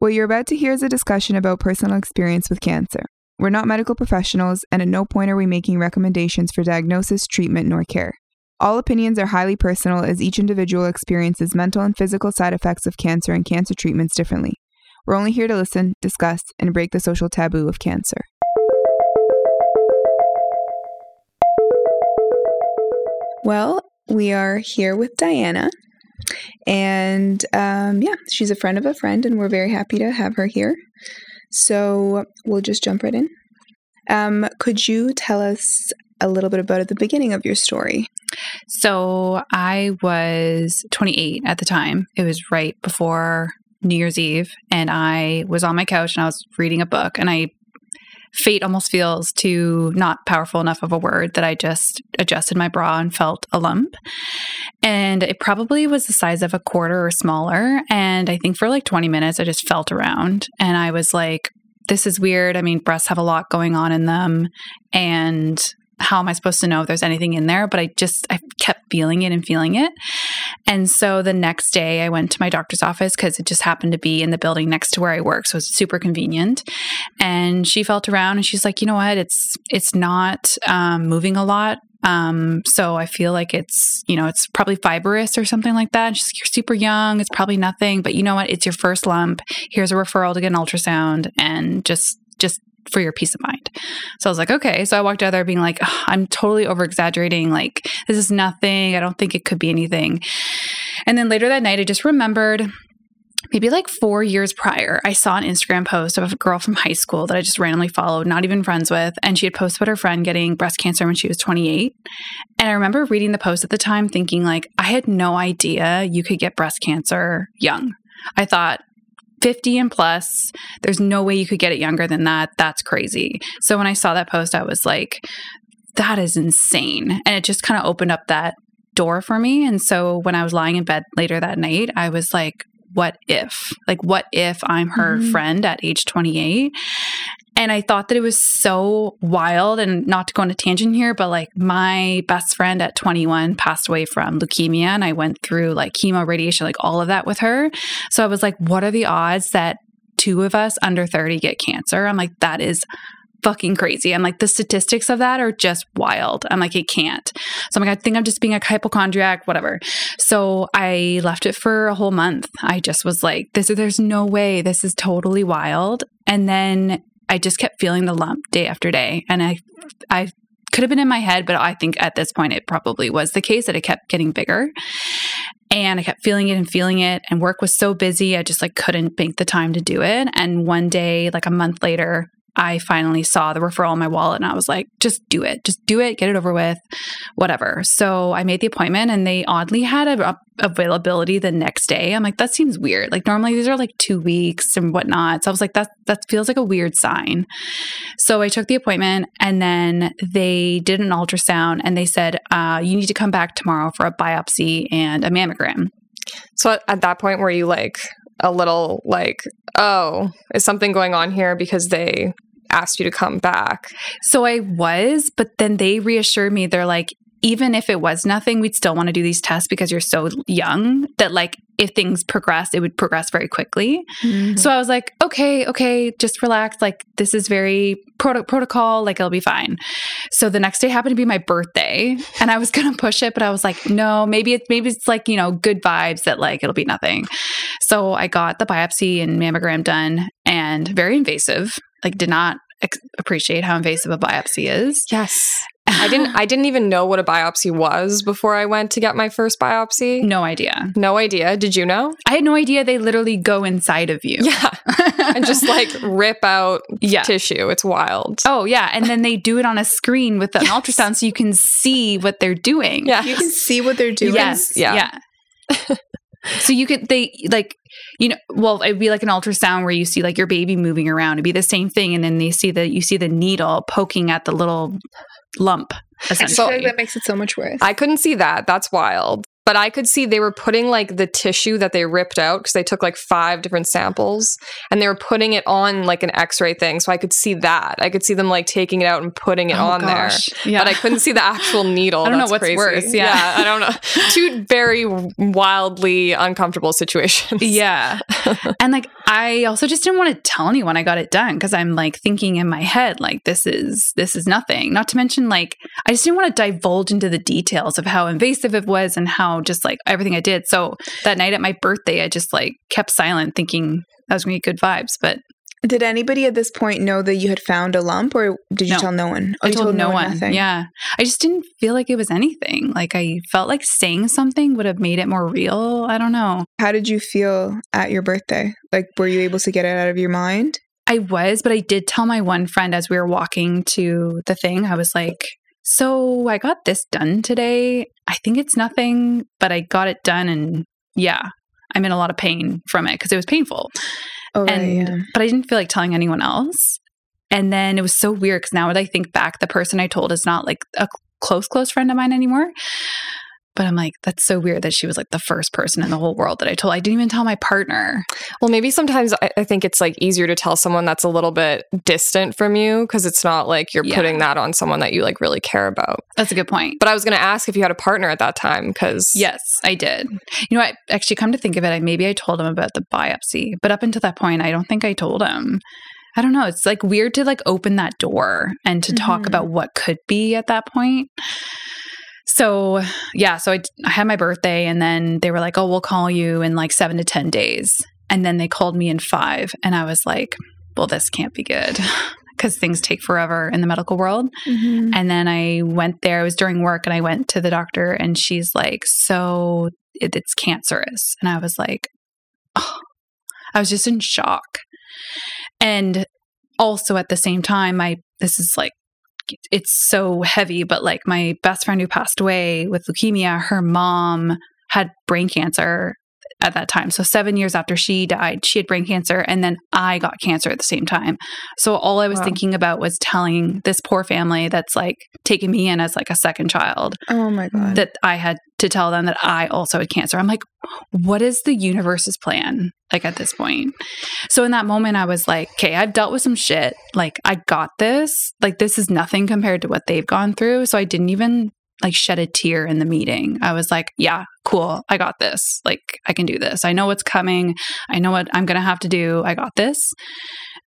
What you're about to hear is a discussion about personal experience with cancer. We're not medical professionals, and at no point are we making recommendations for diagnosis, treatment, nor care. All opinions are highly personal as each individual experiences mental and physical side effects of cancer and cancer treatments differently. We're only here to listen, discuss, and break the social taboo of cancer. Well, we are here with Diana. And um, yeah, she's a friend of a friend, and we're very happy to have her here. So we'll just jump right in. Um, could you tell us a little bit about at the beginning of your story? So I was 28 at the time. It was right before New Year's Eve, and I was on my couch and I was reading a book, and I fate almost feels too not powerful enough of a word that I just adjusted my bra and felt a lump. And it probably was the size of a quarter or smaller. And I think for like 20 minutes, I just felt around and I was like, this is weird. I mean, breasts have a lot going on in them. And how am I supposed to know if there's anything in there? But I just, I kept feeling it and feeling it. And so the next day I went to my doctor's office because it just happened to be in the building next to where I work. So it's super convenient. And she felt around and she's like, you know what? It's, it's not um, moving a lot. Um, so I feel like it's, you know, it's probably fibrous or something like that. And she's like, you're super young. It's probably nothing, but you know what? It's your first lump. Here's a referral to get an ultrasound and just, just for your peace of mind. So I was like, okay. So I walked out there being like, I'm totally over exaggerating. Like, this is nothing. I don't think it could be anything. And then later that night, I just remembered maybe like four years prior, I saw an Instagram post of a girl from high school that I just randomly followed, not even friends with. And she had posted about her friend getting breast cancer when she was 28. And I remember reading the post at the time thinking, like, I had no idea you could get breast cancer young. I thought 50 and plus, there's no way you could get it younger than that. That's crazy. So when I saw that post, I was like, that is insane. And it just kind of opened up that door for me. And so when I was lying in bed later that night, I was like, what if? Like, what if I'm her mm-hmm. friend at age 28? And I thought that it was so wild and not to go on a tangent here, but like my best friend at 21 passed away from leukemia and I went through like chemo, radiation, like all of that with her. So I was like, what are the odds that two of us under 30 get cancer? I'm like, that is fucking crazy. I'm like, the statistics of that are just wild. I'm like, it can't. So I'm like, I think I'm just being a hypochondriac, whatever. So I left it for a whole month. I just was like, this there's no way. This is totally wild. And then I just kept feeling the lump day after day. And I I could have been in my head, but I think at this point it probably was the case that it kept getting bigger. And I kept feeling it and feeling it. And work was so busy, I just like couldn't make the time to do it. And one day, like a month later, I finally saw the referral in my wallet and I was like, just do it. Just do it. Get it over with, whatever. So I made the appointment and they oddly had a, a availability the next day. I'm like, that seems weird. Like normally these are like two weeks and whatnot. So I was like, that that feels like a weird sign. So I took the appointment and then they did an ultrasound and they said, uh, you need to come back tomorrow for a biopsy and a mammogram. So at that point, were you like a little like, oh, is something going on here because they asked you to come back. So I was, but then they reassured me they're like, even if it was nothing, we'd still want to do these tests because you're so young that like if things progress, it would progress very quickly. Mm-hmm. So I was like, okay, okay, just relax. Like this is very proto- protocol. Like it'll be fine. So the next day happened to be my birthday, and I was gonna push it, but I was like, no, maybe it's maybe it's like you know good vibes that like it'll be nothing. So I got the biopsy and mammogram done, and very invasive. Like did not ex- appreciate how invasive a biopsy is. Yes. I didn't I didn't even know what a biopsy was before I went to get my first biopsy. No idea. No idea. Did you know? I had no idea they literally go inside of you. Yeah. and just like rip out yeah. tissue. It's wild. Oh yeah. And then they do it on a screen with an yes. ultrasound so you can see what they're doing. Yeah. You can see what they're doing. Yes. Yeah. Yeah. So you could they like you know well it'd be like an ultrasound where you see like your baby moving around. It'd be the same thing and then they see that you see the needle poking at the little lump essentially. So, that makes it so much worse. I couldn't see that. That's wild but I could see they were putting like the tissue that they ripped out because they took like five different samples and they were putting it on like an x-ray thing. So I could see that. I could see them like taking it out and putting it Oh, on gosh. there. Yeah. But I couldn't see the actual needle. I don't know what's crazy. worse, yeah. I don't know. Two very wildly uncomfortable situations. Yeah. and like I also just didn't want to tell anyone I got it done because I'm like thinking in my head like this is this is nothing. Not to mention like I just didn't want to divulge into the details of how invasive it was and how just like everything I did. So that night at my birthday I just like kept silent thinking that was going to be good vibes, but Did anybody at this point know that you had found a lump, or did you No. tell no one? Oh, I you told no one. nothing? Yeah. I just didn't feel like it was anything. Like I felt like saying something would have made it more real. I don't know. How did you feel at your birthday? Like, were you able to get it out of your mind? I was, but I did tell my one friend as we were walking to the thing, I was like, So I got this done today. I think it's nothing, but I got it done. And yeah, I'm in a lot of pain from it because it was painful. Oh, right, and, yeah. but I didn't feel like telling anyone else. And then it was so weird because now that I think back, the person I told is not like a close, close friend of mine anymore. But I'm like, that's so weird that she was like the first person in the whole world that I told. I didn't even tell my partner. Well, maybe sometimes I, I think it's like easier to tell someone that's a little bit distant from you because it's not like you're Yeah. putting that on someone that you like really care about. That's a good point. But I was going to ask if you had a partner at that time because Yes, I did. You know, I actually come to think of it, I maybe I told him about the biopsy, but up until that point, I don't think I told him. I don't know. It's like weird to like open that door and to talk Mhm. about what could be at that point. So, yeah, so I, I had my birthday and then they were like, "Oh, we'll call you in like 7 to 10 days." And then they called me in 5 and I was like, "Well, this can't be good." Cuz things take forever in the medical world. Mhm. And then I went there, it was during work, and I went to the doctor, and she's like, So it, it's cancerous. And I was like, oh. I was just in shock. And also at the same time, I, this is like, it's so heavy, but like my best friend who passed away with leukemia, her mom had brain cancer at that time. So, seven years after she died, she had brain cancer, and then I got cancer at the same time. So, all I was Wow. thinking about was telling this poor family that's like taking me in as like a second child Oh my god. that I had to tell them that I also had cancer. I'm like, what is the universe's plan? Like at this point. So in that moment, I was like, okay, I've dealt with some shit. Like, I got this. Like, this is nothing compared to what they've gone through. So I didn't even like shed a tear in the meeting. I was like, yeah, cool. I got this. Like, I can do this. I know what's coming. I know what I'm going to have to do. I got this.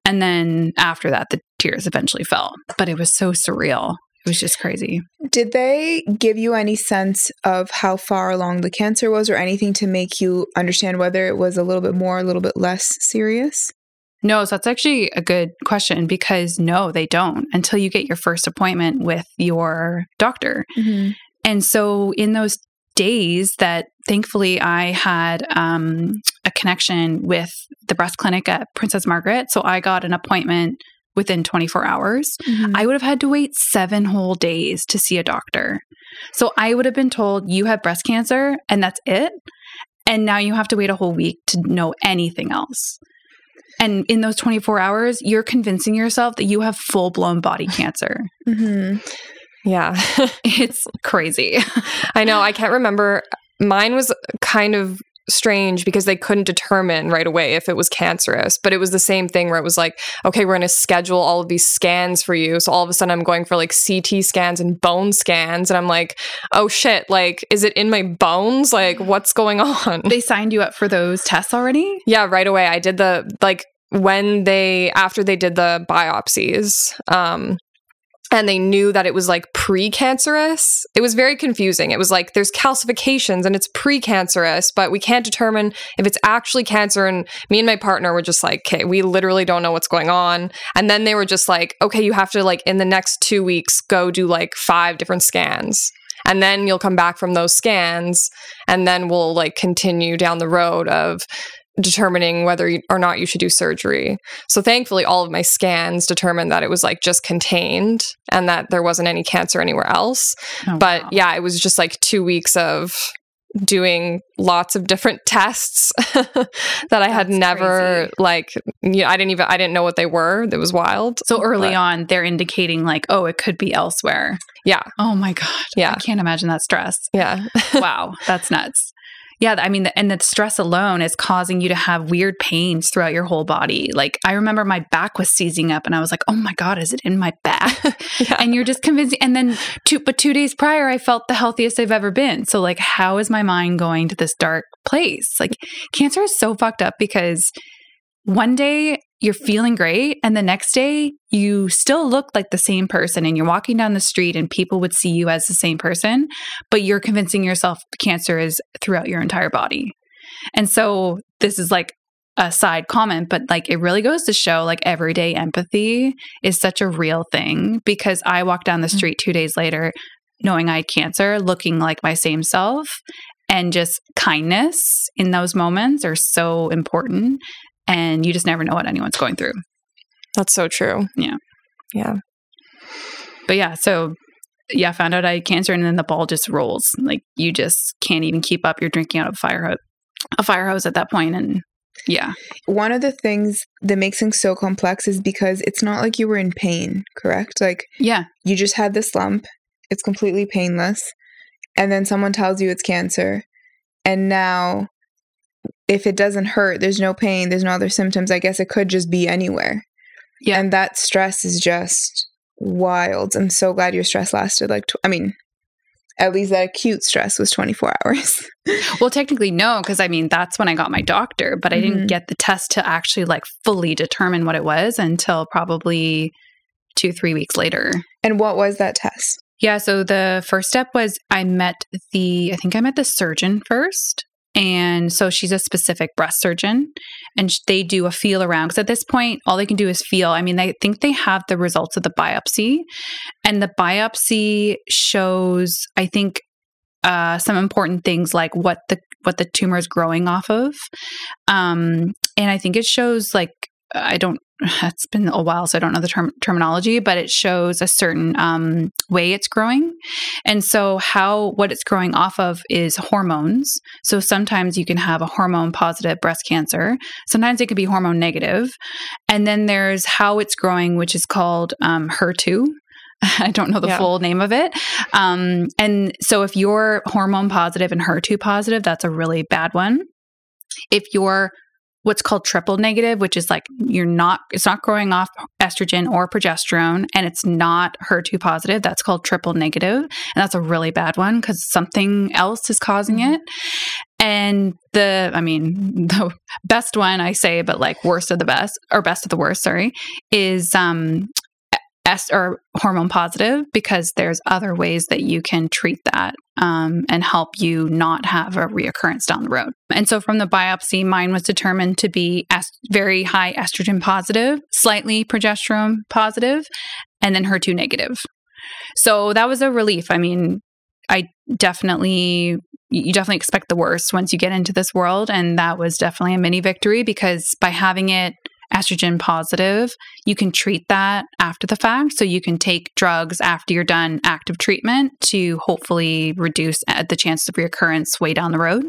And then after that, the tears eventually fell. But it was so surreal. It was just crazy. Did they give you any sense of how far along the cancer was or anything to make you understand whether it was a little bit more, a little bit less serious? No, so that's actually a good question because no, they don't until you get your first appointment with your doctor. Mm-hmm. And so in those days that thankfully I had um, a connection with the breast clinic at Princess Margaret. So I got an appointment within 24 hours. Mm-hmm. I would have had to wait seven whole days to see a doctor. So I would have been told you have breast cancer and that's it. And now you have to wait a whole week to know anything else. And in those 24 hours, you're convincing yourself that you have full blown body cancer. Mm-hmm. yeah. It's crazy. I know. I can't remember. Mine was kind of strange because they couldn't determine right away if it was cancerous, but it was the same thing where it was like, okay, we're going to schedule all of these scans for you. So all of a sudden I'm going for like CT scans and bone scans. And I'm like, oh shit, like, is it in my bones? Like, what's going on? They signed you up for those tests already? Yeah, right away. I did the like when they after they did the biopsies, um, and they knew that it was like precancerous. It was very confusing. It was like there's calcifications and it's precancerous, but we can't determine if it's actually cancer. And me and my partner were just like, okay, we literally don't know what's going on. And then they were just like, okay, you have to like in the next two weeks go do like five different scans. And then you'll come back from those scans, and then we'll like continue down the road of determining whether or not you should do surgery. So thankfully all of my scans determined that it was like just contained and that there wasn't any cancer anywhere else. Oh, But wow. yeah, it was just like 2 weeks of doing lots of different tests that I had never crazy. like you know, I didn't even I didn't know what they were. It was wild. So early But- on, they're indicating like, oh, it could be elsewhere. Yeah. Oh my God. Yeah. I can't imagine that stress. Yeah. wow. That's nuts. Yeah. I mean, and the stress alone is causing you to have weird pains throughout your whole body. Like, I remember my back was seizing up and I was like, oh my God, is it in my back? yeah. and you're just convincing. And then two, but two days prior, I felt the healthiest I've ever been. So, like, how is my mind going to this dark place? Like, cancer is so fucked up because one day you're feeling great, and the next day you still look like the same person, and you're walking down the street, and people would see you as the same person, but you're convincing yourself cancer is throughout your entire body. And so, this is like a side comment, but like it really goes to show like everyday empathy is such a real thing because I walked down the mm. street two days later knowing I had cancer, looking like my same self. And just kindness in those moments are so important. And you just never know what anyone's going through. That's so true. Yeah. Yeah. But yeah, so yeah, found out I had cancer and then the ball just rolls. Like you just can't even keep up. You're drinking out of a fire hose, a fire hose at that point, And yeah, One of the things that makes things so complex is because it's not like you were in pain, correct? Like yeah, you just had this lump, it's completely painless, and then someone tells you it's cancer. And now, if it doesn't hurt, there's no pain, there's no other symptoms, I guess it could just be anywhere. Yeah. And that stress is just wild. I'm so glad your stress lasted like, tw- I mean, at least that acute stress was 24 hours. Well, technically, no, because I mean, that's when I got my doctor, but I Mhm. didn't get the test to actually like fully determine what it was until probably two, three weeks later. and what was that test? Yeah. So the first step was I met the, I think I met the surgeon first. And so she's a specific breast surgeon and they do a feel around because at this point, all they can do is feel. I mean, I think they have the results of the biopsy and the biopsy shows, I think, uh, some important things like what the what the tumor is growing off of, um, and I think it shows like I don't. It's been a while, so I don't know the term, terminology, but it shows a certain um, way it's growing, and so how what it's growing off of is hormones. So sometimes you can have a hormone positive breast cancer. Sometimes it could be hormone negative, and then there's how it's growing, which is called um, HER2. I don't know the Yeah. full name of it. Um, and so if you're hormone positive and HER2 positive, that's a really bad one. If you're what's called triple negative, which is like you're not, it's not growing off estrogen or progesterone, and it's not HER2 positive, that's called triple negative. And that's a really bad one because something else is causing it. And the, I mean, the best one I say, but like worst of the best or best of the worst, sorry, is um est- or hormone positive because there's other ways that you can treat that um, and help you not have a reoccurrence down the road. And so from the biopsy, mine was determined to be est- very high estrogen positive, slightly progesterone positive, and then HER2 negative. So that was a relief. I mean, I definitely you definitely expect the worst once you get into this world and that was definitely a mini victory because by having it estrogen positive, you can treat that after the fact. So you can take drugs after you're done active treatment to hopefully reduce uh, the chance of reoccurrence way down the road.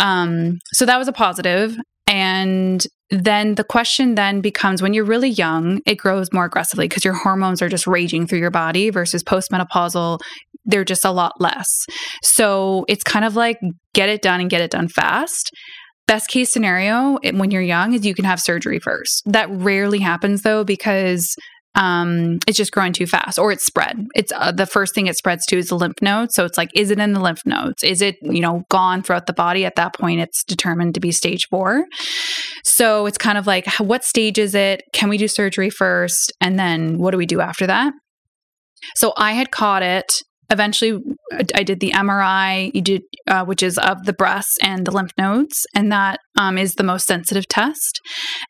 Um, so that was a positive. And then the question then becomes when you're really young, it grows more aggressively because your hormones are just raging through your body versus postmenopausal, they're just a lot less. So it's kind of like get it done and get it done fast. Best case scenario when you're young is you can have surgery first. That rarely happens though because um it's just growing too fast or it's spread. It's uh, the first thing it spreads to is the lymph nodes. So it's like is it in the lymph nodes? Is it you know gone throughout the body? At that point it's determined to be stage 4 so it's kind of like what stage is it? Can we do surgery first? And then what do we do after that? So i had caught it eventually i did the mri you did uh, which is of the breast and the lymph nodes and that um, is the most sensitive test.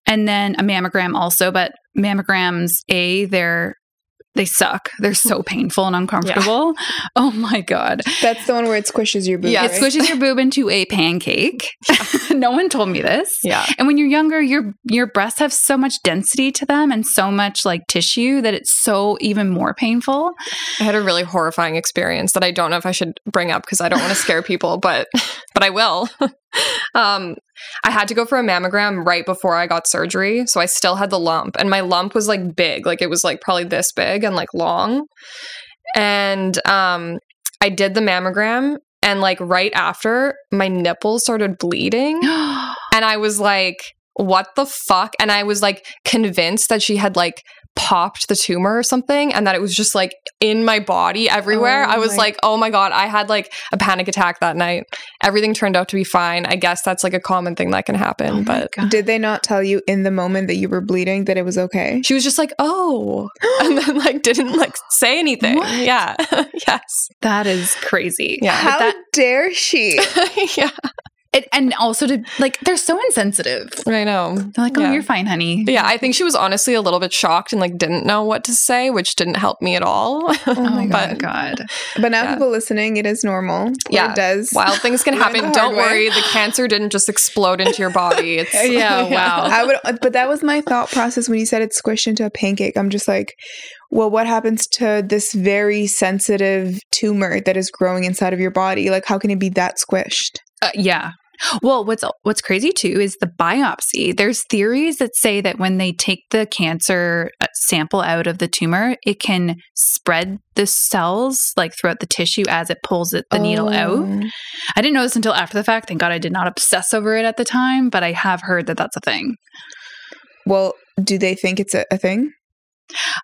And then a mammogram also but mammograms a they're they suck. They're so painful and uncomfortable. Oh my god. That's the one where it squishes your boob. Yeah, It squishes your boob into a pancake. no one told me this. Yeah. And when you're younger, your your breasts have so much density to them and so much like tissue that it's so even more painful. I had a really horrifying experience that I don't know if I should bring up because I don't want to scare people, but but I will. um, I had to go for a mammogram right before I got surgery, so I still had the lump, and my lump was like big, like it was like probably this big and like long. And um, I did the mammogram, and like right after, my nipples started bleeding, and I was like, "What the fuck?" And I was like convinced that she had like popped the tumor or something and that it was just like in my body everywhere. Oh I was my- like, oh my God, I had like a panic attack that night. Everything turned out to be fine. I guess that's like a common thing that can happen. Oh but God. Did they not tell you in the moment that you were bleeding that it was okay? she was just like, oh, and then like didn't like say anything. What? Yeah. yes. that is crazy. Yeah. But that dare she? yeah. It, and also to like they're so insensitive. I know. They're like, "Oh, Yeah. you're fine, honey." Yeah, I think she was honestly a little bit shocked and like didn't know what to say, which didn't help me at all. Oh my my god! god. But now Yeah. people listening, it is normal. Poor Yeah. does Wild things can happen. Don't way. worry, the cancer didn't just explode into your body. It's Yeah, wow. I would, but that was my thought process when you said it squished into a pancake. I'm just like, well, what happens to this very sensitive tumor that is growing inside of your body? Like, how can it be that squished? Uh, yeah. Well, what's what's crazy too is the biopsy. There's theories that say that when they take the cancer uh, sample out of the tumor, it can spread the cells like throughout the tissue as it pulls it, the needle out. Oh. I didn't know this until after the fact. Thank God I did not obsess over it at the time, but I have heard that that's a thing. Well, do they think it's a, a thing?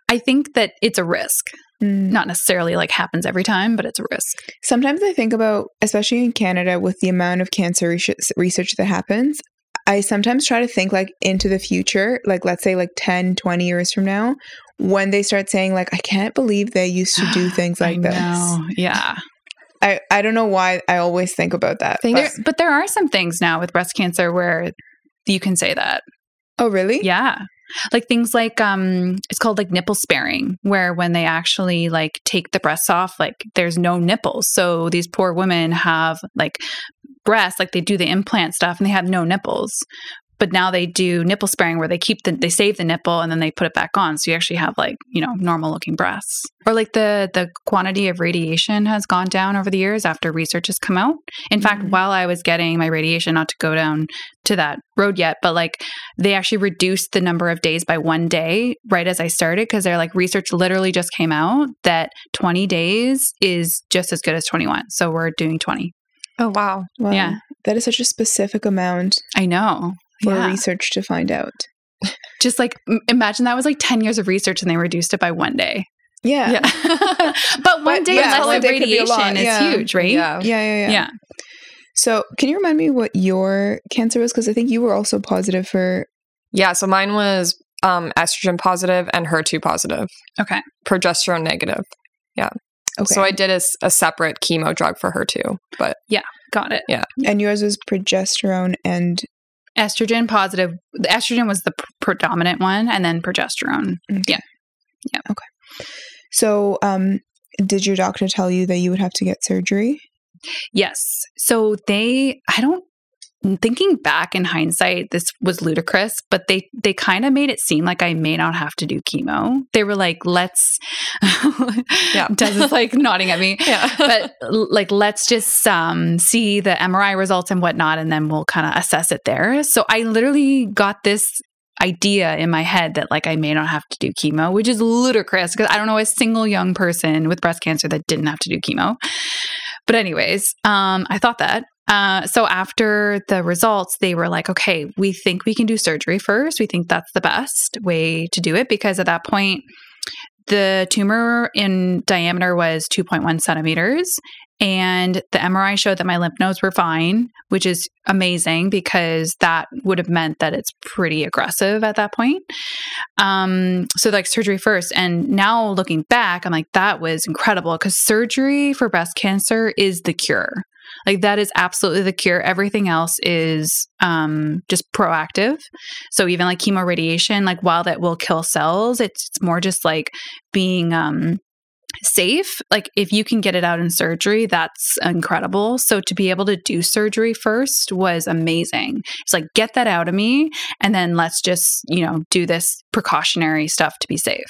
I think that it's a risk. Mm. Not necessarily like happens every time, but it's a risk. Sometimes I think about, especially in Canada, with the amount of cancer research, research that happens. I sometimes try to think like into the future, like let's say like 10, 20 years from now, when they start saying like, I can't believe they used to do things like this. know. Yeah. I, I don't know why I always think about that. Think- but- There, but there are some things now with breast cancer where you can say that. oh, really? Yeah. Like things like um it's called like nipple sparing where when they actually like take the breasts off like there's no nipples. So these poor women have like breasts like they do the implant stuff and they have no nipples. But now they do nipple sparing where they keep the they save the nipple and then they put it back on so you actually have like, you know, normal looking breasts. Or like the the quantity of radiation has gone down over the years after research has come out. In fact, Mhm. while I was getting my radiation not to go down to that road yet, but like they actually reduced the number of days by one day right as I started because they're like research literally just came out that 20 days is just as good as 21. So we're doing 20. Oh wow. Wow. Yeah. That is such a specific amount I know. For Yeah. research to find out. Just like imagine that was like 10 years of research and they reduced it by one day. Yeah. Yeah. but one But day yeah, less one of day could be a radiation lot, is yeah. huge, right? Yeah. Yeah, yeah, yeah. Yeah. So, can you remind me what your cancer was? Because I think you were also positive for. Yeah. So mine was um, estrogen positive and HER2 positive, Okay. progesterone negative. Yeah. Okay. So I did a separate chemo drug for HER2, but yeah, Got it. Yeah. And yours was progesterone and. Estrogen positive. The estrogen was the pr- predominant one and then progesterone. Yeah. Yeah. Okay. So, um, did your doctor tell you that you would have to get surgery? Yes. So they, I don't, thinking back in hindsight, this was ludicrous, but they, they kind of made it seem like I may not have to do chemo. They were like, let's, Yeah. Des is like nodding at me. yeah. But like, let's just um, see the MRI results and whatnot, and then we'll kind of assess it there. So I literally got this idea in my head that like I may not have to do chemo, which is ludicrous because I don't know a single young person with breast cancer that didn't have to do chemo. But anyways, um, I thought that. Uh, so after the results, they were like, okay, we think we can do surgery first. We think that's the best way to do it because at that point, the tumor in diameter was 2.1 centimeters. And the MRI showed that my lymph nodes were fine, which is amazing because that would have meant that it's pretty aggressive at that point. Um, so, like surgery first. And now looking back, I'm like, that was incredible because surgery for breast cancer is the cure. Like that is absolutely the cure. Everything else is um, just proactive. So even like chemo radiation, like while that will kill cells, it's, it's more just like being um, safe. Like if you can get it out in surgery, that's incredible. So to be able to do surgery first was amazing. It's like get that out of me and then let's just, you know, do this precautionary stuff to be safe.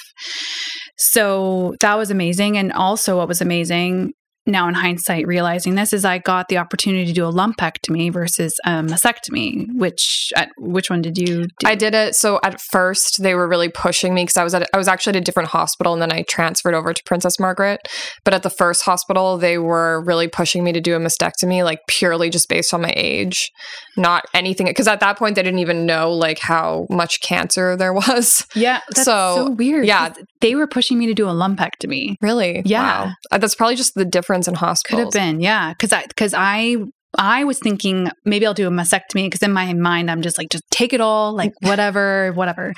So that was amazing and also what was amazing now in hindsight realizing this is I got the opportunity to do a lumpectomy versus a mastectomy. Which uh, which one did you? do? I did it. So at first they were really pushing me because I was at I was actually at a different hospital and then I transferred over to Princess Margaret. But at the first hospital they were really pushing me to do a mastectomy, like purely just based on my age, not anything. Because at that point they didn't even know like how much cancer there was. Yeah, that's so, So, weird. Yeah, they were pushing me to do a lumpectomy. Really? Yeah. Wow. Uh, That's probably just the difference in hospital. Could have been, yeah, because I because I I was thinking maybe I'll do a mastectomy because in my mind I'm just like just take it all, like whatever, whatever.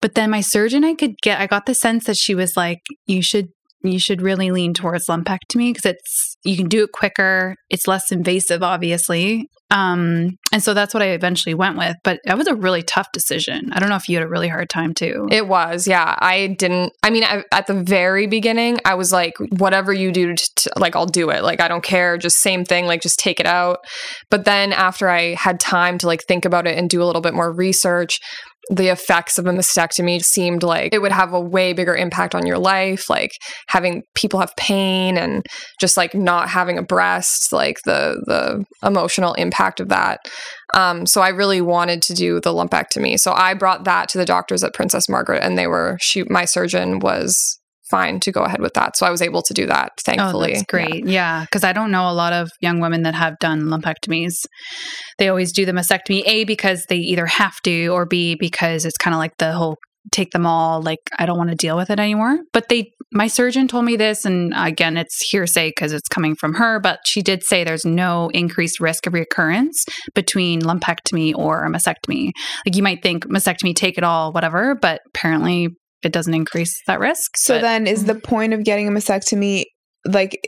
But then my surgeon, I could get, I got the sense that she was like, you should you should really lean towards lumpectomy because it's you can do it quicker, it's less invasive, obviously. Um, and so that's what I eventually went with. But that was a really tough decision. I don't know if you had a really hard time too. It was, yeah. I didn't. I mean, I, at the very beginning, I was like, "Whatever you do, to, to- like I'll do it. Like I don't care. Just same thing. Like just take it out." But then after I had time to like think about it and do a little bit more research, the effects of a mastectomy seemed like it would have a way bigger impact on your life. Like having people have pain and just like not having a breast, like the the emotional impact of that. Um, so I really wanted to do the lumpectomy. So I brought that to the doctors at Princess Margaret, and they were she my surgeon was fine to go ahead with that. So I was able to do that. Thankfully, Oh, that's great. Yeah, because I don't know a lot of young women that have done lumpectomies. They always do the mastectomy, A, because they either have to, or B, because it's kind of like the whole take them all, like, I don't want to deal with it anymore. But they, my surgeon told me this, and again, it's hearsay because it's coming from her, but she did say there's no increased risk of recurrence between lumpectomy or a mastectomy. Like, you might think mastectomy, take it all, whatever, but apparently it doesn't increase that risk. So But- then is the point of getting a mastectomy like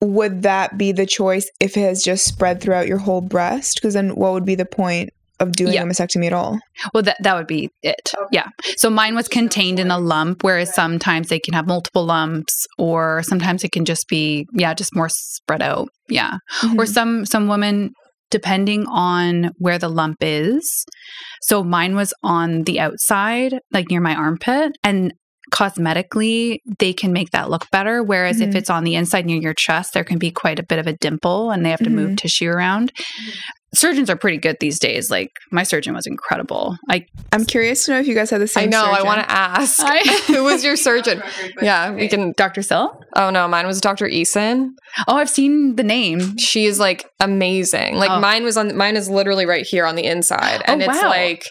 would that be the choice if it has just spread throughout your whole breast? Because then what would be the point of doing Yeah. a mastectomy at all? Well, that that would be it. Yeah. So mine was contained in a lump, whereas sometimes they can have multiple lumps, or sometimes it can just be yeah, just more spread out. Yeah. Or Mhm. some some women, depending on where the lump is. So mine was on the outside, like near my armpit, and cosmetically they can make that look better whereas if Mhm. it's on the inside near your chest there can be quite a bit of a dimple and they have to move tissue around surgeons are pretty good these days like my surgeon was incredible i I'm curious to know if you guys had the same I know. I want to ask. I- Who was your surgeon? yeah, we can. dr sill Oh no, mine was Dr. Eason. oh i've seen the name She is like amazing. Like Oh. mine was on. Mine is literally right here on the inside, oh, and Oh, it's wow. like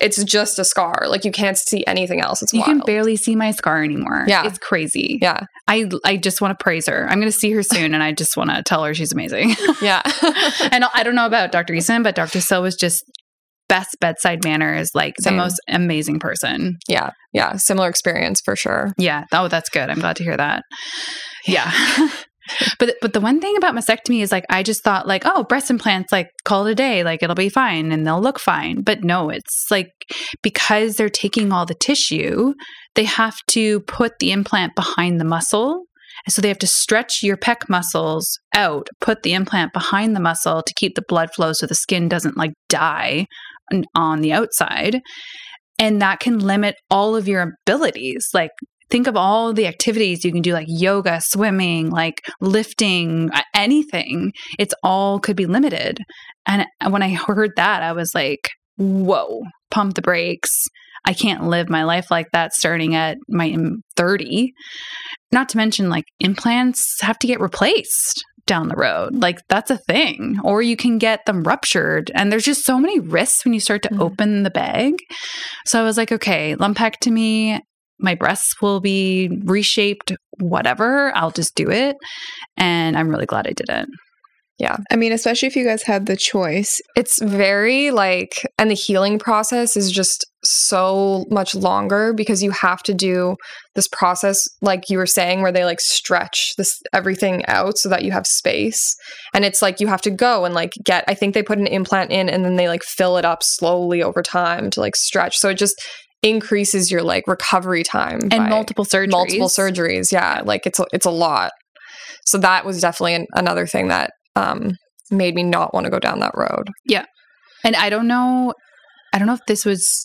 it's just a scar. Like you can't see anything else. It's you wild. can barely see my scar anymore Yeah. it's crazy yeah, i i just want to praise her i'm going to see her soon and i just want to tell her she's amazing yeah. and I don't know about Dr. Eason, but Dr. Sill was just best bedside manners, like Same. the most amazing person. yeah, yeah. Similar experience for sure. Yeah. Oh, that's good. I'm glad to hear that. Yeah. but but the one thing about mastectomy is like I just thought like oh breast implants like call it a day like it'll be fine and they'll look fine. But no it's like because they're taking all the tissue they have to put the implant behind the muscle. And so they have to stretch your pec muscles out put the implant behind the muscle to keep the blood flow so the skin doesn't like die on- on the outside. And that can limit all of your abilities like think of all the activities you can do like yoga swimming like lifting anything it's all could be limited. And when i heard that i was like whoa pump the brakes. I can't live my life like that starting at my um, 30 not to mention like implants have to get replaced down the road. Like that's a thing. Or you can get them ruptured. And there's just so many risks when you start to Mhm. open the bag. So i was like okay lumpectomy my breasts will be reshaped, whatever. I'll just do it. And I'm really glad I did it. Yeah. I mean, especially if you guys had the choice. It's very like, and the healing process is just so much longer because you have to do this process, like you were saying, where they like stretch this everything out so that you have space. And it's like you have to go and like get, I think they put an implant in and then they like fill it up slowly over time to like stretch. So it just increases your like recovery time And multiple surgeries. multiple surgeries. Yeah, like it's a, it's a lot. So that was definitely an, another thing that um, made me not want to go down that road. Yeah, and I don't know, I don't know if this was,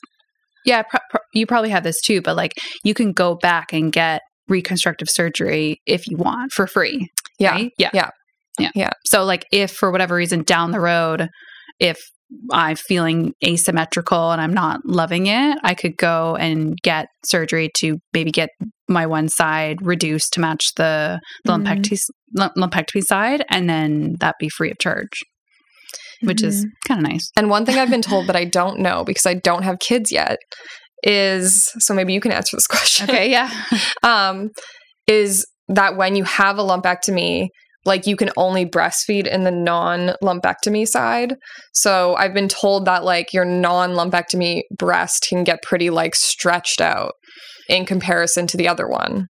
yeah, pro- pro- you probably had this too, but like you can go back and get reconstructive surgery if you want for free. Yeah. right? Yeah. Yeah. Yeah. Yeah. So, like, if for whatever reason down the road, if I'm feeling asymmetrical and I'm not loving it, I could go and get surgery to maybe get my one side reduced to match the, the Mhm. lumpectomy, lumpectomy side, and then that'd be free of charge, which is kind of nice. And one thing I've been told that I don't know because I don't have kids yet is so maybe you can answer this question. Okay. Yeah. um, is that when you have a lumpectomy, like you can only breastfeed in the non lumpectomy side. So I've been told that like your non lumpectomy breast can get pretty like stretched out in comparison to the other one.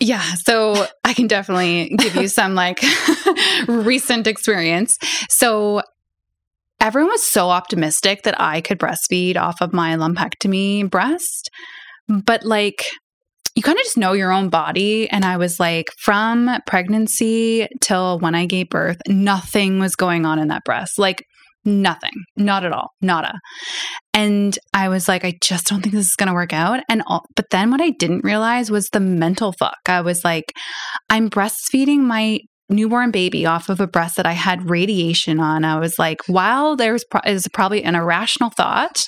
Yeah, so I can definitely give you some like recent experience. So everyone was so optimistic that I could breastfeed off of my lumpectomy breast, but like you kind of just know your own body and I was like from pregnancy till when I gave birth, nothing was going on in that breast. Like nothing. Not at all. Nada. And I was like, I just don't think this is going to work out. And all, but then what I didn't realize was the mental fuck. I was like, I'm breastfeeding my newborn baby off of a breast that I had radiation on. I was like, while there's pro- is probably an irrational thought,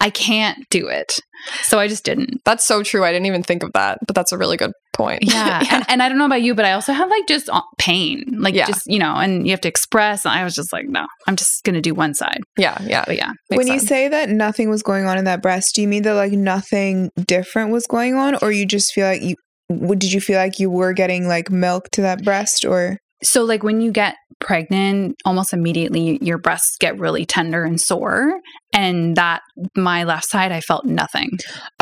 I can't do it. So I just didn't. That's so true. I didn't even think of that, but that's a really good point. Yeah. And, and I don't know about you, but I also have like just uh, pain, like Yeah. just, you know, and you have to express. And I was just like, no, I'm just going to do one side. yeah, yeah. But yeah. makes when you say that nothing was going on in that breast, do you mean that like nothing different was going on, or you just feel like you? w- Did you feel like you were getting like milk to that breast, or So, like when you get pregnant, almost immediately your breasts get really tender and sore. And that, my left side, I felt nothing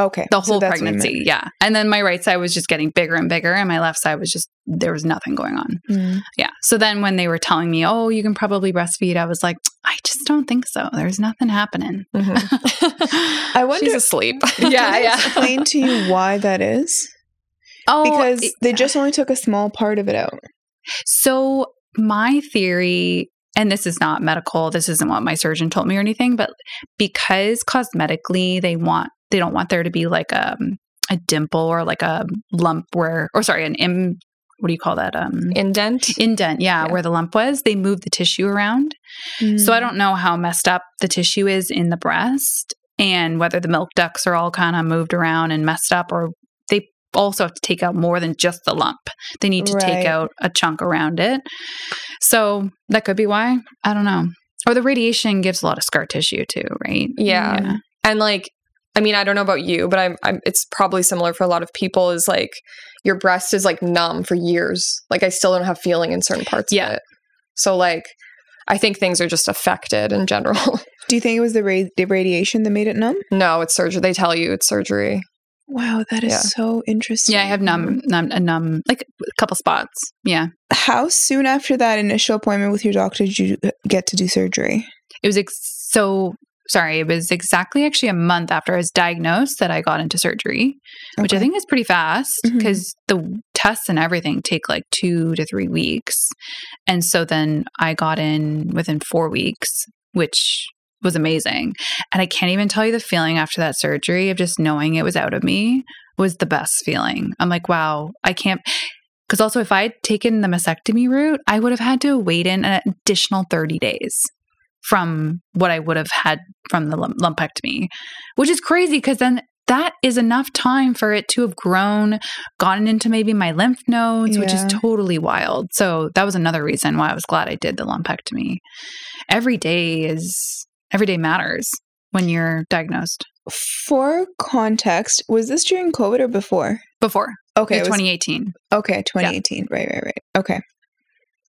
okay, the whole that's what you meant. pregnancy. Yeah. And then my right side was just getting bigger and bigger. And my left side was just, there was nothing going on. Mm. Yeah. So then when they were telling me, oh, you can probably breastfeed, I was like, I just don't think so. There's nothing happening. Mhm. I wonder- She's asleep. Yeah, yeah. explain to you why that is Oh, because it- they just only took a small part of it out. So, my theory, and this is not medical, this isn't what my surgeon told me or anything, but because cosmetically they want, they don't want there to be like a, a dimple or like a lump where, or sorry, an Im, what do you call that? Um, Indent. indent, yeah, Yeah. where the lump was. They move the tissue around. So I don't know how messed up the tissue is in the breast and whether the milk ducts are all kind of moved around and messed up or also have to take out more than just the lump. They need to Right. take out a chunk around it. So that could be why. I don't know. Or the radiation gives a lot of scar tissue too, right? Yeah. And like, I mean, I don't know about you, but I'm, I'm, it's probably similar for a lot of people is like your breast is like numb for years. Like I still don't have feeling in certain parts Yeah. of it. So like, I think things are just affected in general. Do you think it was the, ra- the radiation that made it numb? no, it's surgery. They tell you it's surgery. Wow, that is Yeah. so interesting. Yeah, I have numb, numb, a numb, like a couple spots. Yeah. How soon after that initial appointment with your doctor did you uh, get to do surgery? It was ex- so sorry. It was exactly actually a month after I was diagnosed that I got into surgery, which I think is pretty fast because the tests and everything take like two to three weeks. And so then I got in within four weeks, which was amazing. And I can't even tell you the feeling after that surgery of just knowing it was out of me was the best feeling. I'm like, wow, I can't. Because also, if I had taken the mastectomy route, I would have had to wait in an additional 30 days from what I would have had from the lumpectomy, which is crazy because then that is enough time for it to have grown, gotten into maybe my lymph nodes, which is totally wild. So that was another reason why I was glad I did the lumpectomy. Every day is, every day matters when you're diagnosed. For context, was this during COVID or before? Before, Okay, okay, was- 2018. okay, 2018. Right, right, right. Okay.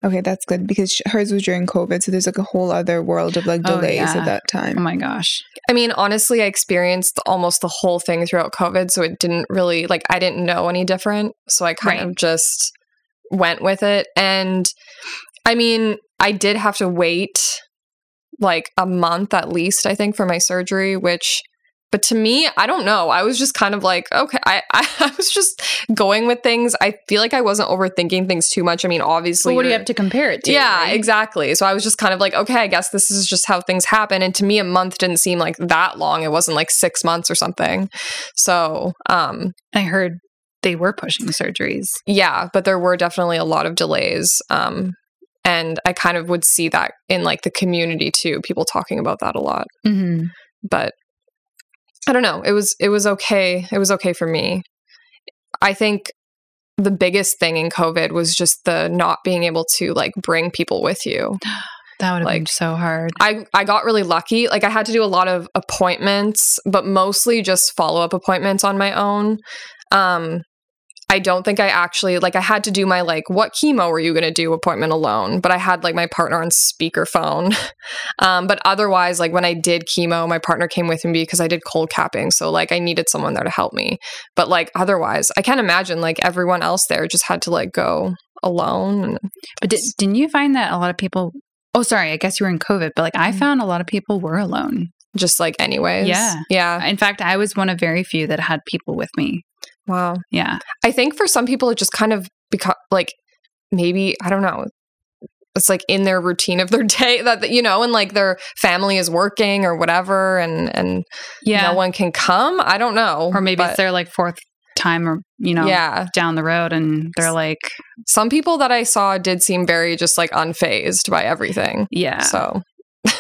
Okay, that's good because hers was during COVID, so there's like a whole other world of like Oh, delays yeah. at that time. Oh my gosh. I mean, honestly, I experienced almost the whole thing throughout COVID, so it didn't really like I didn't know any different, so I kind Right. of just went with it. And I mean, I did have to wait like a month at least, I think, for my surgery, which but to me, I don't know. I was just kind of like, okay, I, I, was just going with things. I feel like I wasn't overthinking things too much. I mean, obviously, But what do you have to compare it to? yeah, right? exactly. So I was just kind of like, okay, I guess this is just how things happen. And to me, a month didn't seem like that long. It wasn't like six months or something. So, um, I heard they were pushing surgeries. yeah, but there were definitely a lot of delays. Um, and I kind of would see that in like the community too, people talking about that a lot. Mm-hmm. But I don't know. It was it was okay. It was okay for me. I think the biggest thing in COVID was just the not being able to like bring people with you. That would have been so hard. I I got really lucky. Like I had to do a lot of appointments, but mostly just follow-up appointments on my own. Um I don't think I actually like I had to do my like what chemo were you going to do appointment alone, but I had like my partner on speakerphone. um but otherwise like when I did chemo, my partner came with me because I did cold capping, so like I needed someone there to help me. But like otherwise, I can't imagine like everyone else there just had to like go alone But did, didn't you find that a lot of people? Oh, sorry. I guess you were in COVID, but like I Mhm. found a lot of people were alone. just like anyways. Yeah. Yeah. In fact, I was one of very few that had people with me. Wow. Yeah. I think for some people it just kind of become like maybe I don't know. It's like in their routine of their day that you know, and like their family is working or whatever, and and Yeah. no one can come. I don't know, or maybe but it's their like fourth time or, you know, yeah. down the road and they're like, Some people that I saw did seem very just like unfazed by everything. yeah. So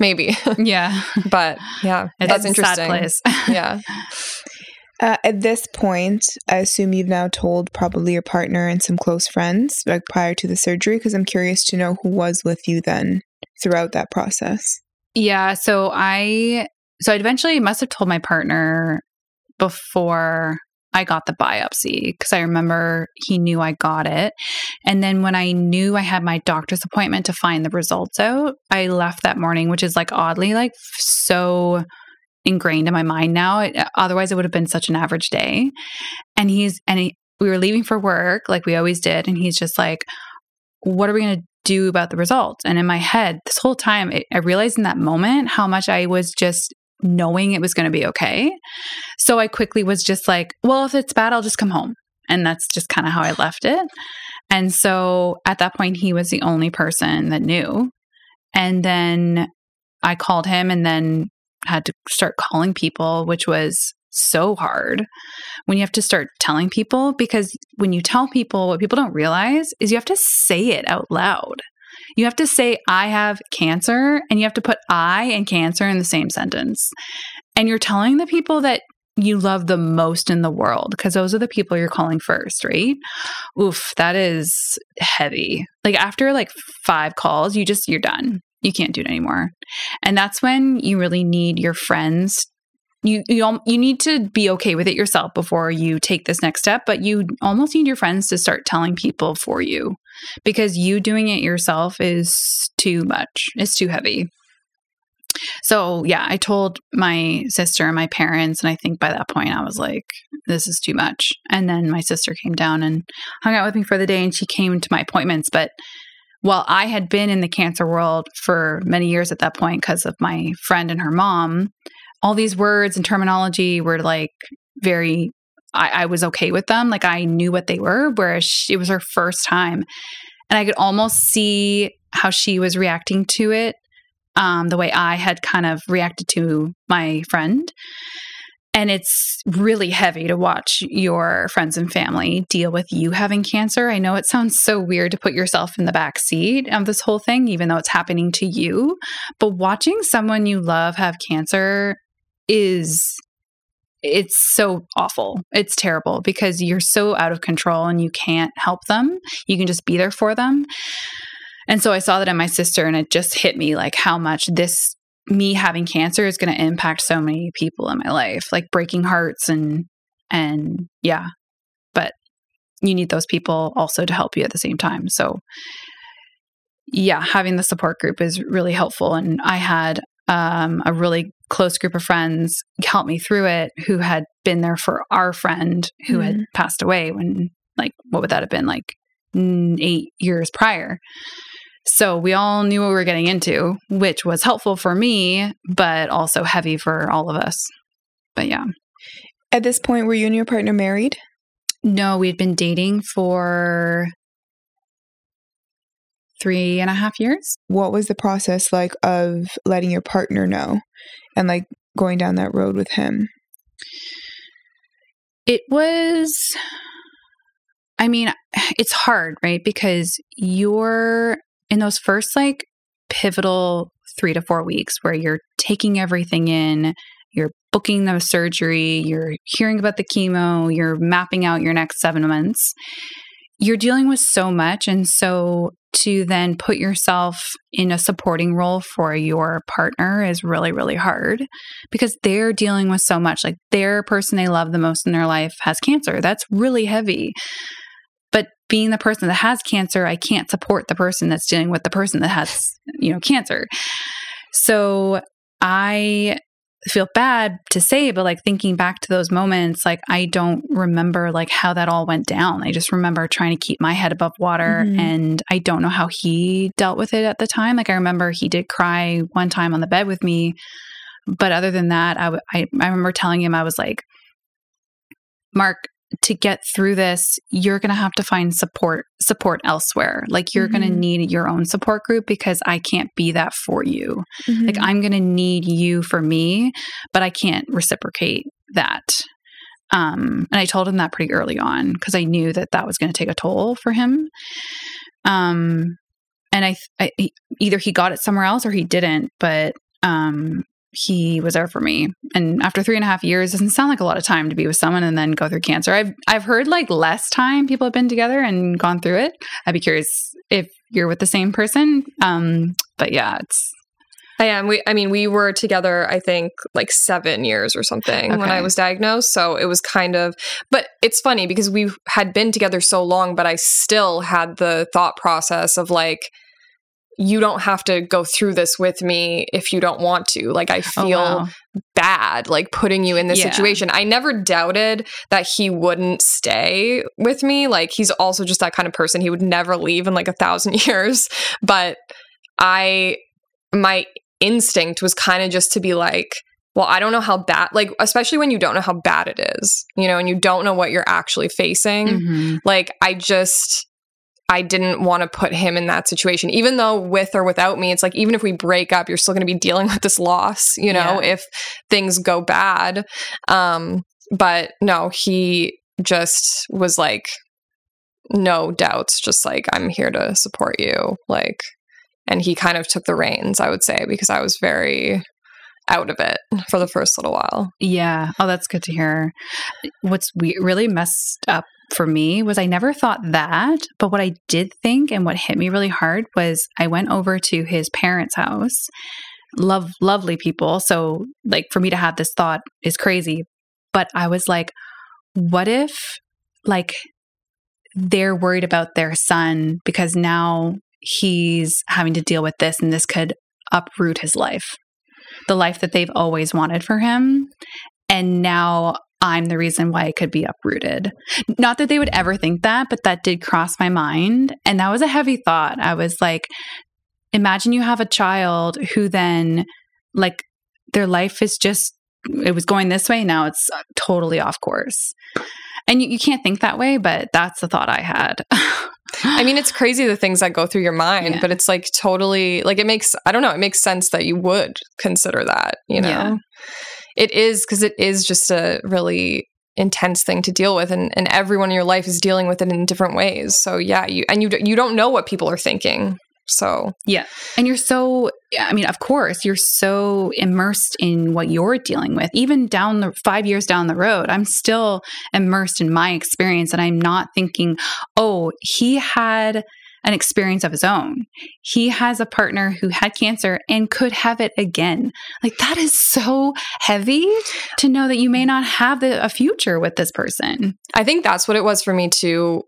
maybe, yeah. but yeah, It's that's interesting. place. Yeah. Uh, at this point, I assume you've now told probably your partner and some close friends, like prior to the surgery, because I'm curious to know who was with you then throughout that process. Yeah, so I so I eventually must have told my partner before I got the biopsy because I remember he knew I got it. And then when I knew I had my doctor's appointment to find the results out, I left that morning, which is like oddly like so ingrained in my mind now. It, otherwise, it would have been such an average day. And he's and he, we were leaving for work like we always did, and he's just like, "What are we going to do about the results?" And in my head, this whole time, it, I realized in that moment how much I was just knowing it was going to be okay. So I quickly was just like, "Well, if it's bad, I'll just come home." And that's just kind of how I left it. And so at that point, he was the only person that knew. And then I called him and then had to start calling people, which was so hard when you have to start telling people because when you tell people, what people don't realize is you have to say it out loud. You have to say, I have cancer, and you have to put I and cancer in the same sentence. And you're telling the people that you love the most in the world because those are the people you're calling first, right? Oof, that is heavy. Like after like five calls, you just, you're done. You can't do it anymore. And that's when you really need your friends. You, you you need to be okay with it yourself before you take this next step, but you almost need your friends to start telling people for you because you doing it yourself is too much. It's too heavy. So, yeah, I told my sister and my parents, and I think by that point I was like, this is too much. And then my sister came down and hung out with me for the day, and she came to my appointments. But while I had been in the cancer world for many years at that point because of my friend and her mom, all these words and terminology were like very, I, I was okay with them. Like I knew what they were, whereas she, it was her first time. And I could almost see how she was reacting to it um, the way I had kind of reacted to my friend. And it's really heavy to watch your friends and family deal with you having cancer. I know it sounds so weird to put yourself in the back seat of this whole thing, even though it's happening to you. But watching someone you love have cancer is it's so awful. It's terrible because you're so out of control and you can't help them. You can just be there for them. And so I saw that in my sister and it just hit me like how much this me having cancer is going to impact so many people in my life, like breaking hearts and and yeah. But you need those people also to help you at the same time. So yeah, having the support group is really helpful. And I had um, a really close group of friends help me through it who had been there for our friend who had Mhm. passed away when, like, what would that have been? Like mm, eight years prior. So we all knew what we were getting into, which was helpful for me, but also heavy for all of us. But yeah. At this point, were you and your partner married? No, we'd been dating for three and a half years. What was the process like of letting your partner know and like going down that road with him? It was, I mean, it's hard, right? Because you're in those first like pivotal three to four weeks where you're taking everything in, you're booking the surgery, you're hearing about the chemo, you're mapping out your next seven months. You're dealing with so much. And so to then put yourself in a supporting role for your partner is really, really hard because they're dealing with so much. Like their person they love the most in their life has cancer. That's really heavy. Being the person that has cancer, I can't support the person that's dealing with the person that has, you know, cancer. So I feel bad to say, but like thinking back to those moments, like I don't remember like how that all went down. I just remember trying to keep my head above water Mhm. and I don't know how he dealt with it at the time. Like I remember he did cry one time on the bed with me, but other than that, I w- I, I remember telling him I was like, Mark, to get through this, you're going to have to find support support elsewhere. Like you're going to need your own support group because I can't be that for you. Mm-hmm. Like I'm going to need you for me, but I can't reciprocate that. Um, and I told him that pretty early on because I knew that that was going to take a toll for him. Um, and I, I he- either he got it somewhere else or he didn't, but um, he was there for me. And after three and a half years, doesn't sound like a lot of time to be with someone and then go through cancer. I've I've heard like less time people have been together and gone through it. I'd be curious if you're with the same person. Um, but yeah, it's I am. We, I mean, we were together. I think like seven years or something when I was diagnosed. So it was kind of. But it's funny because we had been together so long, but I still had the thought process of like, you don't have to go through this with me if you don't want to. Like I oh, feel wow. bad, like putting you in this Yeah. situation. I never doubted that he wouldn't stay with me. Like he's also just that kind of person. He would never leave in like a thousand years. But I, my instinct was kind of just to be like, well, I don't know how bad, like, especially when you don't know how bad it is, you know, and you don't know what you're actually facing. Mhm. Like, I just, I didn't want to put him in that situation, even though with or without me, it's like, even if we break up, you're still going to be dealing with this loss, you know, Yeah. if things go bad. Um, but no, he just was like, no doubts, just like, I'm here to support you. Like, and he kind of took the reins, I would say, because I was very out of it for the first little while. Yeah. Oh, that's good to hear. What's we really messed up for me was I never thought that, but what I did think and what hit me really hard was I went over to his parents' house. Love lovely people. So like for me to have this thought is crazy. But I was like, what if like they're worried about their son because now he's having to deal with this and this could uproot his life. The life that they've always wanted for him. And now I'm the reason why it could be uprooted. Not that they would ever think that, but that did cross my mind. And that was a heavy thought. I was like, imagine you have a child who then, like, their life is just, it was going this way. Now it's totally off course. And you, you can't think that way, but that's the thought I had. I mean, it's crazy the things that go through your mind, Yeah. but it's like totally like it makes I don't know, it makes sense that you would consider that, you know. Yeah. It is because it is just a really intense thing to deal with and, and everyone in your life is dealing with it in different ways. So yeah, you and you you don't know what people are thinking. So Yeah. And you're so, I mean, of course, you're so immersed in what you're dealing with. Even down the five years down the road, I'm still immersed in my experience and I'm not thinking, oh, he had an experience of his own. He has a partner who had cancer and could have it again. Like that is so heavy to know that you may not have a future with this person. I think that's what it was for me too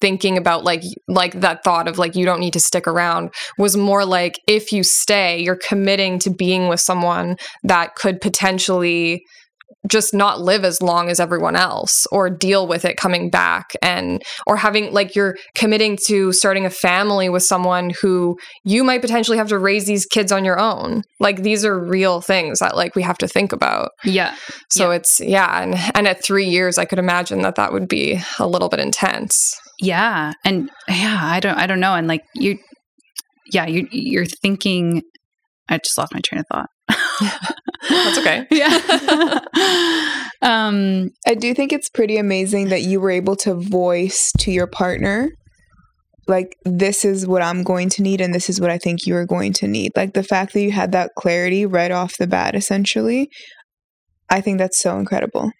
thinking about like like that thought of like you don't need to stick around was more like if you stay you're committing to being with someone that could potentially just not live as long as everyone else or deal with it coming back and or having like you're committing to starting a family with someone who you might potentially have to raise these kids on your own like these are real things that like we have to think about Yeah. so Yeah. it's yeah and and at 3 years i could imagine that that would be a little bit intense Yeah. And yeah, I don't I don't know. And like you yeah, you you're thinking I just lost my train of thought. That's okay yeah. um I do think it's pretty amazing that you were able to voice to your partner, like, this is what I'm going to need and this is what I think you are going to need. Like, the fact that you had that clarity right off the bat, essentially, I think that's so incredible.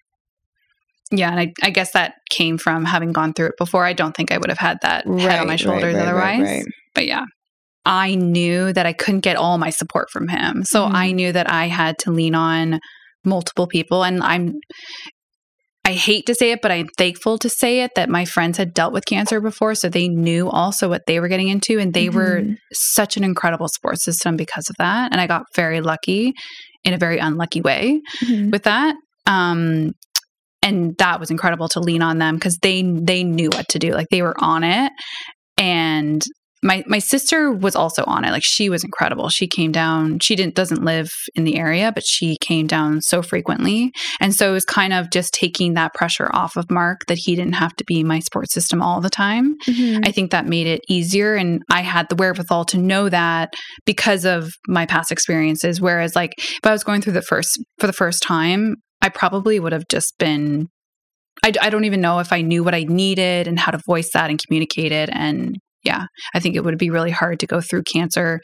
yeah, and I, I guess that came from having gone through it before. I don't think I would have had that head on my shoulders otherwise. But yeah. I knew that I couldn't get all my support from him. So Mhm. I knew that I had to lean on multiple people and I'm I hate to say it, but I'm thankful to say it that my friends had dealt with cancer before. So they knew also what they were getting into. And they were Mhm. such an incredible support system because of that. And I got very lucky in a very unlucky way Mhm. with that. Um, and that was incredible to lean on them because they they knew what to do. Like they were on it. And my my sister was also on it. Like she was incredible. She came down. She didn't doesn't live in the area, but she came down so frequently. And so it was kind of just taking that pressure off of Mark that he didn't have to be my support system all the time. Mhm. I think that made it easier. And I had the wherewithal to know that because of my past experiences. Whereas, like, if I was going through the first for the first time, I probably would have just been. I, I don't even know if I knew what I needed and how to voice that and communicate it. And yeah, I think it would be really hard to go through cancer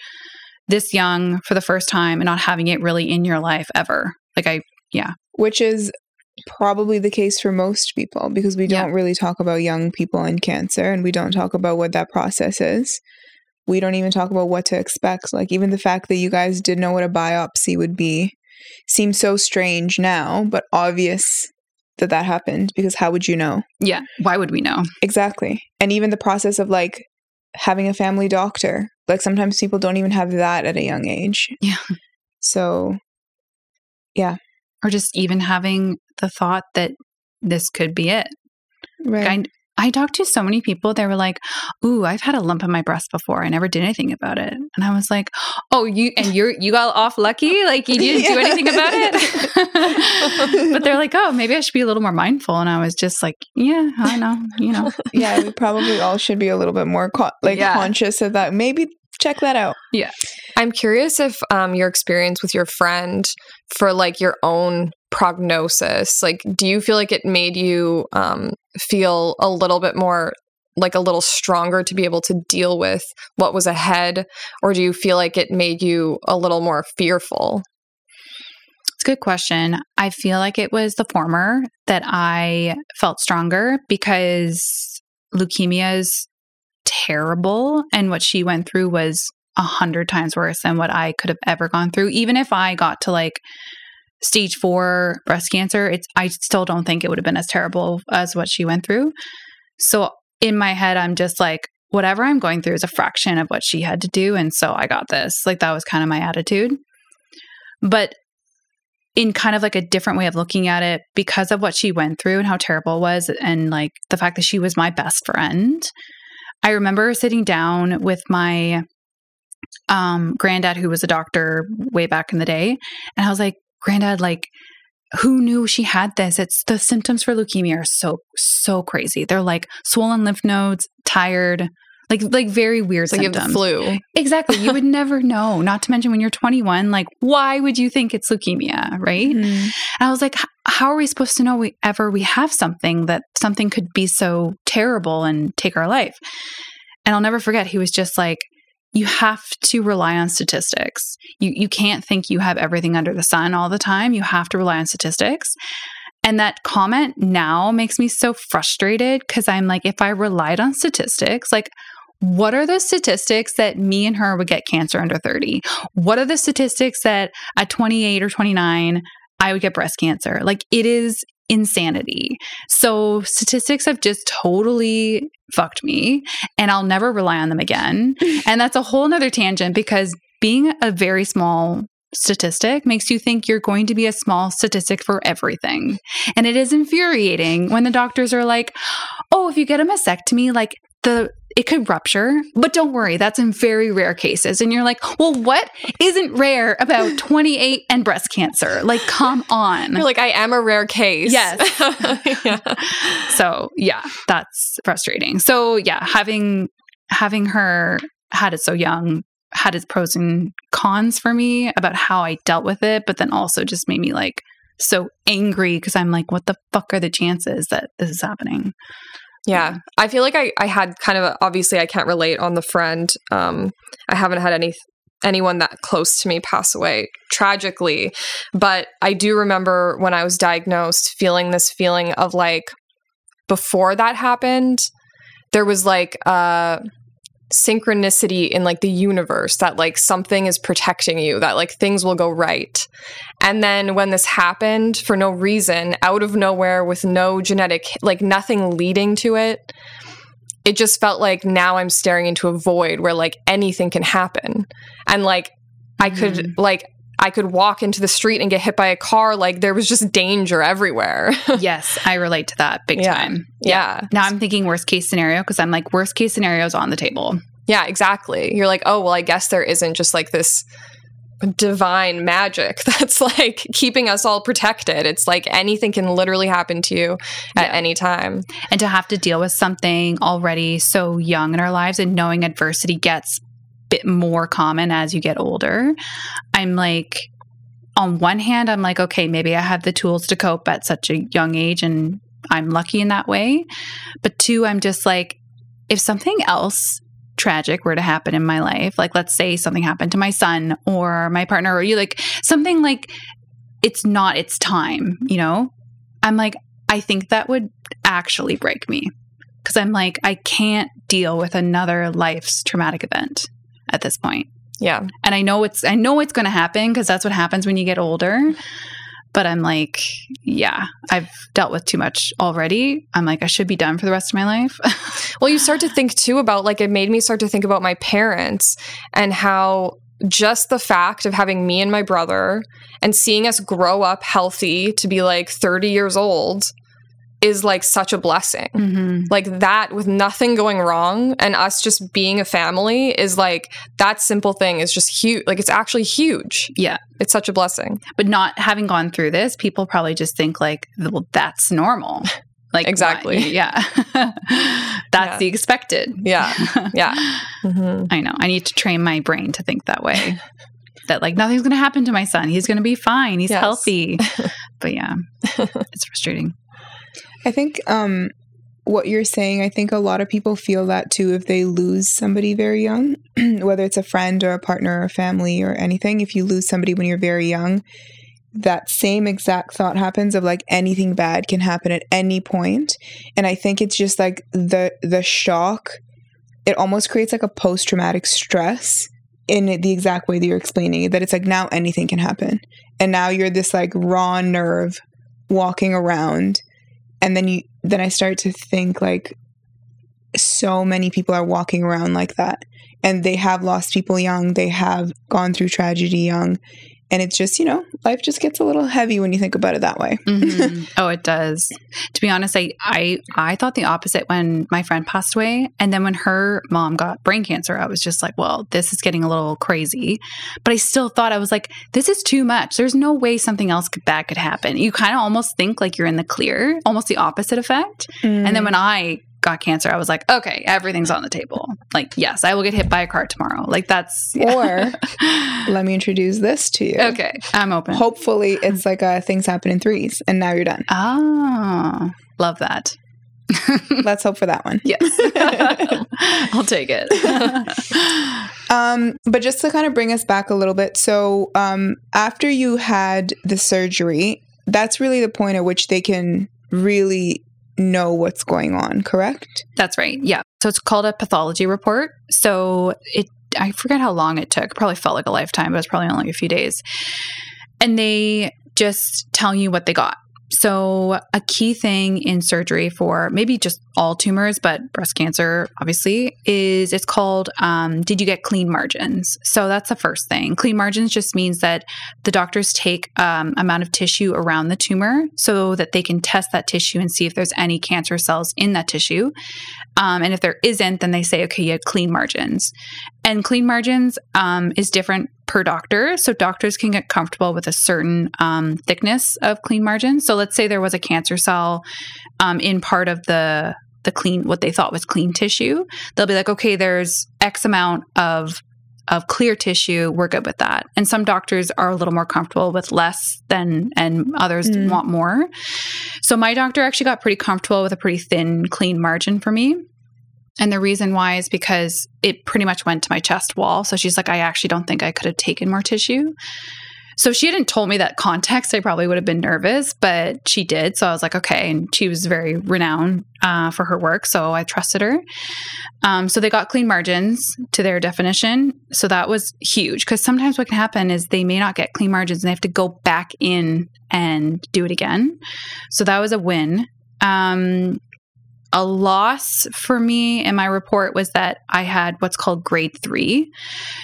this young for the first time and not having it really in your life ever. Like, I, yeah. Which is probably the case for most people because we don't really talk about young people and cancer and we don't talk about what that process is. We don't even talk about what to expect. Like, even the fact that you guys didn't know what a biopsy would be seems so strange now, but obvious that that happened because how would you know? yeah, why would we know? Exactly. And even the process of like having a family doctor. Like sometimes people don't even have that at a young age. Yeah. So yeah. Or just even having the thought that this could be it. right. I, I talked to so many people. They were like, "Ooh, I've had a lump in my breast before. I never did anything about it." And I was like, "Oh, you and you're you got off lucky? Like you didn't do anything about it?" but they're like, "Oh, maybe I should be a little more mindful." And I was just like, "Yeah, I know, you know." yeah, we probably all should be a little bit more co- like Yeah. conscious of that. Maybe check that out. Yeah. I'm curious if um, your experience with your friend for like your own prognosis, like, do you feel like it made you um, feel a little bit more, like a little stronger to be able to deal with what was ahead? Or do you feel like it made you a little more fearful? It's a good question. I feel like it was the former that I felt stronger because leukemia is terrible. And what she went through was a hundred times worse than what I could have ever gone through. Even if I got to like stage four breast cancer, it's I still don't think it would have been as terrible as what she went through. So in my head, I'm just like, whatever I'm going through is a fraction of what she had to do. And so I got this. Like that was kind of my attitude. But in kind of like a different way of looking at it because of what she went through and how terrible it was and like the fact that she was my best friend i remember sitting down with my um granddad who was a doctor way back in the day and i was like granddad like who knew she had this it's the symptoms for leukemia are so so crazy they're like swollen lymph nodes tired like like very weird like you symptoms the flu. Exactly. You would never know. Not to mention when you're 21, like, why would you think it's leukemia? Right. Mhm. And I was like, how are we supposed to know we ever we have something that something could be so terrible and take our life? And I'll never forget, he was just like, you have to rely on statistics. You you can't think you have everything under the sun all the time. You have to rely on statistics. And that comment now makes me so frustrated because I'm like, if I relied on statistics, like what are the statistics that me and her would get cancer under 30? What are the statistics that at 28 or 29 I would get breast cancer? Like it is insanity. So statistics have just totally fucked me and I'll never rely on them again. and that's a whole nother tangent because being a very small statistic makes you think you're going to be a small statistic for everything. And it is infuriating when the doctors are like, oh, if you get a mastectomy, like the it could rupture, but don't worry, that's in very rare cases. And you're like, well, what isn't rare about 28 and breast cancer? Like, come on. You're like, I am a rare case. Yes. yeah. So yeah, that's frustrating. So yeah, having having her had it so young had its pros and cons for me about how I dealt with it, but then also just made me like so angry because I'm like, what the fuck are the chances that this is happening? Yeah. I feel like I, I had kind of a, obviously I can't relate on the friend. Um, I haven't had any anyone that close to me pass away tragically, but I do remember when I was diagnosed feeling this feeling of like before that happened, there was like uh synchronicity in like the universe that like something is protecting you that like things will go right and then when this happened for no reason out of nowhere with no genetic like nothing leading to it it just felt like now i'm staring into a void where like anything can happen and like i could Mm. like i could walk into the street and get hit by a car like there was just danger everywhere yes, I relate to that big Yeah. time. yeah Now I'm thinking worst case scenario because I'm like, worst case scenario is on the table. Yeah, exactly. You're like, oh, well, I guess there isn't just like this divine magic that's like keeping us all protected. It's like anything can literally happen to you at Yeah. any time. and to have to deal with something already so young in our lives and knowing adversity gets bit more common as you get older. I'm like on one hand i'm like okay maybe i have the tools to cope at such a young age and i'm lucky in that way. But two i'm just like if something else tragic were to happen in my life like let's say something happened to my son or my partner or you like something like it's not its time you know? I'm like i think that would actually break me because I'm like, I can't deal with another life's traumatic event at this point. Yeah. And I know it's I know it's going to happen because that's what happens when you get older. But I'm like, yeah, I've dealt with too much already. I'm like, I should be done for the rest of my life. Well, you start to think too about like it made me start to think about my parents and how just the fact of having me and my brother and seeing us grow up healthy to be like 30 years old is like such a blessing. mm-hmm. like that with nothing going wrong and us just being a family is like that simple thing is just huge like it's actually huge Yeah. it's such a blessing But not having gone through this, people probably just think like, well, that's normal. Like Exactly. why- Yeah. that's Yeah. the expected. yeah yeah Mhm. I know. I need to train my brain to think that way. that like nothing's going to happen to my son. He's going to be fine. He's Yes. healthy. but yeah, it's frustrating. I think um, what you're saying, I think a lot of people feel that too if they lose somebody very young, whether it's a friend or a partner or family or anything. If you lose somebody when you're very young, that same exact thought happens of like anything bad can happen at any point. And I think it's just like the the shock, it almost creates like a post traumatic stress in the exact way that you're explaining it, that it's like now anything can happen. And now you're this like raw nerve walking around and then you then i start to think like so many people are walking around like that. And they have lost people young. They have gone through tragedy young and it's just you know life just gets a little heavy when you think about it that way Mhm. oh, it does. To be honest, I, I I thought the opposite when my friend passed away, and then when her mom got brain cancer, I was just like, well, this is getting a little crazy. But I still thought I was like, this is too much. There's no way something else could, bad could happen. You kind of almost think like you're in the clear, almost the opposite effect. And then when I got cancer, I was like, okay, everything's on the table. Like, yes, I will get hit by a car tomorrow. Like that's or let me introduce this to you okay. I'm open. hopefully it's like a things happen in threes and now you're done Oh, love that. let's hope for that one Yes. I'll take it. Um, but just to kind of bring us back a little bit, so um, after you had the surgery, that's really the point at which they can really know what's going on, correct? That's right. Yeah. So it's called a pathology report. So it, I forget how long it took. Probably felt like a lifetime, but it's probably only a few days. And they just tell you what they got. So, a key thing in surgery for maybe just all tumors, but breast cancer, obviously, is it's called um, Did you get clean margins? So, that's the first thing. Clean margins just means that the doctors take um, amount of tissue around the tumor so that they can test that tissue and see if there's any cancer cells in that tissue. Um, and if there isn't, then they say, okay, you had clean margins. And clean margins um, is different per doctor. So doctors can get comfortable with a certain um, thickness of clean margins. So let's say there was a cancer cell um, in part of the the clean what they thought was clean tissue. They'll be like, okay, there's X amount of of clear tissue, we're good with that. And some doctors are a little more comfortable with less than, and others mm. want more. So my doctor actually got pretty comfortable with a pretty thin, clean margin for me. And the reason why is because it pretty much went to my chest wall. So she's like, I actually don't think I could have taken more tissue. So she hadn't told me that context. I probably would have been nervous, but she did. So I was like, okay. And she was very renowned uh, for her work. So I trusted her. Um, so they got clean margins to their definition. So that was huge because sometimes what can happen is they may not get clean margins and they have to go back in and do it again. So that was a win. Um, a loss for me in my report was that I had what's called grade three.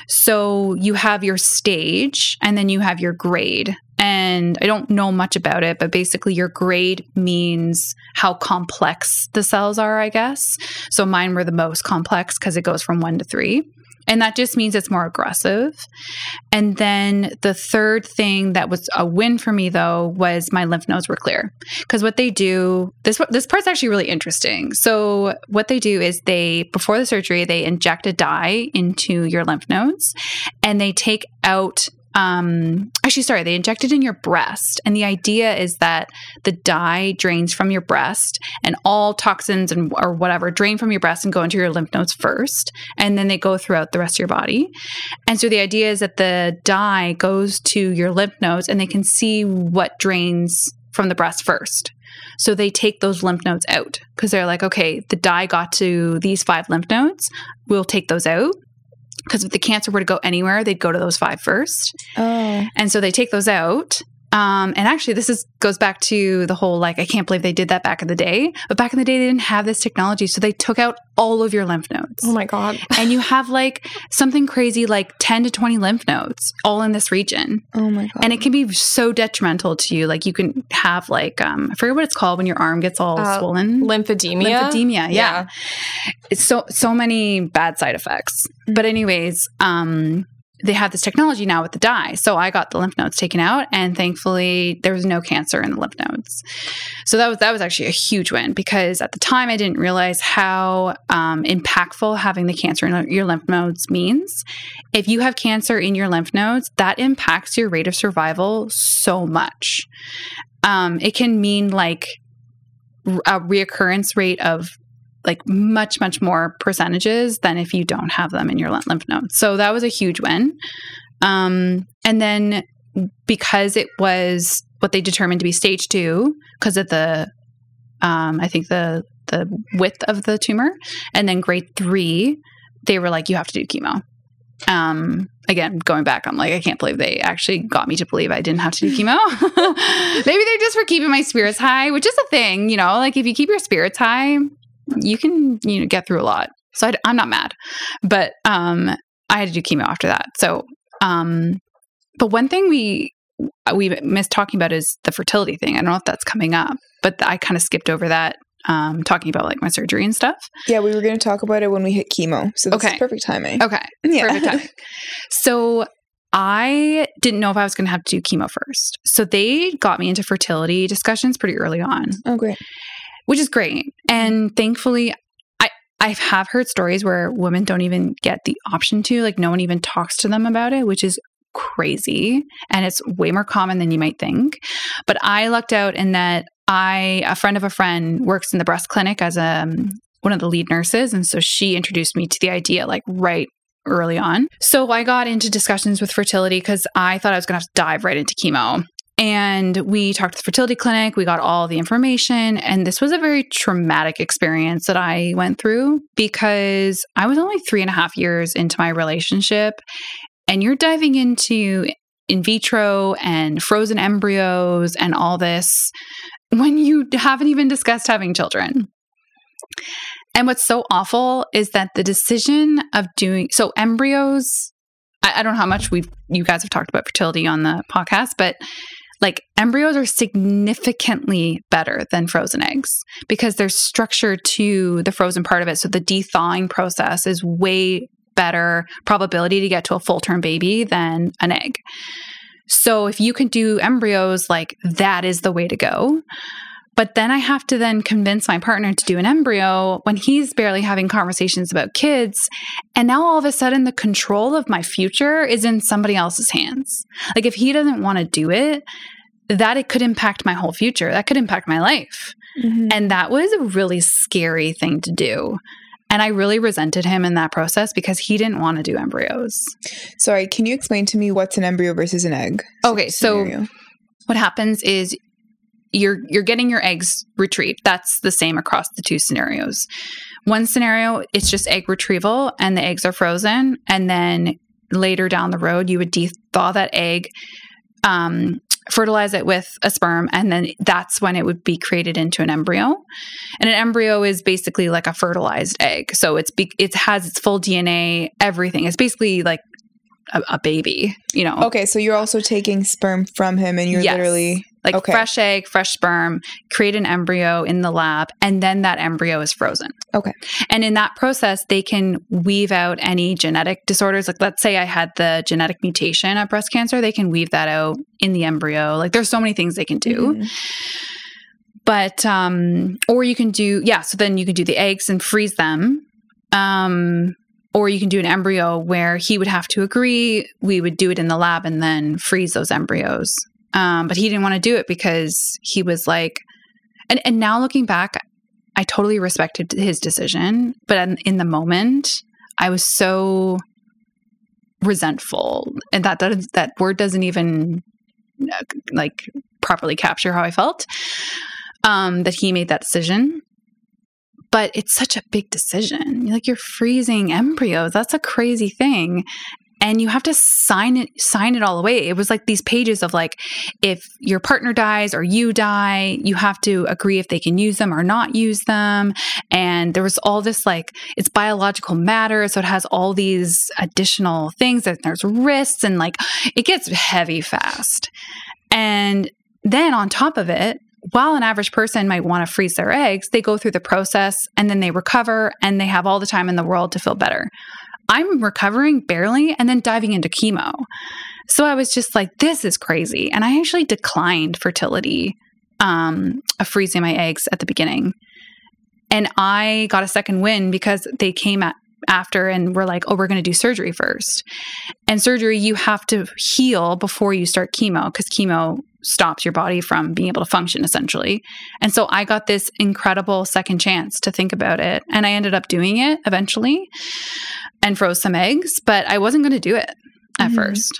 So you have your stage and then you have your grade. And I don't know much about it, but basically, your grade means how complex the cells are, I guess. So mine were the most complex because it goes from one to three. And that just means it's more aggressive. And then the third thing that was a win for me though was my lymph nodes were clear. Because what they do, this this part's actually really interesting. So what they do is they before the surgery, they inject a dye into your lymph nodes and they take out um actually sorry they inject it in your breast and the idea is that the dye drains from your breast and all toxins and or whatever drain from your breast and go into your lymph nodes first and then they go throughout the rest of your body. And so the idea is that the dye goes to your lymph nodes and they can see what drains from the breast first. So they take those lymph nodes out because they're like okay the dye got to these five lymph nodes. We'll take those out because if the cancer were to go anywhere, they'd go to those five first. Oh. And so they take those out. Um, and actually, this is goes back to the whole like I can't believe they did that back in the day. But back in the day, they didn't have this technology, so they took out all of your lymph nodes. Oh my god! and you have like something crazy like ten to twenty lymph nodes all in this region. Oh my god! And it can be so detrimental to you. Like you can have like um, I forget what it's called when your arm gets all uh, swollen. Lymphedemia. Lymphedemia. Yeah. yeah. It's so so many bad side effects. But anyways, um they have this technology now with the dye. So I got the lymph nodes taken out and thankfully there was no cancer in the lymph nodes. So that was that was actually a huge win because at the time I didn't realize how um, impactful having the cancer in your lymph nodes means. If you have cancer in your lymph nodes, that impacts your rate of survival so much. Um, it can mean like a reoccurrence rate of like much much more percentages than if you don't have them in your lymph nodes so that was a huge win. Um, and then because it was what they determined to be stage two because of the um, i think the the width of the tumor and then grade three they were like you have to do chemo. Um, again going back i'm like i can't believe they actually got me to believe i didn't have to do chemo. Maybe they're just for keeping my spirits high which is a thing you know? Like if you keep your spirits high you can you know get through a lot. So I, am not mad, but um, I had to do chemo after that. So, um, but one thing we we missed talking about is the fertility thing. I don't know if that's coming up, but I kind of skipped over that. Um, talking about like my surgery and stuff. Yeah, we were going to talk about it when we hit chemo. So this okay. is perfect timing. Okay. Yeah. Perfect timing. so I didn't know if I was going to have to do chemo first. So they got me into fertility discussions pretty early on. Oh, great which is great. And thankfully, I I have heard stories where women don't even get the option to, like no one even talks to them about it, which is crazy and it's way more common than you might think. But I lucked out in that I a friend of a friend works in the breast clinic as a um, one of the lead nurses and so she introduced me to the idea like right early on. So I got into discussions with fertility cuz I thought I was going to have to dive right into chemo. And we talked to the fertility clinic, we got all the information. And this was a very traumatic experience that I went through because I was only three and a half years into my relationship. And you're diving into in vitro and frozen embryos and all this when you haven't even discussed having children. And what's so awful is that the decision of doing so embryos. I, don't know how much we've you guys have talked about fertility on the podcast, but like embryos are significantly better than frozen eggs because there's structure to the frozen part of it. So the thawing process is way better probability to get to a full term baby than an egg. So if you can do embryos, like that is the way to go. But then I have to then convince my partner to do an embryo when he's barely having conversations about kids. And now all of a sudden, the control of my future is in somebody else's hands. Like if he doesn't want to do it, that it could impact my whole future. That could impact my life. Mm-hmm. And that was a really scary thing to do. And I really resented him in that process because he didn't want to do embryos. Sorry, can you explain to me what's an embryo versus an egg? Okay, scenario? so what happens is you're you're getting your eggs retrieved. That's the same across the two scenarios. One scenario, it's just egg retrieval and the eggs are frozen and then later down the road you would thaw that egg um, fertilize it with a sperm, and then that's when it would be created into an embryo. And an embryo is basically like a fertilized egg, so it's be- it has its full DNA, everything. It's basically like a, a, baby, you know. Okay, so you're also taking sperm from him, and you're yes. literally like okay. fresh egg, fresh sperm, create an embryo in the lab, and then that embryo is frozen. Okay. And in that process, they can weave out any genetic disorders. Like, let's say I had the genetic mutation of breast cancer, they can weave that out in the embryo. Like, there's so many things they can do. Mm-hmm. But, um, or you can do, yeah, so then you can do the eggs and freeze them. Um, or you can do an embryo where he would have to agree. We would do it in the lab and then freeze those embryos. Um, but he didn't want to do it because he was like, and, and now looking back, I totally respected his decision. But in, in the moment, I was so resentful. And that, that, that word doesn't even uh, like properly capture how I felt um, that he made that decision but it's such a big decision. Like you're freezing embryos. That's a crazy thing and you have to sign it sign it all away. It was like these pages of like if your partner dies or you die you have to agree if they can use them or not use them. And there was all this like it's biological matter so it has all these additional things that there's risks and like it gets heavy fast. And then on top of it while an average person might want to freeze their eggs, they go through the process and then they recover and they have all the time in the world to feel better. I'm recovering barely and then diving into chemo. So I was just like, this is crazy. And I actually declined fertility um, of freezing my eggs at the beginning. And I got a second win because they came at, after and we're like, oh, we're going to do surgery first. And surgery, you have to heal before you start chemo because chemo stops your body from being able to function essentially. And so I got this incredible second chance to think about it. And I ended up doing it eventually and froze some eggs, but I wasn't going to do it at mm-hmm. first.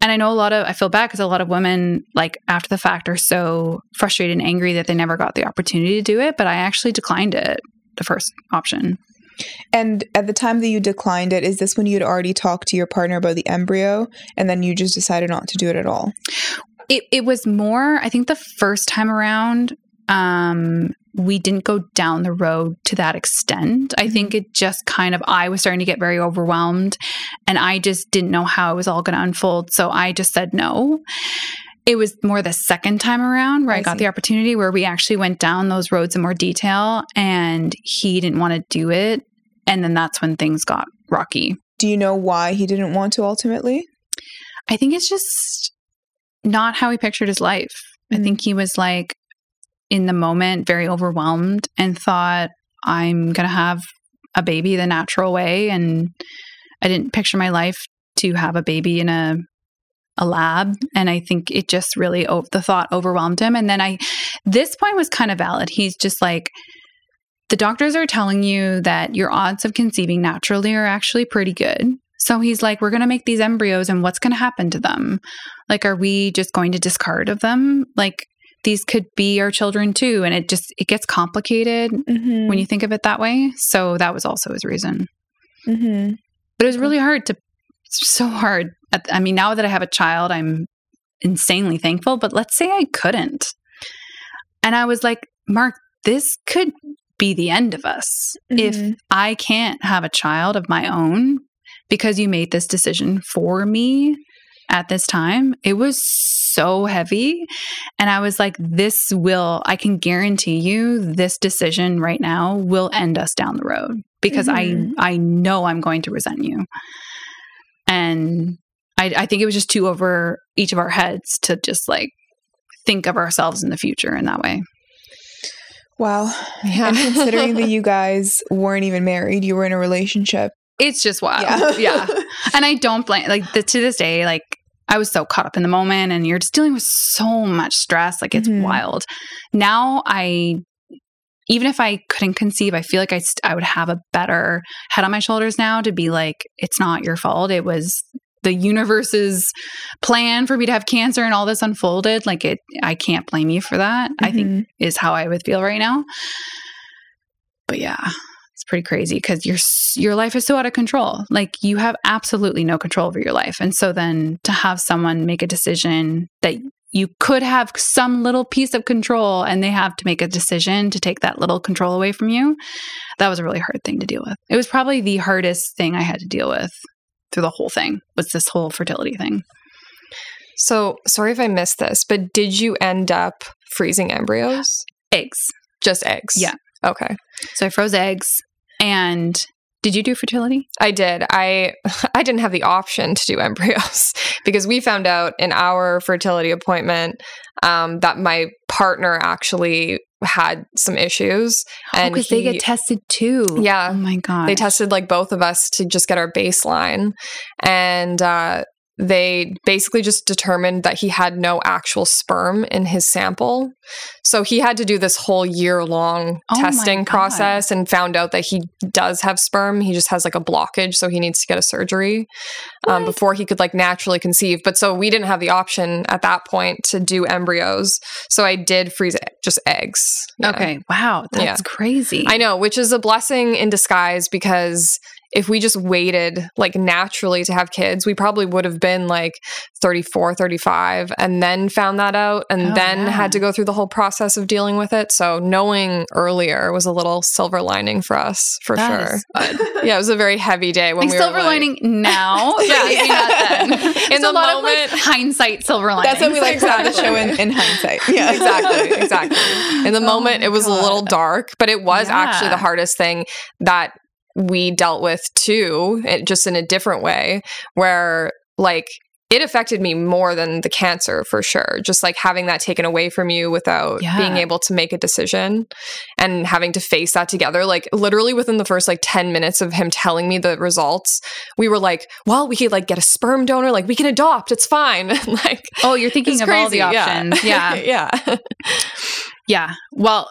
And I know a lot of, I feel bad because a lot of women, like after the fact, are so frustrated and angry that they never got the opportunity to do it. But I actually declined it, the first option. And at the time that you declined it, is this when you had already talked to your partner about the embryo and then you just decided not to do it at all? It, it was more, I think the first time around, um, we didn't go down the road to that extent. I mm-hmm. think it just kind of, I was starting to get very overwhelmed and I just didn't know how it was all going to unfold. So I just said no. It was more the second time around where I, I got see. the opportunity where we actually went down those roads in more detail and he didn't want to do it. And then that's when things got rocky. Do you know why he didn't want to ultimately? I think it's just not how he pictured his life. Mm-hmm. I think he was like, in the moment very overwhelmed and thought, I'm going to have a baby the natural way. And I didn't picture my life to have a baby in a a lab and i think it just really the thought overwhelmed him and then i this point was kind of valid he's just like the doctors are telling you that your odds of conceiving naturally are actually pretty good so he's like we're going to make these embryos and what's going to happen to them like are we just going to discard of them like these could be our children too and it just it gets complicated mm-hmm. when you think of it that way so that was also his reason mm-hmm. but it was really hard to so hard i mean now that i have a child i'm insanely thankful. But let's say I couldn't. And I was like, Mark, this could be the end of us if Mhm. I can't have a child of my own because you made this decision for me at this time. It was so heavy. And I was like, this will, I can guarantee you, this decision right now will end us down the road because Mhm. I, I know I'm going to resent you. And I, I think it was just too over each of our heads to just like think of ourselves in the future in that way. Wow. Yeah. And considering that you guys weren't even married, you were in a relationship. It's just wild. yeah. and I don't blame like the, to this day like I was so caught up in the moment and you're just dealing with so much stress like it's Mhm. wild. Now I even if I couldn't conceive, I feel like I st- I would have a better head on my shoulders now to be like it's not your fault. It was the universe's plan for me to have cancer and all this unfolded. Like it I can't blame you for that. I think Mhm. is how I would feel right now. But yeah, it's pretty crazy because your your life is so out of control. Like you have absolutely no control over your life, and so then to have someone make a decision that you could have some little piece of control, and they have to make a decision to take that little control away from you, that was a really hard thing to deal with. It was probably the hardest thing I had to deal with through the whole thing was this whole fertility thing. So sorry if I missed this, but did you end up freezing embryos? Eggs. Just eggs? Yeah. Okay. So I froze eggs, and did you do fertility? I did. I I didn't have the option to do embryos because we found out in our fertility appointment um, that my partner actually had some issues, and because they get tested too. Yeah. Oh my god. they tested like both of us to just get our baseline, and uh, they basically just determined that he had no actual sperm in his sample. So he had to do this whole year long Oh testing process and found out that he does have sperm. He just has like a blockage, so he needs to get a surgery um, before he could like naturally conceive. But so we didn't have the option at that point to do embryos. So I did freeze just eggs. Yeah. Okay. Wow. That's Yeah. crazy. I know, which is a blessing in disguise because if we just waited like naturally to have kids, we probably would have been like 34, 35 and then found that out and Oh, then yeah. had to go through the whole process of dealing with it. So knowing earlier was a little silver lining for us for That sure. is But yeah, it was a very heavy day when like we were silver like- lining now. Yeah. maybe not then. In There's the a lot moment- of like hindsight silver lining. That's what we like to have the show in, in hindsight. Yeah. exactly exactly in the Oh moment it was a little dark but it was actually the hardest thing that we dealt with too it, just in a different way where like it affected me more than the cancer for sure just like having that taken away from you without Yeah. being able to make a decision and having to face that together like literally within the first like 10 minutes of him telling me the results we were like well we could like get a sperm donor like we can adopt it's fine like Oh, you're thinking of all the crazy, yeah. options. Yeah. yeah Yeah. Well,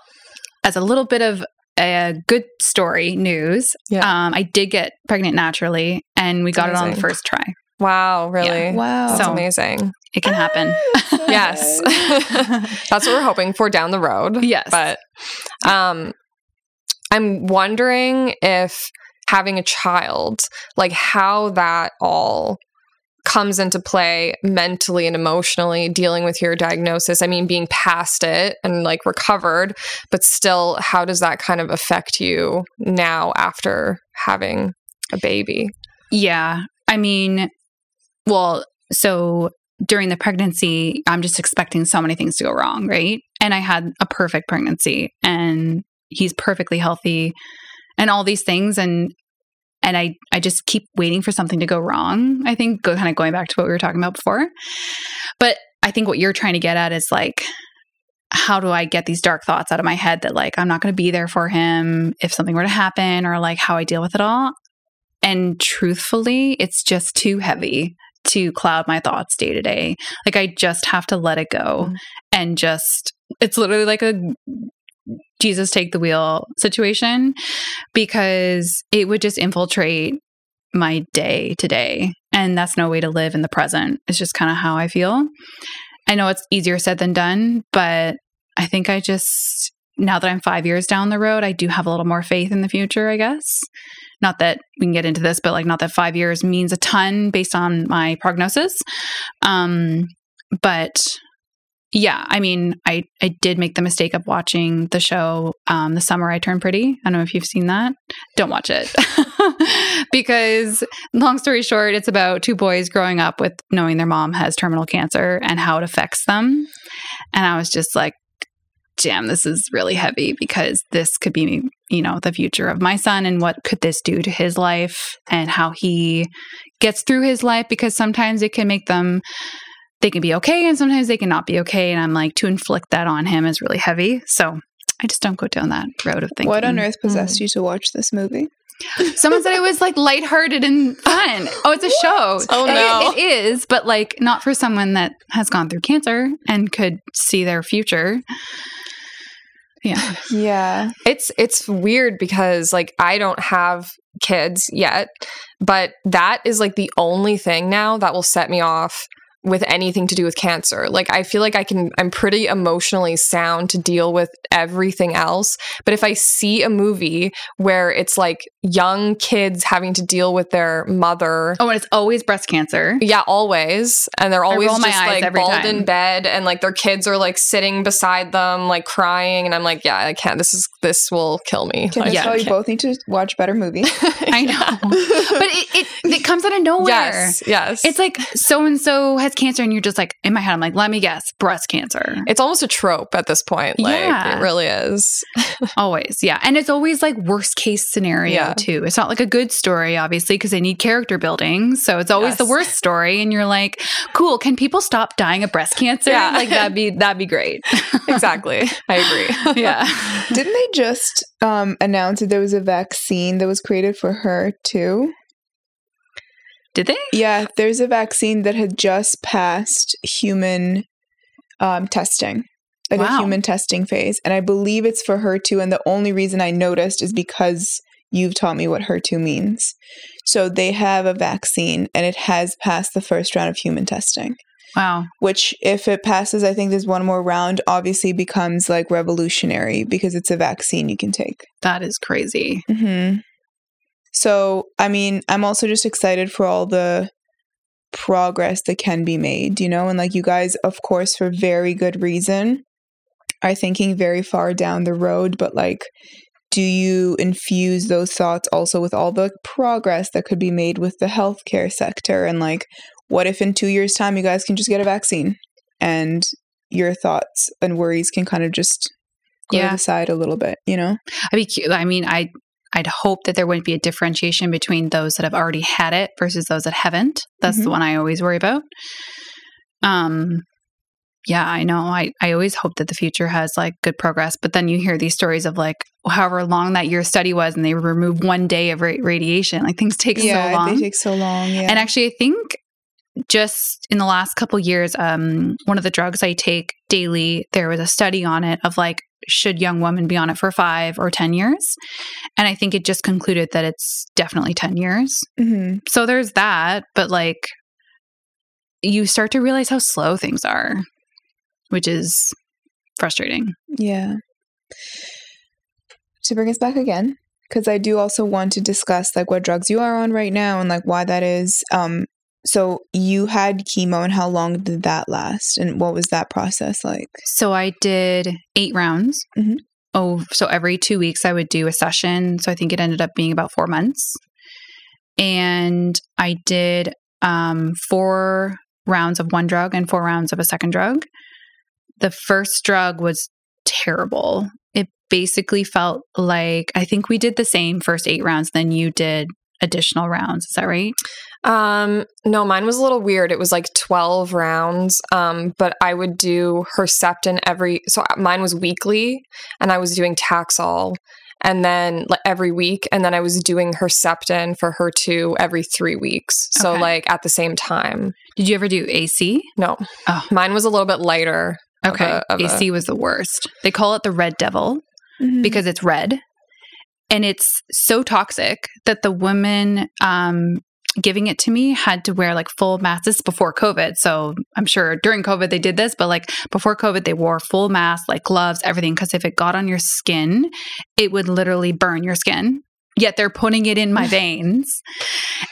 as a little bit of a good story news, Yeah. um, I did get pregnant naturally and we got it on the first try. Wow, really? Wow. That's So- amazing. It can happen. Yes. That's what we're hoping for down the road. Yes. But um I'm wondering if having a child, like how that all comes into play mentally and emotionally dealing with your diagnosis. I mean, being past it and like recovered, but still, how does that kind of affect you now after having a baby? Yeah. I mean, well, so during the pregnancy, I'm just expecting so many things to go wrong, right? And I had a perfect pregnancy and he's perfectly healthy and all these things and and I I just keep waiting for something to go wrong. I think go kind of going back to what we were talking about before. But I think what you're trying to get at is like how do I get these dark thoughts out of my head that like I'm not going to be there for him if something were to happen or like how I deal with it all? And truthfully, it's just too heavy to cloud my thoughts day to day. Like I just have to let it go Mm. and just it's literally like a Jesus take the wheel situation because it would just infiltrate my day to day. And that's no way to live in the present. It's just kind of how I feel. I know it's easier said than done, but I think I just, now that I'm five years down the road, I do have a little more faith in the future, I guess. Not that we can get into this, but like, not that five years means a ton based on my prognosis. Um, but yeah, I mean, I I did make the mistake of watching the show um, "The Summer I Turned Pretty." I don't know if you've seen that. Don't watch it because, long story short, it's about two boys growing up with knowing their mom has terminal cancer and how it affects them. And I was just like, "Damn, this is really heavy because this could be, you know, the future of my son and what could this do to his life and how he gets through his life because sometimes it can make them." They can be okay and sometimes they can not be okay. And I'm like, to inflict that on him is really heavy. So I just don't go down that road of thinking. What on earth possessed mm. you to watch this movie? Someone said it was like lighthearted and fun. Oh, it's a show. Oh, It- no. it is, but like not for someone that has gone through cancer and could see their future. Yeah. Yeah. It's it's weird because like I don't have kids yet, but that is like the only thing now that will set me off with anything to do with cancer. Like I feel like I can I'm pretty emotionally sound to deal with everything else, but if I see a movie where it's like young kids having to deal with their mother Oh, and it's always breast cancer. yeah, always. And they're always just like bald time. in bed and like their kids are like sitting beside them, like crying. And I'm like, yeah, I can't. This is, this will kill me. Can Like, I yeah, tell you both need to watch better movies? I know. but it, it, it comes out of nowhere. Yes. Yes. It's like so and so has cancer, and you're just like, in my head, I'm like, let me guess, breast cancer. it's almost a trope at this point. Like Yeah. it really is. Always, yeah. And it's always like worst case scenario Yeah. too. It's not like a good story, obviously, because they need character building. So it's always the worst story. And you're like, cool, can people stop dying of breast cancer? Yeah. Like that'd be that'd be great. exactly. I agree. yeah. Didn't they just um, announce that there was a vaccine that was created for her too? Did they? Yeah, there's a vaccine that had just passed human um, testing, like Wow. a human testing phase, and I believe it's for HER2. And the only reason I noticed is because you've taught me what HER2 means. So they have a vaccine, and it has passed the first round of human testing. Wow. Which, if it passes, I think there's one more round. Obviously, becomes like revolutionary because it's a vaccine you can take. That is crazy. hmm So, I mean, I'm also just excited for all the progress that can be made, you know? And like you guys, of course, for very good reason, are thinking very far down the road, but like, do you infuse those thoughts also with all the progress that could be made with the healthcare sector? And like, what if in two years' time you guys can just get a vaccine and your thoughts and worries can kind of just go Yeah. to the side a little bit, you know? I'd be cu- I mean, I I'd hope that there wouldn't be a differentiation between those that have already had it versus those that haven't. That's the Mhm. one I always worry about. Um yeah, I know. I, I always hope that the future has like good progress, but then you hear these stories of like however long that your study was and they remove one day of ra- radiation. Like things take so long. they take so long. Yeah. And actually, I think just in the last couple years, um, one of the drugs I take daily, there was a study on it of like, should young women be on it for five or 10 years? And I think it just concluded that it's definitely 10 years. Mhm. So there's that. But like, you start to realize how slow things are, which is frustrating. Yeah. To bring us back again, because I do also want to discuss like what drugs you are on right now and like why that is. Um, so you had chemo, and how long did that last, and what was that process like? So I did eight rounds. Mhm. Oh, so every two weeks I would do a session. So I think it ended up being about four months. And I did um, four rounds of one drug and four rounds of a second drug. The first drug was terrible. It basically felt like I think we did the same first eight rounds, then you did additional rounds. Is that right? Um, no, mine was a little weird. It was like 12 rounds. Um, but I would do Herceptin every so mine was weekly and I was doing Taxol and then like every week and then I was doing Herceptin for HER2 every 3 weeks. So Okay. like at the same time. Did you ever do AC? No. Oh. Mine was a little bit lighter. of Okay. a- of a- AC was the worst. They call it the red devil. Mm-hmm. because it's red and it's so toxic that the woman um, giving it to me had to wear like full masks This is before covid so i'm sure during covid they did this but like before covid they wore full masks like gloves everything because if it got on your skin it would literally burn your skin yet they're putting it in my veins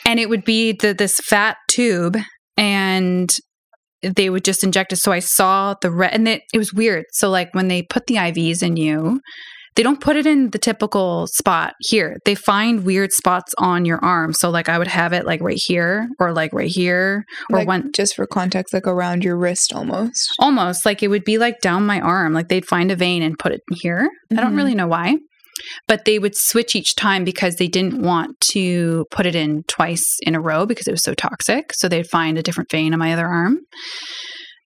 and it would be the, this fat tube and they would just inject it. So I saw the red, and it, it was weird. So like when they put the IVs in you, they don't put it in the typical spot here. They find weird spots on your arm. So like I would have it like right here or like right here or like, one just for context, like around your wrist almost. almost like it would be like down my arm. Like they'd find a vein and put it in here. I don't really know why. But they would switch each time because they didn't want to put it in twice in a row because it was so toxic. So they'd find a different vein on my other arm.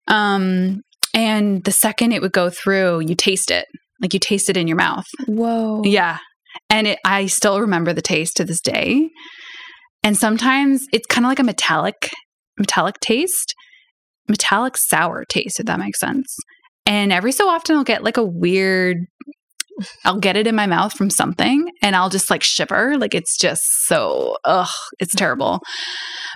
Um, and the second it would go through, you taste it. Like you taste it in your mouth. Whoa. Yeah. And it, I still remember the taste to this day. And sometimes it's kind of like a metallic, metallic taste, metallic sour taste, if that makes sense. And every so often I'll get like a weird, I'll get it in my mouth from something and I'll just like shiver. Like it's just so, ugh, it's terrible.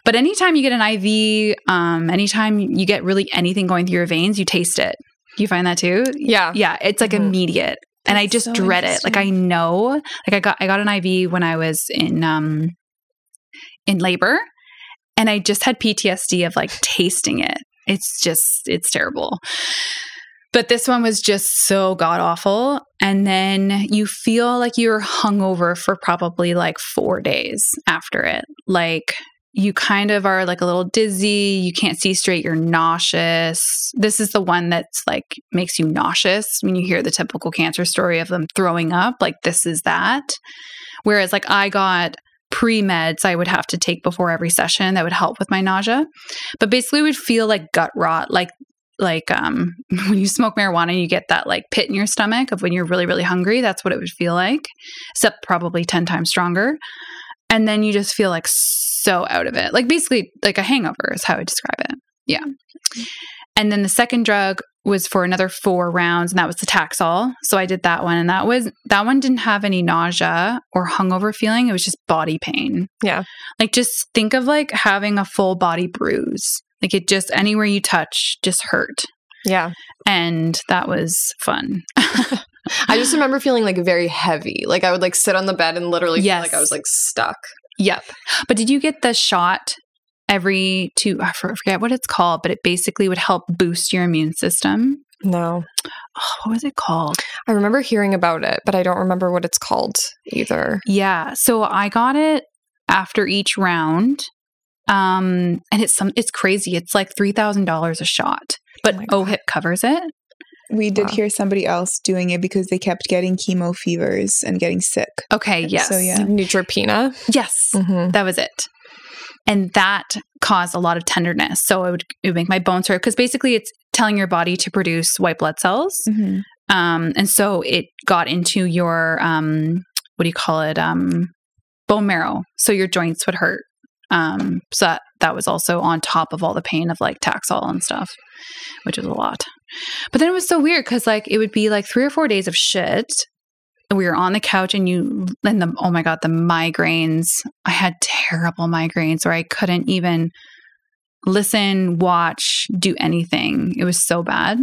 But anytime you get an IV, um, anytime you get really anything going through your veins, you taste it. You find that too? Yeah. Yeah, it's like Mhm. immediate. and I just so dread it. Like I know, like I got I got an IV when I was in um in labor and I just had PTSD of like tasting it. It's just it's terrible. But this one was just so god awful and then you feel like you're hungover for probably like 4 days after it. Like you kind of are like a little dizzy, you can't see straight, you're nauseous. This is the one that's like makes you nauseous when you hear the typical cancer story of them throwing up, like this is that. Whereas like I got pre-meds I would have to take before every session that would help with my nausea. But basically would feel like gut rot, like like um when you smoke marijuana you get that like pit in your stomach of when you're really really hungry, that's what it would feel like, except probably 10 times stronger. And then you just feel like so out of it. Like basically like a hangover is how I describe it. Yeah. And then the second drug was for another four rounds, and that was the Taxol. So I did that one, and that was that one didn't have any nausea or hungover feeling. It was just body pain. Yeah. Like just think of like having a full body bruise. Like it just anywhere you touch just hurt. Yeah. And that was fun. I just remember feeling like very heavy. Like I would like sit on the bed and literally feel Yes. like I was like stuck. Yep. But did you get the shot every two? I forget what it's called, but it basically would help boost your immune system. No. Oh, what was it called? I remember hearing about it, but I don't remember what it's called either. Yeah. So I got it after each round. Um, and it's some it's crazy. It's like three thousand dollars a shot. But Oh OHIP covers it. We did Wow. hear somebody else doing it because they kept getting chemo fevers and getting sick. Okay, yes. So, yeah. Neutropenia. Yes. Mm-hmm. That was it. And that caused a lot of tenderness. So it would, it would make my bones hurt because basically it's telling your body to produce white blood cells. Mm-hmm. Um, and so it got into your um, what do you call it? Um, bone marrow. So your joints would hurt. Um, so that, that was also on top of all the pain of like Taxol and stuff, which was a lot. But then it was so weird because like it would be like three or four days of shit. And we were on the couch and you and the oh my god, the migraines. I had terrible migraines where I couldn't even listen, watch, do anything. It was so bad.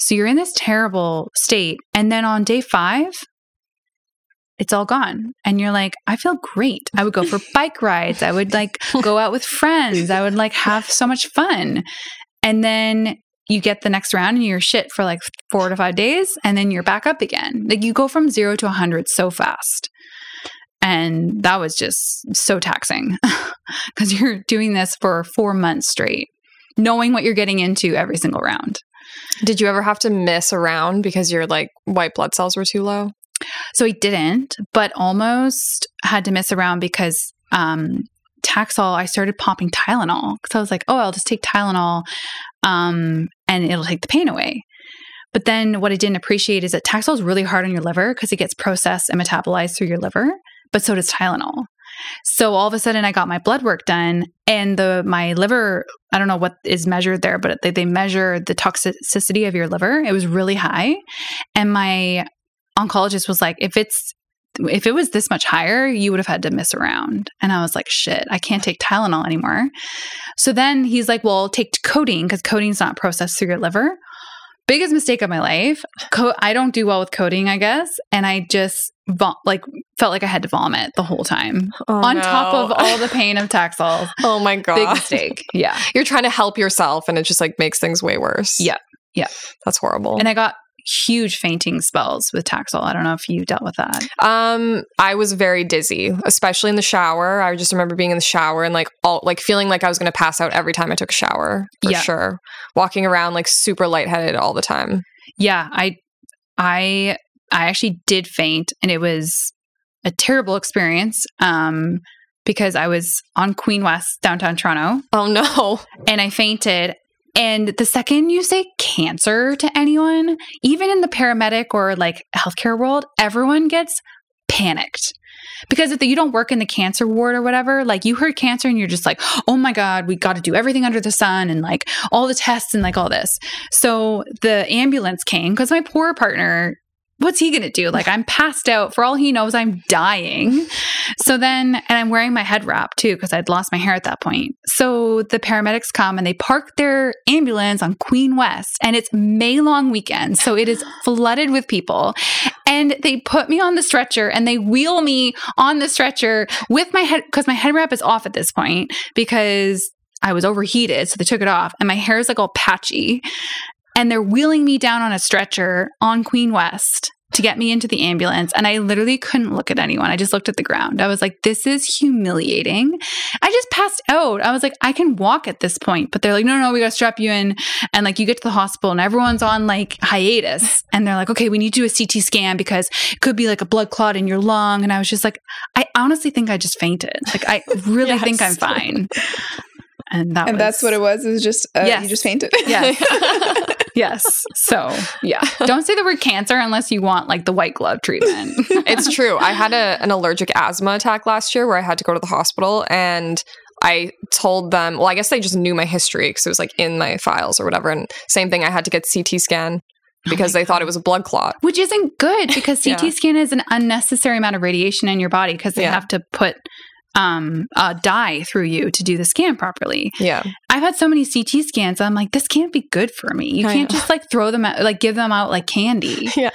So you're in this terrible state. And then on day five, it's all gone. And you're like, I feel great. I would go for bike rides. I would like go out with friends. I would like have so much fun. And then you get the next round and you're shit for like four to five days. And then you're back up again. Like you go from zero to 100 so fast. And that was just so taxing because you're doing this for four months straight, knowing what you're getting into every single round. Did you ever have to miss a round because your like white blood cells were too low? So I didn't, but almost had to miss around because um, Taxol, I started popping Tylenol because I was like, oh, I'll just take Tylenol um, and it'll take the pain away. But then what I didn't appreciate is that Taxol is really hard on your liver because it gets processed and metabolized through your liver, but so does Tylenol. So all of a sudden I got my blood work done and the my liver, I don't know what is measured there, but they, they measure the toxicity of your liver. It was really high. And my oncologist was like, if it's if it was this much higher, you would have had to miss around. And I was like, shit, I can't take Tylenol anymore. So then he's like, well, take codeine because codeine's not processed through your liver. biggest mistake of my life. Co- I don't do well with codeine, I guess, and I just like felt like I had to vomit the whole time Oh, on top of all the pain of Taxol. oh my god, Big mistake. Yeah. You're trying to help yourself, and it just like makes things way worse. Yeah. Yeah. that's horrible. And I got huge fainting spells with Taxol. I don't know if you dealt with that. Um, I was very dizzy, especially in the shower. I just remember being in the shower and like all like feeling like I was going to pass out every time I took a shower. For Yeah. sure, walking around like super lightheaded all the time. Yeah, I I I actually did faint and it was a terrible experience um because I was on Queen West downtown Toronto Oh no! and I fainted and the second you say cancer to anyone, even in the paramedic or like healthcare world, everyone gets panicked. Because if you don't work in the cancer ward or whatever, like you heard cancer and you're just like, oh my God, we got to do everything under the sun and like all the tests and like all this. So the ambulance came because my poor partner, what's he going to do? Like I'm passed out. For all he knows, I'm dying. So then, and I'm wearing my head wrap too because I'd lost my hair at that point. So the paramedics come and they park their ambulance on Queen West and it's May long weekend. So it is flooded with people. And they put me on the stretcher and they wheel me on the stretcher with my head because my head wrap is off at this point because I was overheated. So they took it off and my hair is like all patchy. And they're wheeling me down on a stretcher on Queen West to get me into the ambulance. And I literally couldn't look at anyone. I just looked at the ground. I was like, this is humiliating. I just passed out. I was like, I can walk at this point. But they're like, no, no, we got to strap you in. And like, you get to the hospital and everyone's on like hiatus. And they're like, okay, we need to do a CT scan because it could be like a blood clot in your lung. And I was just like, I honestly think I just fainted. Like, I really think I'm fine. And that and was, that's what it was. It was just uh, Yes. you just fainted. Yes. yes. So, yeah. Don't say the word cancer unless you want like the white glove treatment. it's true. I had a, an allergic asthma attack last year where I had to go to the hospital and I told them, well, I guess they just knew my history because it was like in my files or whatever. And same thing, I had to get CT scan because they thought it was a blood clot. Which isn't good because CT Yeah. scan is an unnecessary amount of radiation in your body because they Yeah. have to put um a dye through you to do the scan properly. Yeah. I've had so many CT scans. I'm like, this can't be good for me. You I can't know. just like throw them out, like give them out like candy. Yeah.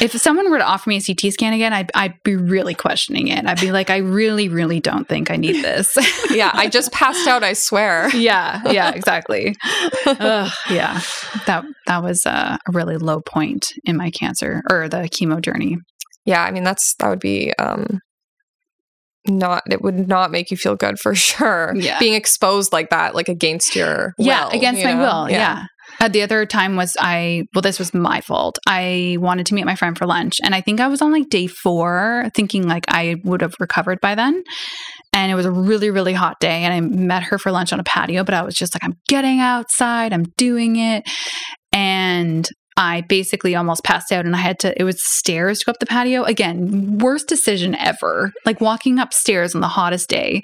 if someone were to offer me a CT scan again, I'd, I'd be really questioning it. I'd be like, I really, really don't think I need this. Yeah. I just passed out, I swear. yeah, yeah, exactly. Ugh, yeah, that that was a really low point in my cancer or the chemo journey. Yeah. I mean, that's, that would be, um, not it would not make you feel good for sure Yeah. being exposed like that like against your yeah, will, against you my know? will. Yeah. Uh, the other time was I, well, this was my fault. I wanted to meet my friend for lunch. And I think I was on like day four, thinking like I would have recovered by then. And it was a really, really hot day. And I met her for lunch on a patio, but I was just like, I'm getting outside, I'm doing it. And I basically almost passed out and I had to, it was stairs to go up the patio. Again, worst decision ever. Like walking upstairs on the hottest day.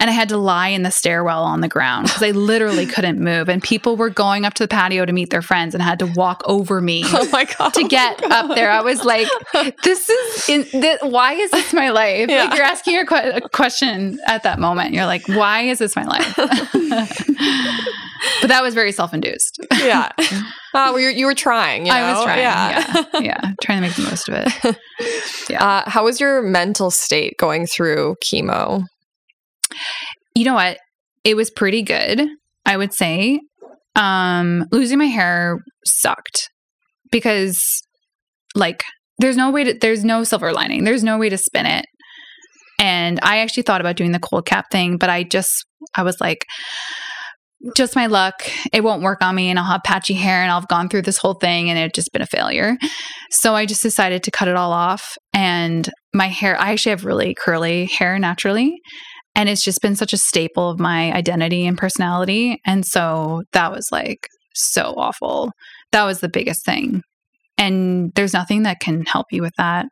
And I had to lie in the stairwell on the ground because I literally couldn't move. And people were going up to the patio to meet their friends and had to walk over me oh my god to get up there. I was like, this is, in, th- why is this my life? Yeah. Like you're asking your que- a question at that moment. You're like, why is this my life? but that was very self induced. yeah uh, well, you, you were trying you I was trying. yeah, Yeah. yeah. Trying to make the most of it. Yeah. Uh, how was your mental state going through chemo you know what? It was pretty good, I would say. Um, losing my hair sucked because, like, there's no way to, there's no silver lining. There's no way to spin it. And I actually thought about doing the cold cap thing, but I just, I was like, just my luck. It won't work on me, and I'll have patchy hair, and have gone through this whole thing, and it just been a failure. So I just decided to cut it all off. And my hair, I actually have really curly hair naturally. And it's just been such a staple of my identity and personality. And so that was like so awful. That was the biggest thing. And there's nothing that can help you with that.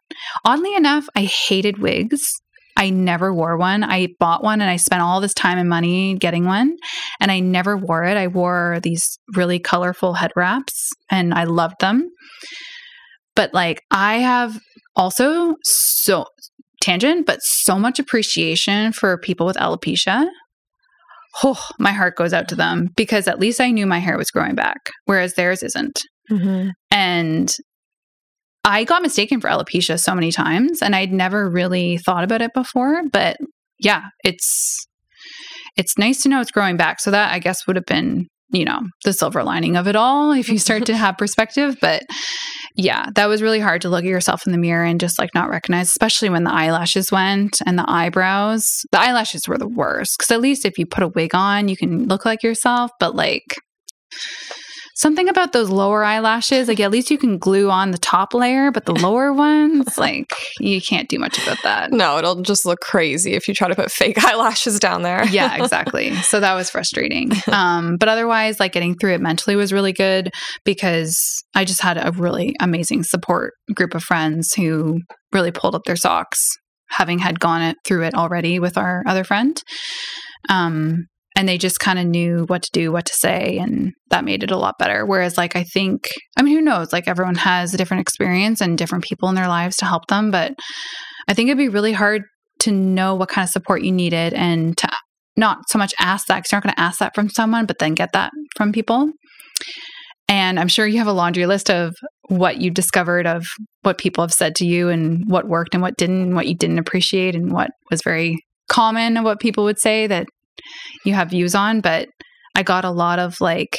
Oddly enough, I hated wigs. I never wore one. I bought one and I spent all this time and money getting one, and I never wore it. I wore these really colorful head wraps and I loved them. But like, I have also so tangent, but so much appreciation for people with alopecia. oh, my heart goes out to them because at least I knew my hair was growing back, whereas theirs isn't. Mm-hmm. And I got mistaken for alopecia so many times and I'd never really thought about it before, but yeah, it's it's nice to know it's growing back. So that I guess would have been, you know, the silver lining of it all if you start to have perspective, but yeah, that was really hard to look at yourself in the mirror and just like not recognize, especially when the eyelashes went and the eyebrows. The eyelashes were the worst because at least if you put a wig on, you can look like yourself, but like something about those lower eyelashes, like at least you can glue on the top layer, but the lower ones, like you can't do much about that. No, it'll just look crazy if you try to put fake eyelashes down there. yeah, exactly. So that was frustrating. Um, but otherwise, like getting through it mentally was really good because I just had a really amazing support group of friends who really pulled up their socks, having had gone it through it already with our other friend. Um, and they just kind of knew what to do, what to say, and that made it a lot better. Whereas, like, I think, I mean, who knows? Like, everyone has a different experience and different people in their lives to help them, but I think it'd be really hard to know what kind of support you needed and to not so much ask that because you're not going to ask that from someone, but then get that from people. And I'm sure you have a laundry list of what you discovered of what people have said to you and what worked and what didn't, and what you didn't appreciate and what was very common and what people would say that you have views on, but I got a lot of like,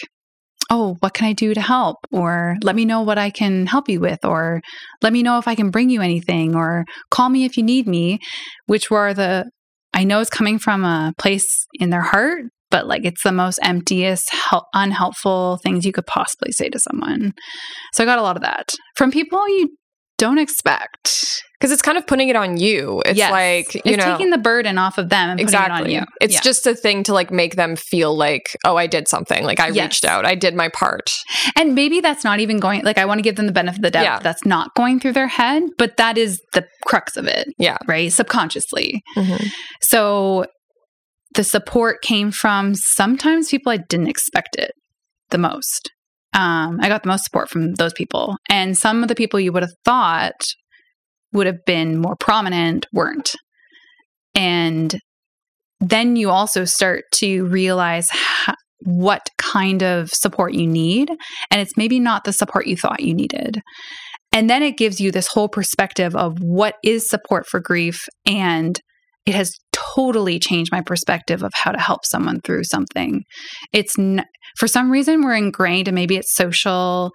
oh, what can I do to help? Or let me know what I can help you with, or let me know if I can bring you anything, or call me if you need me, which were the, I know it's coming from a place in their heart, but like it's the most emptiest, hel- unhelpful things you could possibly say to someone. So I got a lot of that from people you don't expect. Because it's kind of putting it on you. It's Yes. like, you it's know. taking the burden off of them and putting it on exactly. you. It's Yeah. just a thing to like make them feel like, oh, I did something. Like I Yes. reached out. I did my part. And maybe that's not even going, like, I want to give them the benefit of the doubt. Yeah. That's not going through their head, but that is the crux of it, Yeah. right? Subconsciously. Mm-hmm. So the support came from sometimes people I didn't expect it the most. Um, I got the most support from those people. And some of the people you would have thought would have been more prominent weren't. And then you also start to realize ho- what kind of support you need. And it's maybe not the support you thought you needed. And then it gives you this whole perspective of what is support for grief. And it has totally changed my perspective of how to help someone through something. It's n- for some reason we're ingrained, and maybe it's social.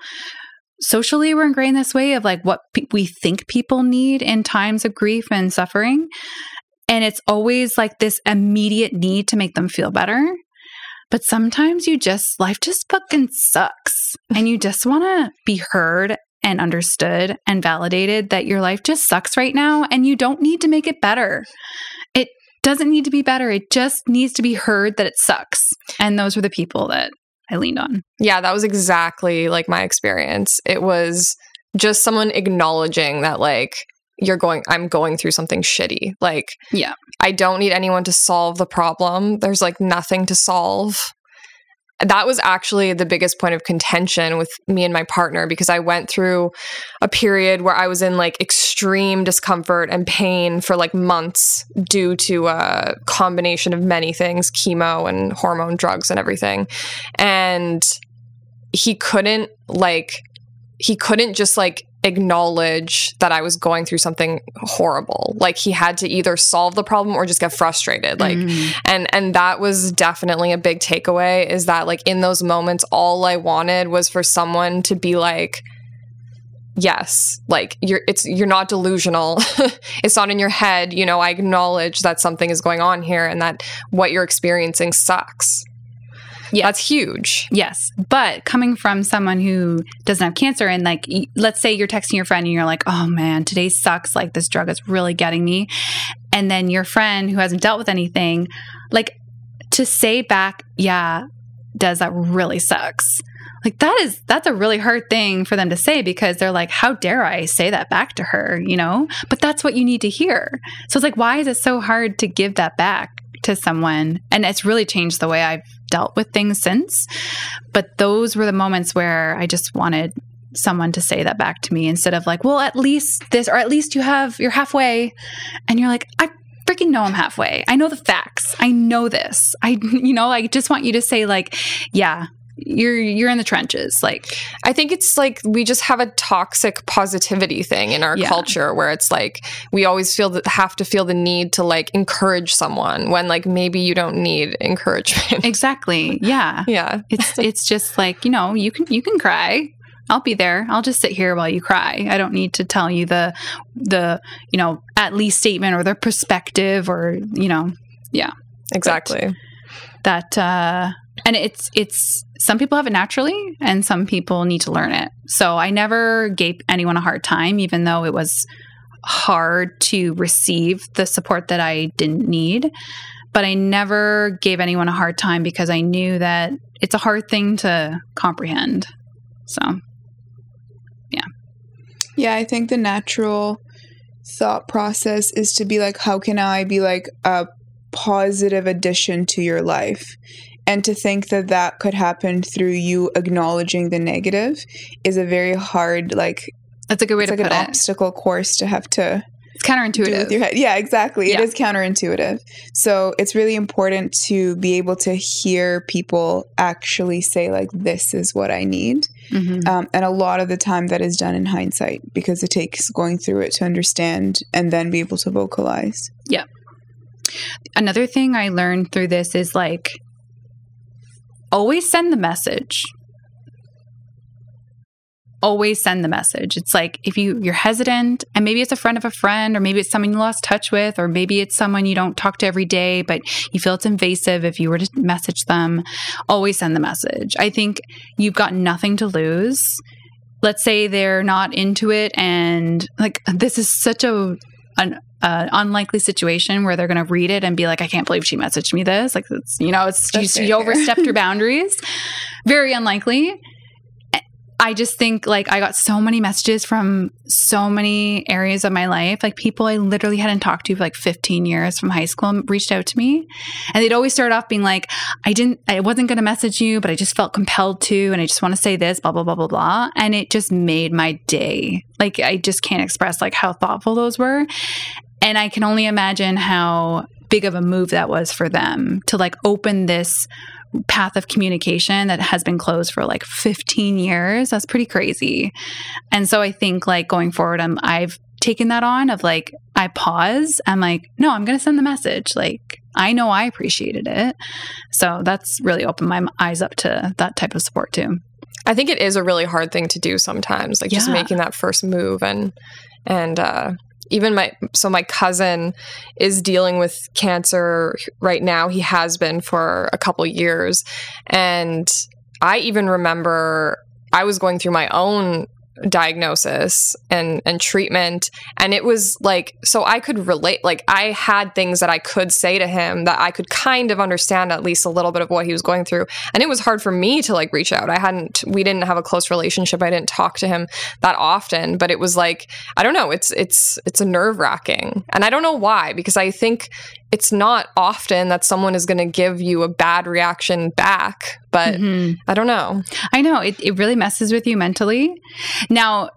Socially, we're ingrained this way of like what pe- we think people need in times of grief and suffering. And it's always like this immediate need to make them feel better. But sometimes you just, life just fucking sucks. And you just want to be heard and understood and validated that your life just sucks right now and you don't need to make it better. It doesn't need to be better. It just needs to be heard that it sucks. And those were the people that I leaned on. Yeah, that was exactly like my experience. It was just someone acknowledging that like you're going I'm going through something shitty. Like Yeah. I don't need anyone to solve the problem. There's like nothing to solve. That was actually the biggest point of contention with me and my partner because I went through a period where I was in like extreme discomfort and pain for like months due to a combination of many things, chemo and hormone drugs and everything. And he couldn't like he couldn't just like acknowledge that I was going through something horrible. Like he had to either solve the problem or just get frustrated. Like Mm. and and that was definitely a big takeaway is that like in those moments all I wanted was for someone to be like yes like you're it's you're not delusional it's not in your head you know i acknowledge that something is going on here and that what you're experiencing sucks Yeah. that's huge Yes. But coming from someone who doesn't have cancer and like, let's say you're texting your friend and you're like, oh man, today sucks. Like this drug is really getting me. And then your friend who hasn't dealt with anything, like to say back, yeah, does that really sucks. Like that is, that's a really hard thing for them to say because they're like, how dare I say that back to her, you know? But that's what you need to hear. So it's like, why is it so hard to give that back to someone? And it's really changed the way I've dealt with things since. But those were the moments where I just wanted someone to say that back to me instead of like, well, at least this, or at least you have, you're halfway. And you're like, I freaking know I'm halfway. I know the facts. I know this. I, you know, I just want you to say, like, yeah, you're you're in the trenches. Like i think it's like we just have a toxic positivity thing in our Yeah. culture where it's like we always feel that have to feel the need to like encourage someone when like maybe you don't need encouragement. Exactly. Yeah. Yeah. It's it's just like you know you can you can cry. I'll be there. I'll just sit here while you cry. I don't need to tell you the the you know at least statement or the perspective or you know yeah. exactly. that uh and it's it's some people have it naturally and some people need to learn it. So i never gave anyone a hard time even though it was hard to receive the support that i didn't need. But i never gave anyone a hard time because i knew that it's a hard thing to comprehend. So Yeah, Yeah, I think the natural thought process is to be like, how can I be like a positive addition to your life? And to think that that could happen through you acknowledging the negative is a very hard, like, that's a good way it's to like put an it obstacle course to have to it's counterintuitive with your head. Yeah, exactly. Yeah. It is counterintuitive. So it's really important to be able to hear people actually say, like, this is what I need. Mhm. Um, and a lot of the time that is done in hindsight because it takes going through it to understand and then be able to vocalize. Yeah. Another thing I learned through this is like always send the message. Always send the message. It's like if you you're hesitant and maybe it's a friend of a friend or maybe it's someone you lost touch with or maybe it's someone you don't talk to every day but you feel it's invasive if you were to message them, always send the message. I think you've got nothing to lose. Let's say they're not into it and like this is such a an uh, unlikely situation where they're going to read it and be like, I can't believe she messaged me this. Like, it's, you know, it's That's you, you overstepped your boundaries. Very unlikely. I just think like I got so many messages from so many areas of my life. Like people I literally hadn't talked to for like 15 years from high school reached out to me. And they'd always start off being like, I didn't, I wasn't going to message you, but I just felt compelled to. And I just want to say this, blah, blah, blah, blah, blah. And it just made my day. Like I just can't express like how thoughtful those were. And I can only imagine how big of a move that was for them to like open this path of communication that has been closed for like 15 years. That's pretty crazy. And so I think like going forward, I'm, I've taken that on of like, I pause. I'm like, no, I'm going to send the message. Like, I know I appreciated it. So that's really opened my eyes up to that type of support too. I think it is a really hard thing to do sometimes, like just making that first move and and uh even my so my cousin is dealing with cancer right now. He has been for a couple years and I even remember I was going through my own diagnosis and and treatment. And it was like so I could relate like I had things that I could say to him that I could kind of understand at least a little bit of what he was going through. And it was hard for me to like reach out. I hadn't we didn't have a close relationship. I didn't talk to him that often but it was like I don't know. It's it's it's a nerve wracking and I don't know why because I think it's not often that someone is going to give you a bad reaction back but Mhm. I don't know I know it, it really messes with you mentally. Now,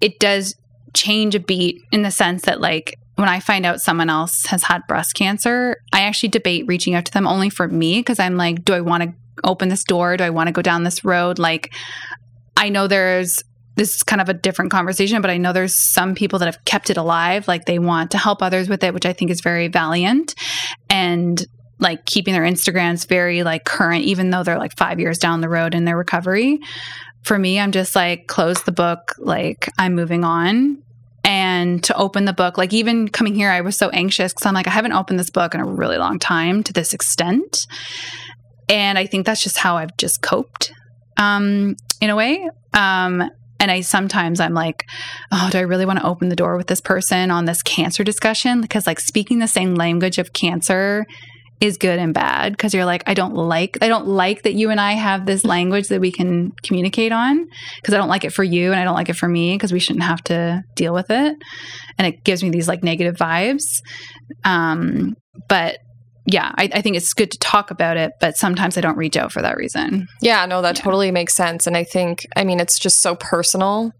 it does change a beat in the sense that, like, when I find out someone else has had breast cancer, I actually debate reaching out to them only for me because I'm like, do I want to open this door? Do I want to go down this road? Like, I know there's this is kind of a different conversation, but I know there's some people that have kept it alive. Like, they want to help others with it, which I think is very valiant. And like keeping their Instagrams very like current, even though they're like five years down the road in their recovery. For me, I'm just like, close the book, like, I'm moving on. And to open the book, like, even coming here, I was so anxious because I'm like, I haven't opened this book in a really long time to this extent. And I think that's just how I've just coped um, in a way. Um, and I sometimes I'm like, oh, do I really want to open the door with this person on this cancer discussion? Because like speaking the same language of cancer is good and bad because you're like I don't like I don't like that you and I have this language that we can communicate on because I don't like it for you and I don't like it for me because we shouldn't have to deal with it and it gives me these like negative vibes um but yeah I, I think it's good to talk about it but sometimes I don't reach out for that reason Yeah, no, that Yeah. totally makes sense. And I think, I mean, it's just so personal.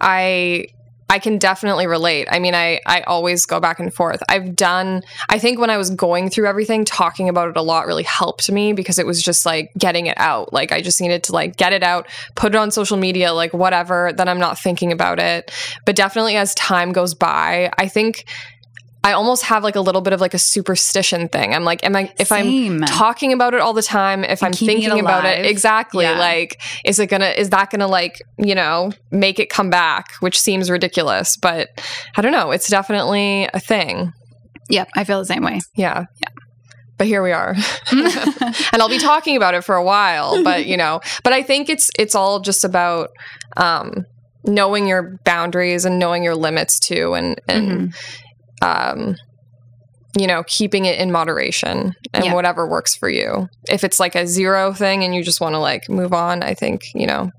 I I can definitely relate. I mean, I I always go back and forth. I've done I think when I was going through everything, talking about it a lot really helped me because it was just like getting it out. Like I just needed to like get it out, put it on social media, like whatever, then I'm not thinking about it. But definitely as time goes by, I think I almost have like a little bit of like a superstition thing. I'm like, am I if Same. I'm talking about it all the time, if And I'm keeping it thinking about it exactly, Yeah. like is it gonna is that gonna like, you know, make it come back, which seems ridiculous, but I don't know. It's definitely a thing. Yep, I feel the same way. Yeah. Yeah. But here we are. and I'll be talking about it for a while, but you know, but I think it's it's all just about um knowing your boundaries and knowing your limits too and and um you know keeping it in moderation and Yeah. whatever works for you if it's like a zero thing and you just want to like move on i think you know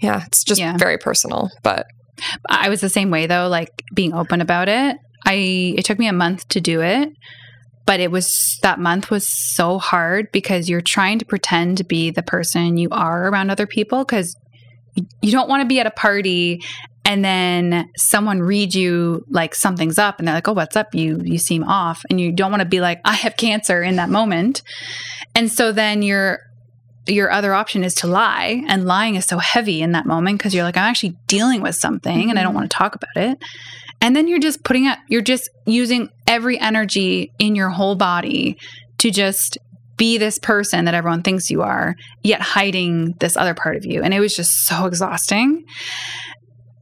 yeah it's just Yeah. very personal but I was the same way though, like being open about it. I it took me a month to do it, but it was that month was so hard because you're trying to pretend to be the person you are around other people because you, you don't want to be at a party and then someone read you like something's up and they're like, "Oh, what's up? You you seem off." And you don't want to be like, "I have cancer" in that moment. And so then you're your other option is to lie and lying is so heavy in that moment because you're like i'm actually dealing with something and i don't mm-hmm. want to talk about it and then you're just putting out you're just using every energy in your whole body to just be this person that everyone thinks you are yet hiding this other part of you and it was just so exhausting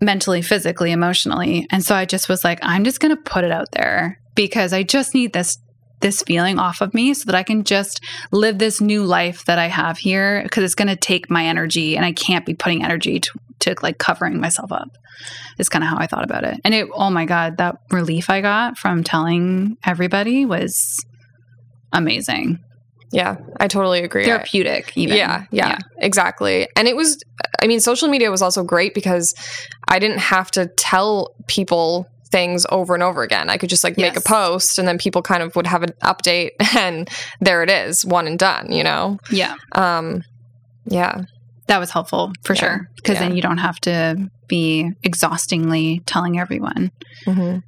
mentally physically emotionally and so i just was like i'm just going to put it out there because i just need this this feeling off of me so that I can just live this new life that I have here because it's going to take my energy and I can't be putting energy to, to like covering myself up. Is kind of how I thought about it. And it, oh my God, that relief I got from telling everybody was amazing. Yeah i totally agree Therapeutic, even. Yeah, yeah, exactly. And it was, I mean, social media was also great because I didn't have to tell people things over and over again. I could just like make a post and then people kind of would have an update and there it is, one and done, you know? Yeah. Um, yeah. That was helpful for Yeah. sure. Because Yeah. then you don't have to be exhaustingly telling everyone. hmm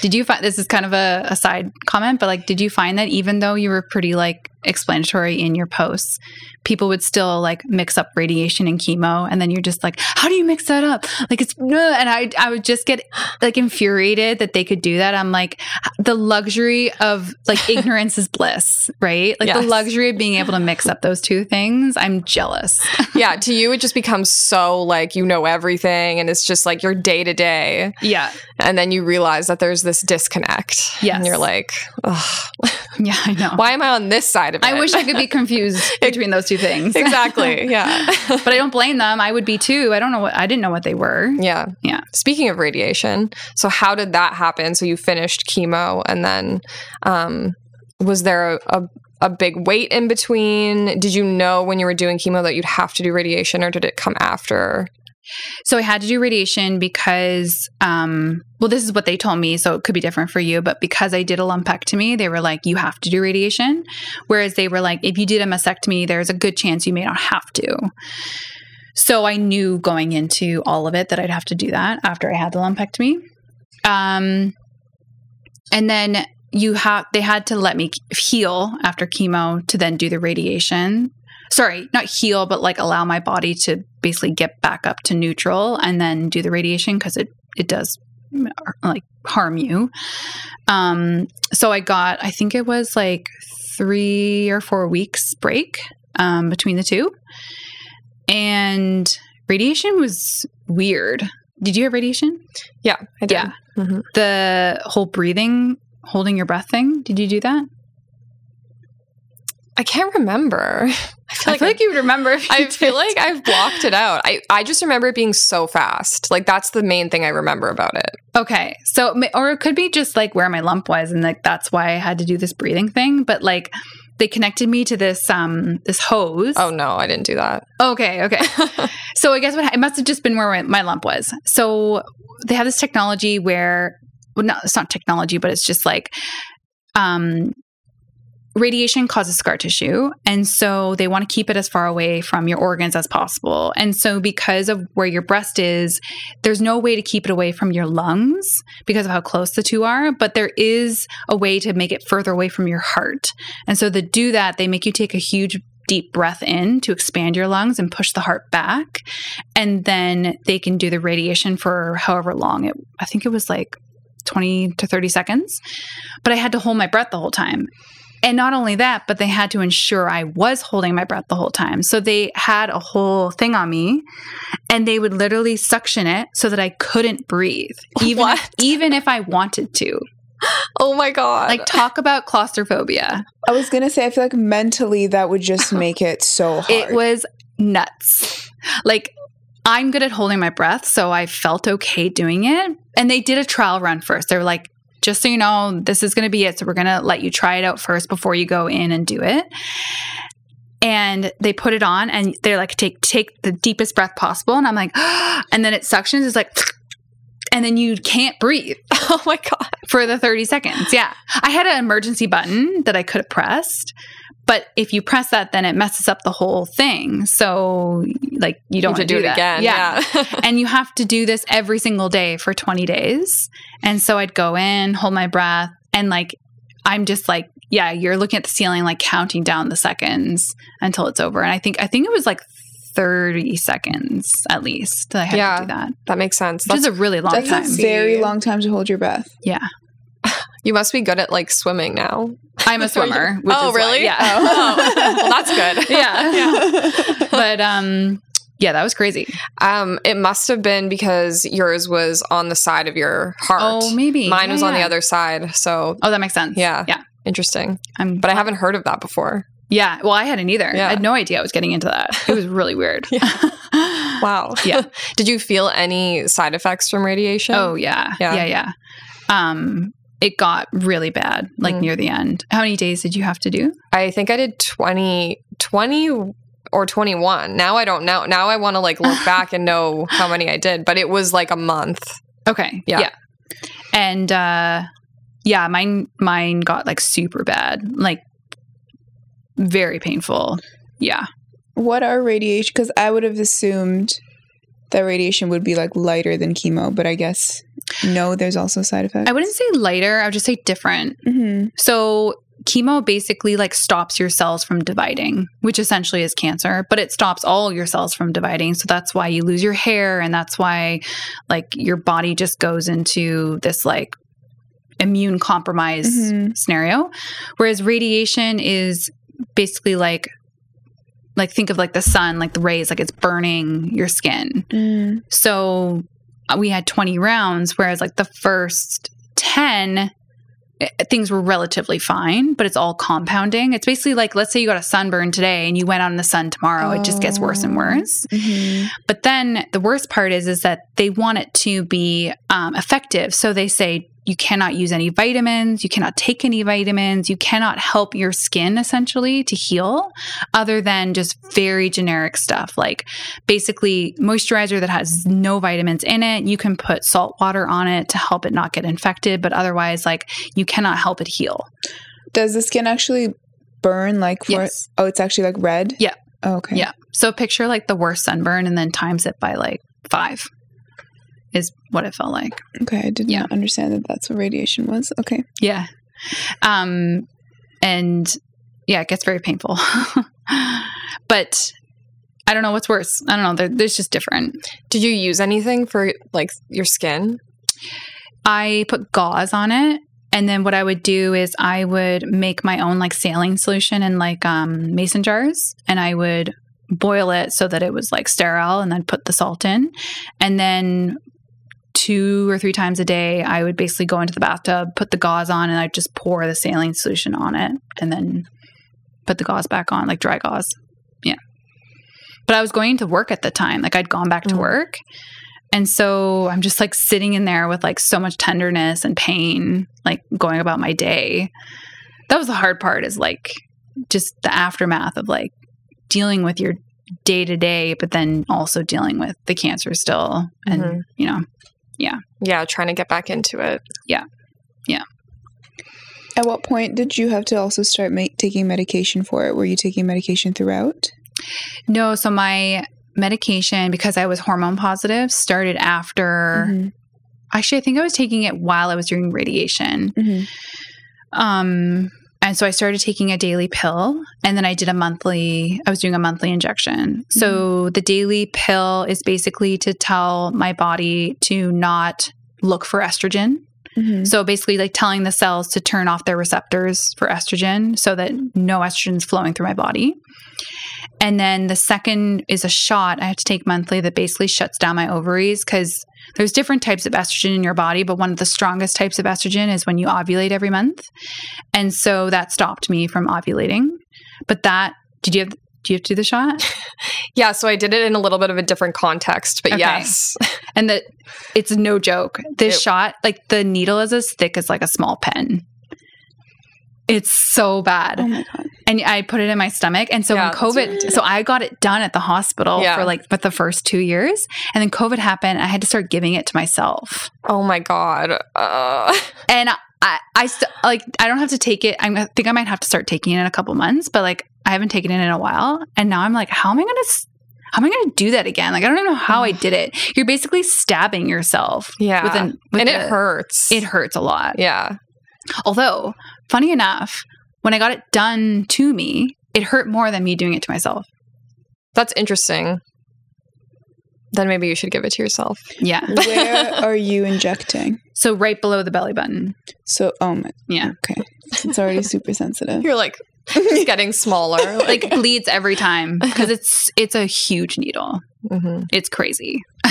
Did you find this is kind of a, a side comment, but like, did you find that even though you were pretty like explanatory in your posts, people would still like mix up radiation and chemo, and then you're just like, how do you mix that up? Like it's no, and I I would just get like infuriated that they could do that. I'm like, the luxury of like ignorance is bliss, right? Like Yes. the luxury of being able to mix up those two things. I'm jealous. Yeah. To you, it just becomes so like you know everything and it's just like your day to day. yeah, And then you realize that there's this disconnect. Yes. And you're like, Ugh, yeah, I know. why am I on this side of it? I wish I could be confused between those two things. exactly. Yeah. but I don't blame them. I would be too. I don't know what I didn't know what they were. Yeah. Yeah. Speaking of radiation, so how did that happen? So you finished chemo and then um was there a, a a big wait in between? Did you know when you were doing chemo that you'd have to do radiation or did it come after? So I had to do radiation because, um, well, this is what they told me. So it could be different for you, but because I did a lumpectomy, they were like, you have to do radiation. Whereas they were like, if you did a mastectomy, there's a good chance you may not have to. So I knew going into all of it that I'd have to do that after I had the lumpectomy. Um, and then you have they had to let me heal after chemo to then do the radiation sorry, not heal, but like allow my body to basically get back up to neutral and then do the radiation because it it does like harm you. Um, so I got, I think it was like three or four weeks break um, between the two, and radiation was weird. Did you have radiation? Yeah, I did. Yeah. Mhm. The whole breathing, holding your breath thing. Did you do that? I can't remember. I feel I like, feel like you would remember. If you I feel like I've blocked it out. I, I just remember it being so fast. Like that's the main thing I remember about it. Okay. So, or it could be just like where my lump was, and like that's why I had to do this breathing thing. But like, they connected me to this um this hose. Oh no, I didn't do that. Okay. Okay. so I guess what it must have just been where my, my lump was. So they have this technology where, well, not it's not technology, but it's just like, um, radiation causes scar tissue. And so they want to keep it as far away from your organs as possible. And so, because of where your breast is, there's no way to keep it away from your lungs because of how close the two are. But there is a way to make it further away from your heart. And so, to do that, they make you take a huge deep breath in to expand your lungs and push the heart back. And then they can do the radiation for however long it, I think it was like 20 to 30 seconds. But I had to hold my breath the whole time. And not only that, but they had to ensure I was holding my breath the whole time. So they had a whole thing on me and they would literally suction it so that I couldn't breathe, even, What? even if I wanted to. Oh my god. Like, talk about claustrophobia. I was gonna say, I feel like mentally that would just make it so hard. It was nuts. Like, I'm good at holding my breath, so I felt okay doing it. And they did a trial run first. They were like, just so you know, this is going to be it. So we're going to let you try it out first before you go in and do it. And they put it on and they're like, take take the deepest breath possible. And I'm like, and then it suctions, it's like, and then you can't breathe oh my god. for the 30 seconds. Yeah. I had an emergency button that I could have pressed, but if you press that, then it messes up the whole thing. So, like, you don't You have to want do it that. again. Yeah. Yeah. and you have to do this every single day for 20 days. And so I'd go in, hold my breath, and like, I'm just like, yeah, you're looking at the ceiling, like counting down the seconds until it's over. And I think, I think it was like 30 seconds at least that I had Yeah. to do that, that makes sense. which is That's, a really long That's time. a very long time to hold your breath. yeah. You must be good at like swimming now. I'm a swimmer. Which oh is why- really? yeah. Oh. well, that's good. yeah. but um yeah, that was crazy. Um, it must have been because yours was on the side of your heart. Oh, maybe. Mine Yeah, was on the other side. So Oh, that makes sense. Yeah. Yeah. interesting. I'm But I haven't heard of that before. Yeah. Well, I hadn't either. Yeah. I had no idea I was getting into that. It was really weird. Wow. Yeah. Did you feel any side effects from radiation? Oh yeah. Yeah. Yeah. Yeah. Um it got really bad like Mm. near the end. How many days did you have to do? I think I did 20, 20 or 21. Now I don't know. Now I want to like look back and know how many I did, but it was like a month. Okay. Yeah. And uh yeah, mine mine got like super bad. Like very painful. Yeah. What are radiation? Because I would have assumed that radiation would be like lighter than chemo, but I guess no, there's also side effects. I wouldn't say lighter, I would just say different. hmm So chemo basically like stops your cells from dividing, which essentially is cancer, but it stops all your cells from dividing. So that's why you lose your hair and that's why like your body just goes into this like immune compromise Mhm. scenario. Whereas radiation is basically like like think of like the sun, like the rays, like it's burning your skin. Mm. So uh, we had 20 rounds, whereas like the first 10, eh, things were relatively fine, but it's all compounding. It's basically like, let's say you got a sunburn today and you went out in the sun tomorrow, it just gets worse and Oh. worse. Mhm. But then the worst part is, is that they want it to be um, effective. So they say you cannot use any vitamins, you cannot take any vitamins, you cannot help your skin essentially to heal other than just very generic stuff like basically moisturizer that has no vitamins in it. You can put salt water on it to help it not get infected, but otherwise, like you cannot help it heal. Does the skin actually burn like for Yes. Oh, it's actually like red? Yeah. Oh, okay. Yeah. So picture like the worst sunburn and then times it by like five is what it felt like. Okay. I did Yeah. not understand that that's what radiation was. Okay. Yeah. Um and yeah, it gets very painful. but I don't know what's worse. I don't know. There's just different. Did you use anything for like your skin? I put gauze on it. And then what I would do is I would make my own like saline solution in like um, mason jars and I would boil it so that it was like sterile and then put the salt in. And then two or three times a day, I would basically go into the bathtub, put the gauze on, and I'd just pour the saline solution on it and then put the gauze back on, like dry gauze. Yeah. But I was going to work at the time. Like I'd gone back to Mm. work. And so I'm just like sitting in there with like so much tenderness and pain, like going about my day. That was the hard part is like just the aftermath of like dealing with your day to day, but then also dealing with the cancer still. And, Mhm. you know, Yeah, Yeah, trying to get back into it. Yeah. Yeah. At what point did you have to also start ma- taking medication for it? Were you taking medication throughout? No, so my medication, because I was hormone positive, started after. Mhm. Actually, I think I was taking it while I was doing radiation. Mhm. Um, and so I started taking a daily pill, and then I did a monthly. I was doing a monthly injection. So the daily pill is basically to tell my body to not look for estrogen. Mhm. So basically, like telling the cells to turn off their receptors for estrogen so that no estrogen is flowing through my body. And then the second is a shot I have to take monthly that basically shuts down my ovaries because there's different types of estrogen in your body, but one of the strongest types of estrogen is when you ovulate every month. And so that stopped me from ovulating. But that, did you have, do you have to do the shot? Yeah, so I did it in a little bit of a different context, but Okay. yes. And that it's no joke. This It- shot, like the needle is as thick as like a small pen. It's so bad. Oh my god. and I put it in my stomach. And so Yeah, when COVID, so I got it done at the hospital Yeah. for like for the first two years, and then COVID happened. I had to start giving it to myself, Oh my god. Uh, and I, I st- like I don't have to take it. I'm, I think I might have to start taking it in a couple months, but like I haven't taken it in a while, and now I'm like, how am I gonna? s- How am I going to do that again? Like, I don't even know how I did it. You're basically stabbing yourself. yeah. With an, with and it a- hurts. It hurts a lot. Yeah. Although, funny enough, when I got it done to me, it hurt more than me doing it to myself. That's interesting. Then maybe you should give it to yourself. Yeah. Where are you injecting? So right below the belly button. So, oh my, Yeah. okay. It's already super sensitive. You're like just getting smaller. Like bleeds every time because it's it's a huge needle. Mhm. It's crazy.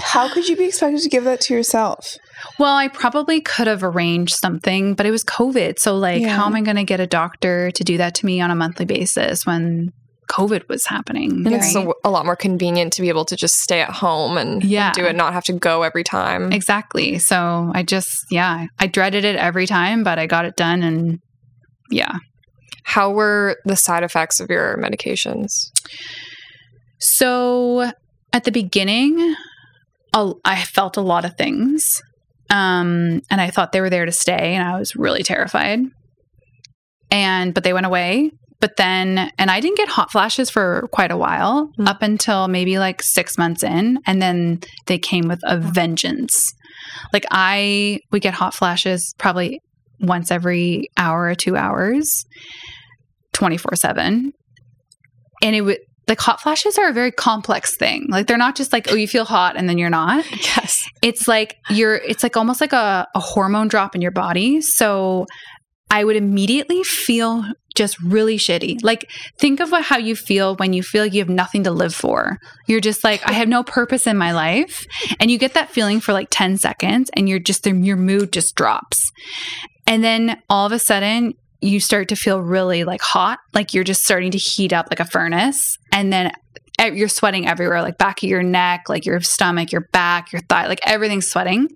How could you be expected to give that to yourself? Well, I probably could have arranged something, but it was COVID. So like Yeah. how am I going to get a doctor to do that to me on a monthly basis when COVID was happening? And it's a, a lot more convenient to be able to just stay at home and, and Yeah. do it, not have to go every time. Exactly. So I just yeah, I dreaded it every time, but I got it done and yeah. How were the side effects of your medications? So at the beginning, I felt a lot of things. Um, and I thought they were there to stay, and I was really terrified. And but they went away. But then, and I didn't get hot flashes for quite a while, Mm. up until maybe like six months in, and then they came with a vengeance. Like I would get hot flashes probably once every hour or two hours, twenty four seven, and it would like hot flashes are a very complex thing. Like they're not just like oh you feel hot and then you're not. Yes. It's like you're it's like almost like a, a hormone drop in your body. So I would immediately feel just really shitty. Like think of what, how you feel when you feel like you have nothing to live for. You're just like I have no purpose in my life and you get that feeling for like 10 seconds and you're just your mood just drops. And then all of a sudden you start to feel really like hot, like you're just starting to heat up like a furnace. And then you're sweating everywhere, like back of your neck, like your stomach, your back, your thigh, like everything's sweating.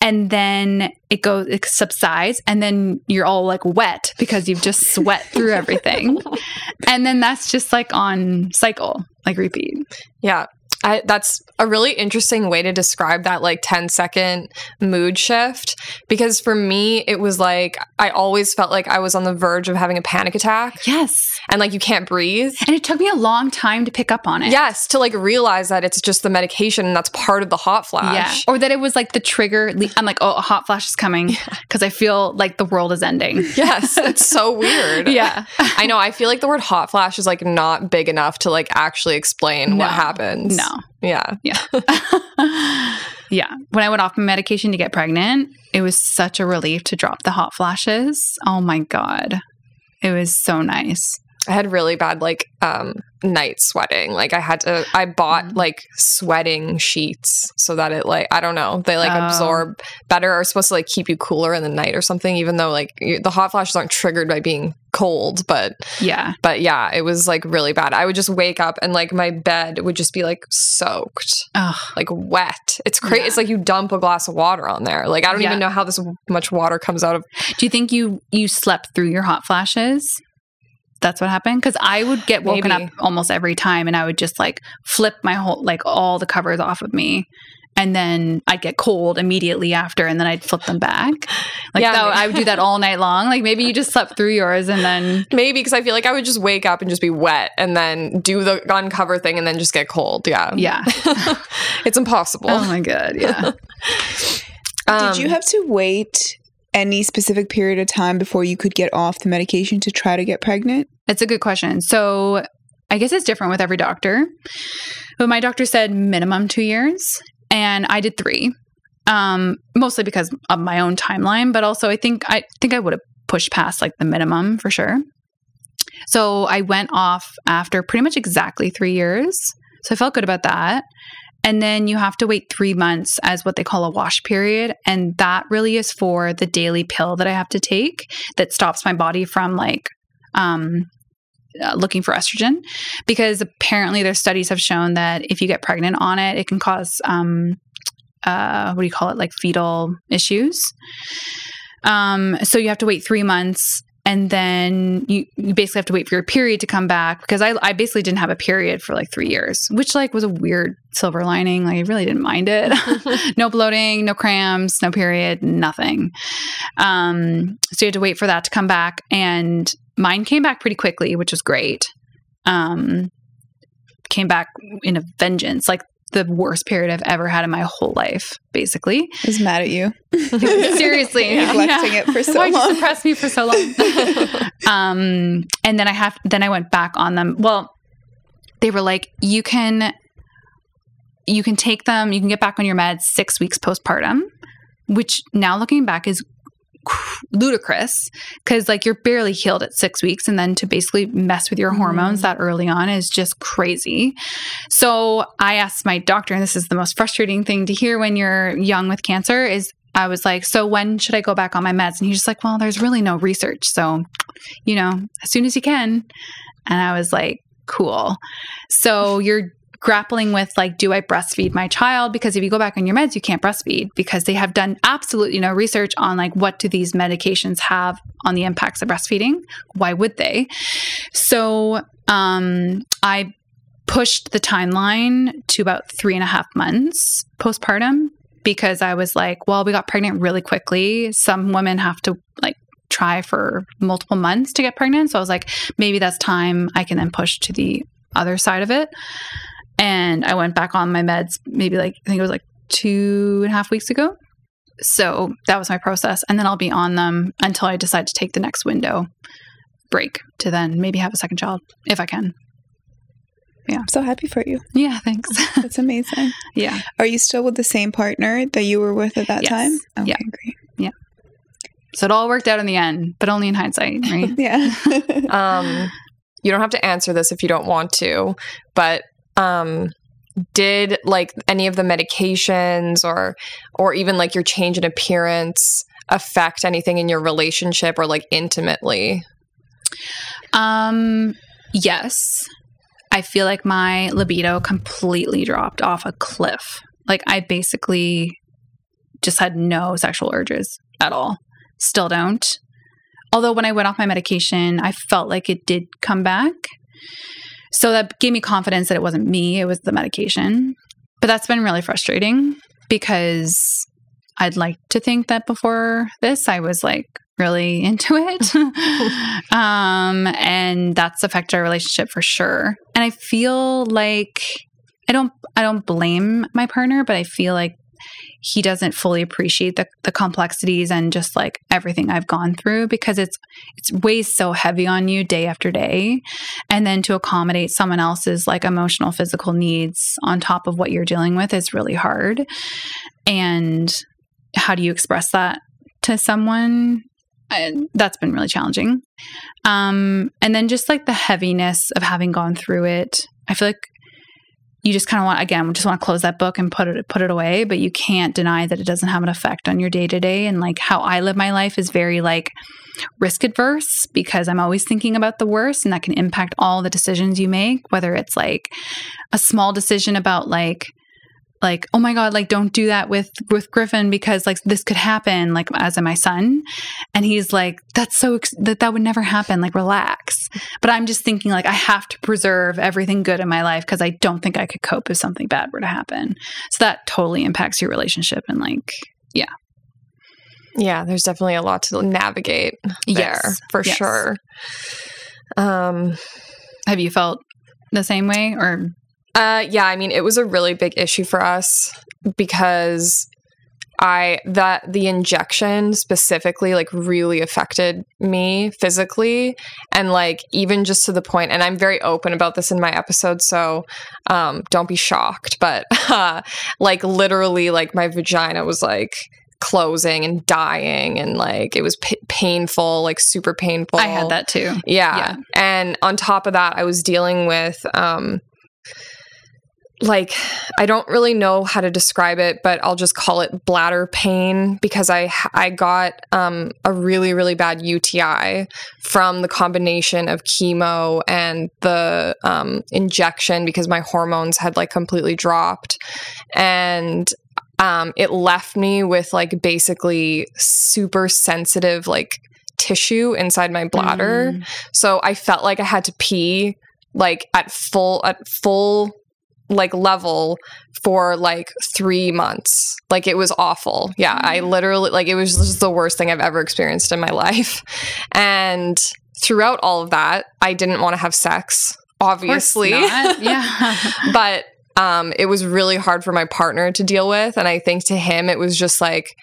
And then it goes, it subsides, and then you're all like wet because you've just sweat through everything. and then that's just like on cycle, like repeat. Yeah. I, that's a really interesting way to describe that like 10 second mood shift because for me it was like I always felt like I was on the verge of having a panic attack Yes. and like you can't breathe. And it took me a long time to pick up on it. Yes, to like realize that it's just the medication and that's part of the hot flash. Yeah. Or that it was like the trigger. I'm like, oh, a hot flash is coming because I feel like the world is ending. Yes, it's so weird. Yeah. I know. I feel like the word hot flash is like not big enough to like actually explain No. what happens. No. Yeah. Yeah. yeah. When I went off my medication to get pregnant, it was such a relief to drop the hot flashes. Oh my God. It was so nice. I had really bad like um night sweating. Like I had to I bought Mm. like sweating sheets so that it like I don't know, they like Oh. absorb better or supposed to like keep you cooler in the night or something even though like you, the hot flashes aren't triggered by being cold, but Yeah. but yeah, it was like really bad. I would just wake up and like my bed would just be like soaked. Oh, like wet. It's crazy. Yeah. It's like you dump a glass of water on there. Like I don't Yeah. even know how this much water comes out of. do you think you you slept through your hot flashes? That's what happened because I would get woken Maybe. up almost every time, and I would just like flip my whole like all the covers off of me, and then I'd get cold immediately after, and then I'd flip them back. Like Yeah, that, I would do that all night long. Like maybe you just slept through yours, and then Maybe because I feel like I would just wake up and just be wet and then do the uncover thing and then just get cold. Yeah. yeah. it's impossible. oh my god, yeah. Um, Did you have to wait any specific period of time before you could get off the medication to try to get pregnant? It's a good question. So I guess it's different with every doctor. But my doctor said minimum two years, and I did three. Um, mostly because of my own timeline, but also I think I think I would have pushed past like the minimum for sure. So I went off after pretty much exactly three years. So I felt good about that. And then you have to wait three months as what they call a wash period. And that really is for the daily pill that I have to take that stops my body from like um, uh, looking for estrogen because apparently their studies have shown that if you get pregnant on it, it can cause um, uh, what do you call it, like fetal issues. Um, so you have to wait three months. And then you, you basically have to wait for your period to come back because I, I basically didn't have a period for like three years, which like was a weird silver lining. Like I really didn't mind it. no bloating, no cramps, no period, nothing. Um, so you had to wait for that to come back, and mine came back pretty quickly, which was great. Um, came back in a vengeance, like the worst period I've ever had in my whole life, basically. I was mad at you. Seriously, Neglecting it for so Why'd long. you suppress me for so long? um, and then I have, then I went back on them. Well, they were like, you can, you can take them, you can get back on your meds six weeks postpartum, which now looking back is ludicrous because like you're barely healed at six weeks and then to basically mess with your hormones mm-hmm. that early on is just crazy. So i asked my doctor and this is the most frustrating thing to hear when you're young with cancer is i was like so when should i go back on my meds? And he's just like well there's really no research so you know as soon as you can. And i was like cool. So you're grappling with like do i breastfeed my child? Because if you go back on your meds you can't breastfeed because they have done absolutely no research on like what do these medications have on the impacts of breastfeeding? Why would they? So um i pushed the timeline to about three and a half months postpartum because i was like well we got pregnant really quickly. Some women have to like try for multiple months to get pregnant. So i was like maybe that's time i can then push to the other side of it and I went back on my meds maybe like I think it was like two and a half weeks ago. So that was my process, and then I'll be on them until I decide to take the next window break to then maybe have a second child if I can. Yeah. I'm so happy for you. Yeah, thanks. That's amazing. yeah, Are you still with the same partner that you were with at that Yes. time? Okay, Yeah. great. Yeah. so it all worked out in the end, but only in hindsight, right? Yeah. um, you don't have to answer this if you don't want to, but um, did like any of the medications or or even like your change in appearance affect anything in your relationship or like intimately? Um, yes. I feel like my libido completely dropped off a cliff. Like I basically just had no sexual urges at all. Still don't. Although when I went off my medication, I felt like it did come back. So that gave me confidence that it wasn't me, it was the medication. But that's been really frustrating because I'd like to think that before this, I was like really into it. um, and that's affected our relationship for sure. And I feel like I don't I don't blame my partner, but I feel like he doesn't fully appreciate the, the complexities and just like everything I've gone through because it's it's weighs so heavy on you day after day. And then to accommodate someone else's like emotional, physical needs on top of what you're dealing with is really hard. And how do you express that to someone? I, that's been really challenging. Um, and then just like the heaviness of having gone through it, I feel like you just kind of want again we just want to close that book and put it put it away but you can't deny that it doesn't have an effect on your day to day and like how i live my life is very like risk adverse because i'm always thinking about the worst and that can impact all the decisions you make whether it's like a small decision about like like, oh my God, like don't do that with with Griffin because like this could happen, like as in my son. And he's like, that's so ex- that that would never happen. Like relax. But I'm just thinking like I have to preserve everything good in my life because I don't think I could cope if something bad were to happen. So that totally impacts your relationship and like Yeah, Yeah, there's definitely a lot to navigate there Yes, for yes. sure. Um have you felt the same way or Uh, yeah, I mean, it was a really big issue for us because I that the injection specifically like really affected me physically and like even just to the point and I'm very open about this in my episode so um don't be shocked but uh like literally like my vagina was like closing and dying and like it was p- painful like super painful I had that too. yeah. Yeah. And on top of that, I was dealing with um like I don't really know how to describe it, but I'll just call it bladder pain because I I got um a really really bad UTI from the combination of chemo and the um injection because my hormones had like completely dropped and um it left me with like basically super sensitive like tissue inside my bladder Mm. so I felt like I had to pee like at full at full like level for like 3 months. Like it was awful. Yeah, I literally like it was just the worst thing I've ever experienced in my life. And throughout all of that, I didn't want to have sex, obviously. Yeah. but um it was really hard for my partner to deal with and I think to him it was just like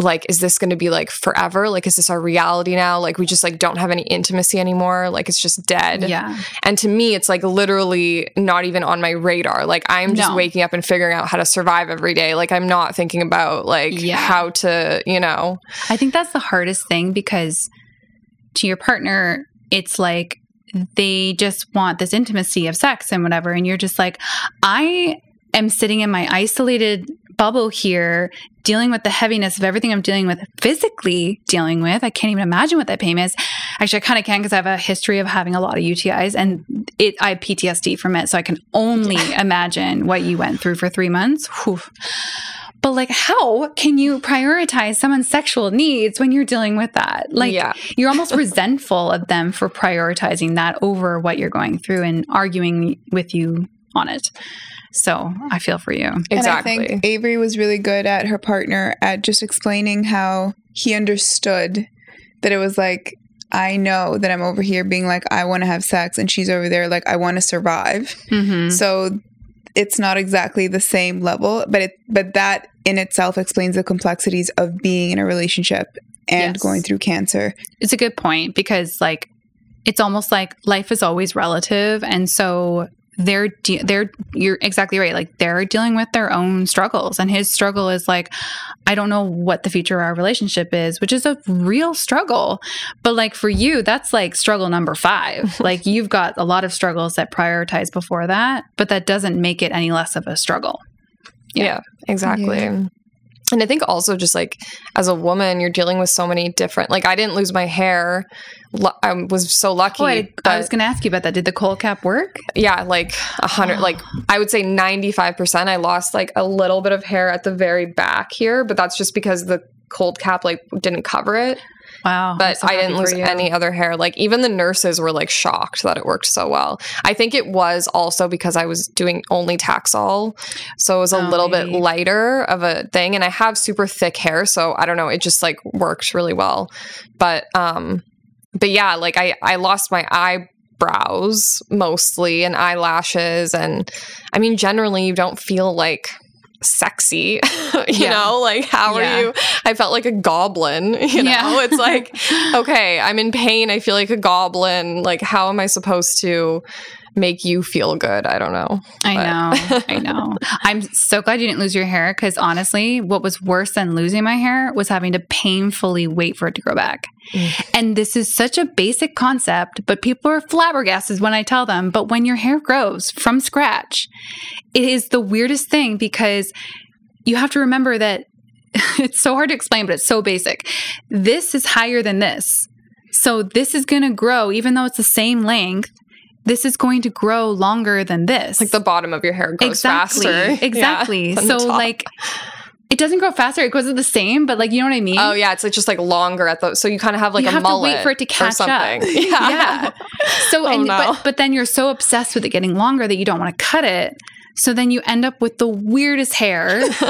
like is this going to be like forever like is this our reality now like we just like don't have any intimacy anymore like it's just dead yeah. and to me it's like literally not even on my radar like i'm just No. waking up and figuring out how to survive every day like i'm not thinking about like Yeah. how to you know I think that's the hardest thing because to your partner, it's like they just want this intimacy of sex and whatever. And you're just like, I am sitting in my isolated bubble here, dealing with the heaviness of everything I'm dealing with, physically dealing with. I can't even imagine what that pain is. Actually, I kind of can because I have a history of having a lot of UTIs and it I have PTSD from it. So I can only imagine what you went through for three months. Whew. But like, how can you prioritize someone's sexual needs when you're dealing with that? Like, Yeah. you're almost resentful of them for prioritizing that over what you're going through and arguing with you on it. So I feel for you. exactly And I think Avery was really good at her partner at just explaining how he understood that it was like, I know that I'm over here being like, I want to have sex, and she's over there like, I want to survive. Mm-hmm. So it's not exactly the same level, but it but that in itself explains the complexities of being in a relationship and Yes. going through cancer. It's a good point because, like, it's almost like life is always relative, and so they're de- they're you're exactly right. Like they're dealing with their own struggles, and his struggle is like, I don't know what the future of our relationship is, which is a real struggle. But like for you, that's like struggle number five. like you've got a lot of struggles that prioritize before that, but that doesn't make it any less of a struggle. yeah, Yeah. exactly Yeah. And i think also just like as a woman you're dealing with so many different like i didn't lose my hair i was so lucky Oh, I, I was going to ask you about that. Did the cold cap work? yeah like a hundred like i would say 95% i lost like a little bit of hair at the very back here but that's just because the cold cap like didn't cover it Wow. But so i didn't lose you. any other hair like even the nurses were like shocked that it worked so well i think it was also because i was doing only taxol so it was a Oh, little bit lighter of a thing and i have super thick hair so i don't know it just like worked really well but um but yeah like i i lost my eyebrows mostly and eyelashes and i mean generally you don't feel like sexy you Yeah. know like how Yeah. are you i felt like a goblin you know Yeah. it's like okay i'm in pain i feel like a goblin like how am i supposed to make you feel good i don't know I know. I know. I'm so glad you didn't lose your hair because honestly, what was worse than losing my hair was having to painfully wait for it to grow back. Mm. And this is such a basic concept, but people are flabbergasted when I tell them. But when your hair grows from scratch, it is the weirdest thing because you have to remember that it's so hard to explain, but it's so basic. This is higher than this. So this is going to grow, even though it's the same length. This is going to grow longer than this. Like the bottom of your hair grows exactly. faster. Yeah, Exactly. the so like it doesn't grow faster. It grows at the same, but like you know what I mean? Oh yeah, it's like just like longer at the so you kind of have like you a have mullet to wait for it to catch up. Yeah. Yeah. So Oh, and no. but but then you're so obsessed with it getting longer that you don't want to cut it. So then you end up with the weirdest hair.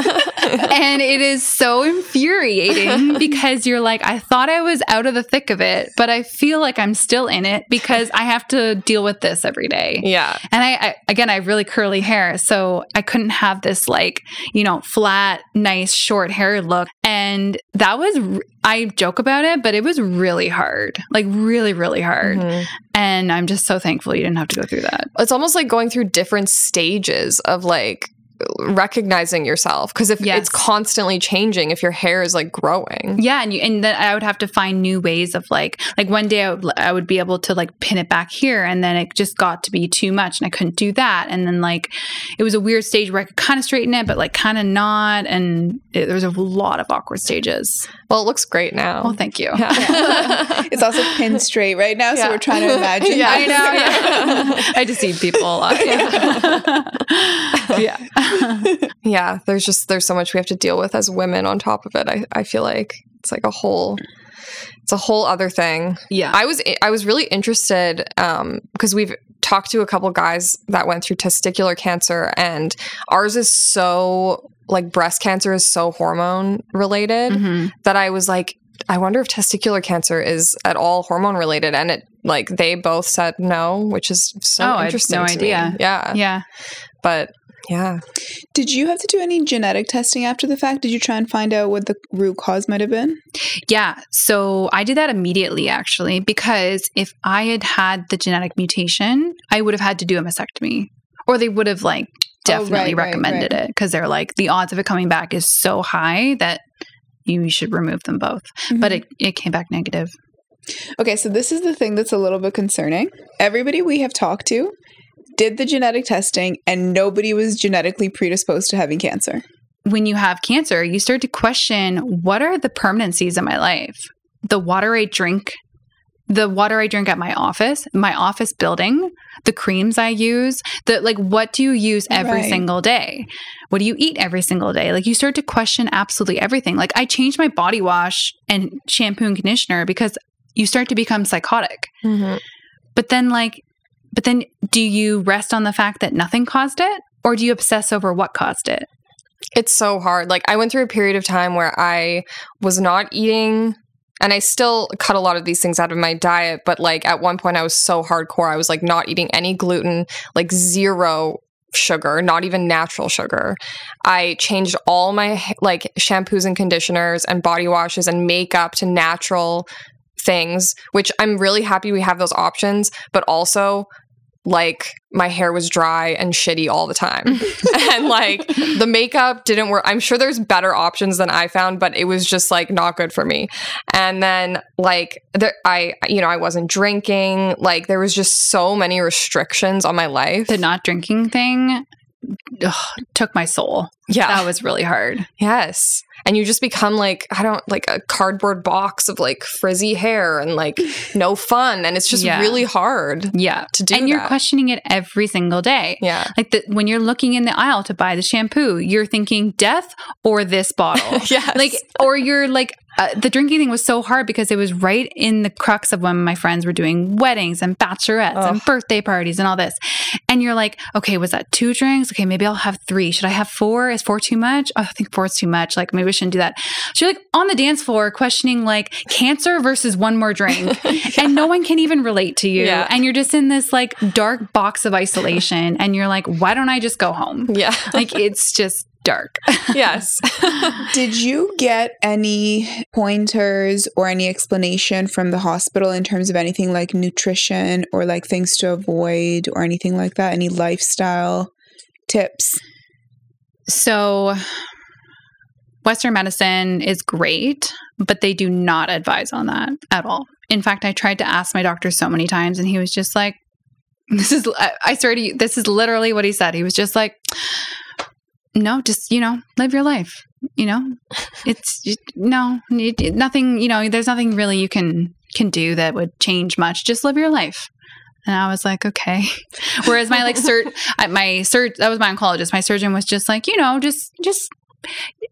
and it is so infuriating because you're like, I thought I was out of the thick of it, but I feel like I'm still in it because I have to deal with this every day. yeah. And I, I again, I have really curly hair, so I couldn't have this like you know flat, nice short hair look. And that was I joke about it, but it was really hard, like really, really hard. Mhm. And I'm just so thankful you didn't have to go through that. It's almost like going through different stages of like recognizing yourself because if Yes. it's constantly changing if your hair is like growing Yeah, and you and then I would have to find new ways of like like one day I would I would be able to like pin it back here, and then it just got to be too much, and I couldn't do that. And then like it was a weird stage where I could kind of straighten it, but like kind of not, and it, there was a lot of awkward stages. Well it looks great now Oh, thank you. yeah. It's also pinned straight right now, so we're trying to imagine. Yeah, I know. Yeah. I deceive people a lot. yeah. yeah there's just there's so much we have to deal with as women on top of it i, I feel like it's like a whole it's a whole other thing Yeah. I was I was really interested um because we've talked to a couple guys that went through testicular cancer and ours is so like breast cancer is so hormone related Mhm. that I was like I wonder if testicular cancer is at all hormone related and it like they both said no which is so Oh, I had interesting no to me. idea. yeah Yeah. but yeah Did you have to do any genetic testing after the fact? Did you try and find out what the root cause might have been? Yeah. So I did that immediately, actually, because if I had had the genetic mutation, I would have had to do a mastectomy, or they would have like Oh, right, definitely right, recommended it because they're like the odds of it coming back is so high that you should remove them both. But mm-hmm. it, it came back negative. Okay, so this is the thing that's a little bit concerning. Everybody we have talked to did the genetic testing and nobody was genetically predisposed to having cancer. When you have cancer, you start to question what are the permanencies in my life? The water I drink, the water I drink at my office, my office building, the creams I use, the like what do you use every Right. single day? What do you eat every single day? Like you start to question absolutely everything. Like I changed my body wash and shampoo and conditioner because you start to become psychotic. Mm-hmm. But then like but then do you rest on the fact that nothing caused it or do you obsess over what caused it? It's so hard. Like I went through a period of time where I was not eating and I still cut a lot of these things out of my diet, but like at one point I was so hardcore. I was like not eating any gluten, like zero sugar, not even natural sugar. I changed all my like shampoos and conditioners and body washes and makeup to natural things, which I'm really happy we have those options, but also like my hair was dry and shitty all the time. and like the makeup didn't work. I'm sure there's better options than I found, but it was just like not good for me. And then like there, I you know, I wasn't drinking. Like there was just so many restrictions on my life. The not drinking thing ugh, took my soul. yeah. That was really hard. Yes. And you just become like, I don't like a cardboard box of like frizzy hair and like no fun. And it's just Yeah. really hard Yeah. to do and you're questioning it every single day. Yeah. Like the, when you're looking in the aisle to buy the shampoo, you're thinking death or this bottle. Yes. Like, or you're like, uh, the drinking thing was so hard because it was right in the crux of when my friends were doing weddings and bachelorettes and birthday parties and all this. And you're like, okay, was that two drinks? Okay, maybe I'll have three. Should I have four? Is four too much? Oh, I think four is too much. Like, maybe we shouldn't do that. So you're like on the dance floor questioning like cancer versus one more drink. And no one can even relate to you. Yeah. And you're just in this like dark box of isolation. And you're like, why don't I just go home? yeah. Like, it's just dark. yes. Did you get any pointers or any explanation from the hospital in terms of anything like nutrition or like things to avoid or anything like that? Any lifestyle tips? So, Western medicine is great, but they do not advise on that at all. In fact, I tried to ask my doctor so many times, and he was just like, "This is." I- swear to you, this is literally what he said. He was just like, "No, just you know, live your life. You know, it's no, nothing. You know, there's nothing really you can can do that would change much. Just live your life." And I was like, okay. Whereas my like cert, my cert, that was my oncologist. My surgeon was just like, you know, just just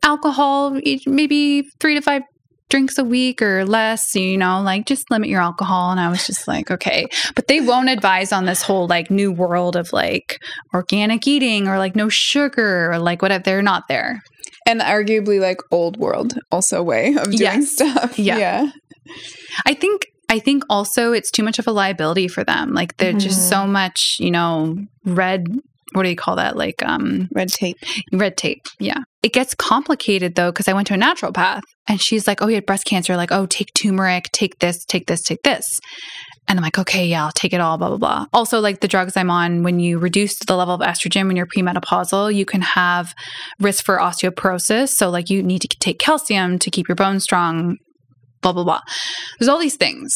alcohol, maybe three to five drinks a week or less. You know, like just limit your alcohol. And I was just like, okay. But they won't advise on this whole like new world of like organic eating or like no sugar or like whatever. They're not there. And arguably like old world also way of doing Yes. stuff. Yeah. Yeah. I think I think also it's too much of a liability for them. Like there's Mhm. just so much, you know, red what do you call that? Like um Red tape. red tape. Yeah. It gets complicated though because I went to a naturopath and she's like, "Oh, you had breast cancer. Like, oh, take turmeric, take this, take this, take this." And I'm like, "Okay, yeah, I'll take it all." Blah blah blah. Also, like the drugs I'm on, when you reduce the level of estrogen when you're premenopausal, you can have risk for osteoporosis. So like you need to take calcium to keep your bones strong. Blah blah blah. There's all these things.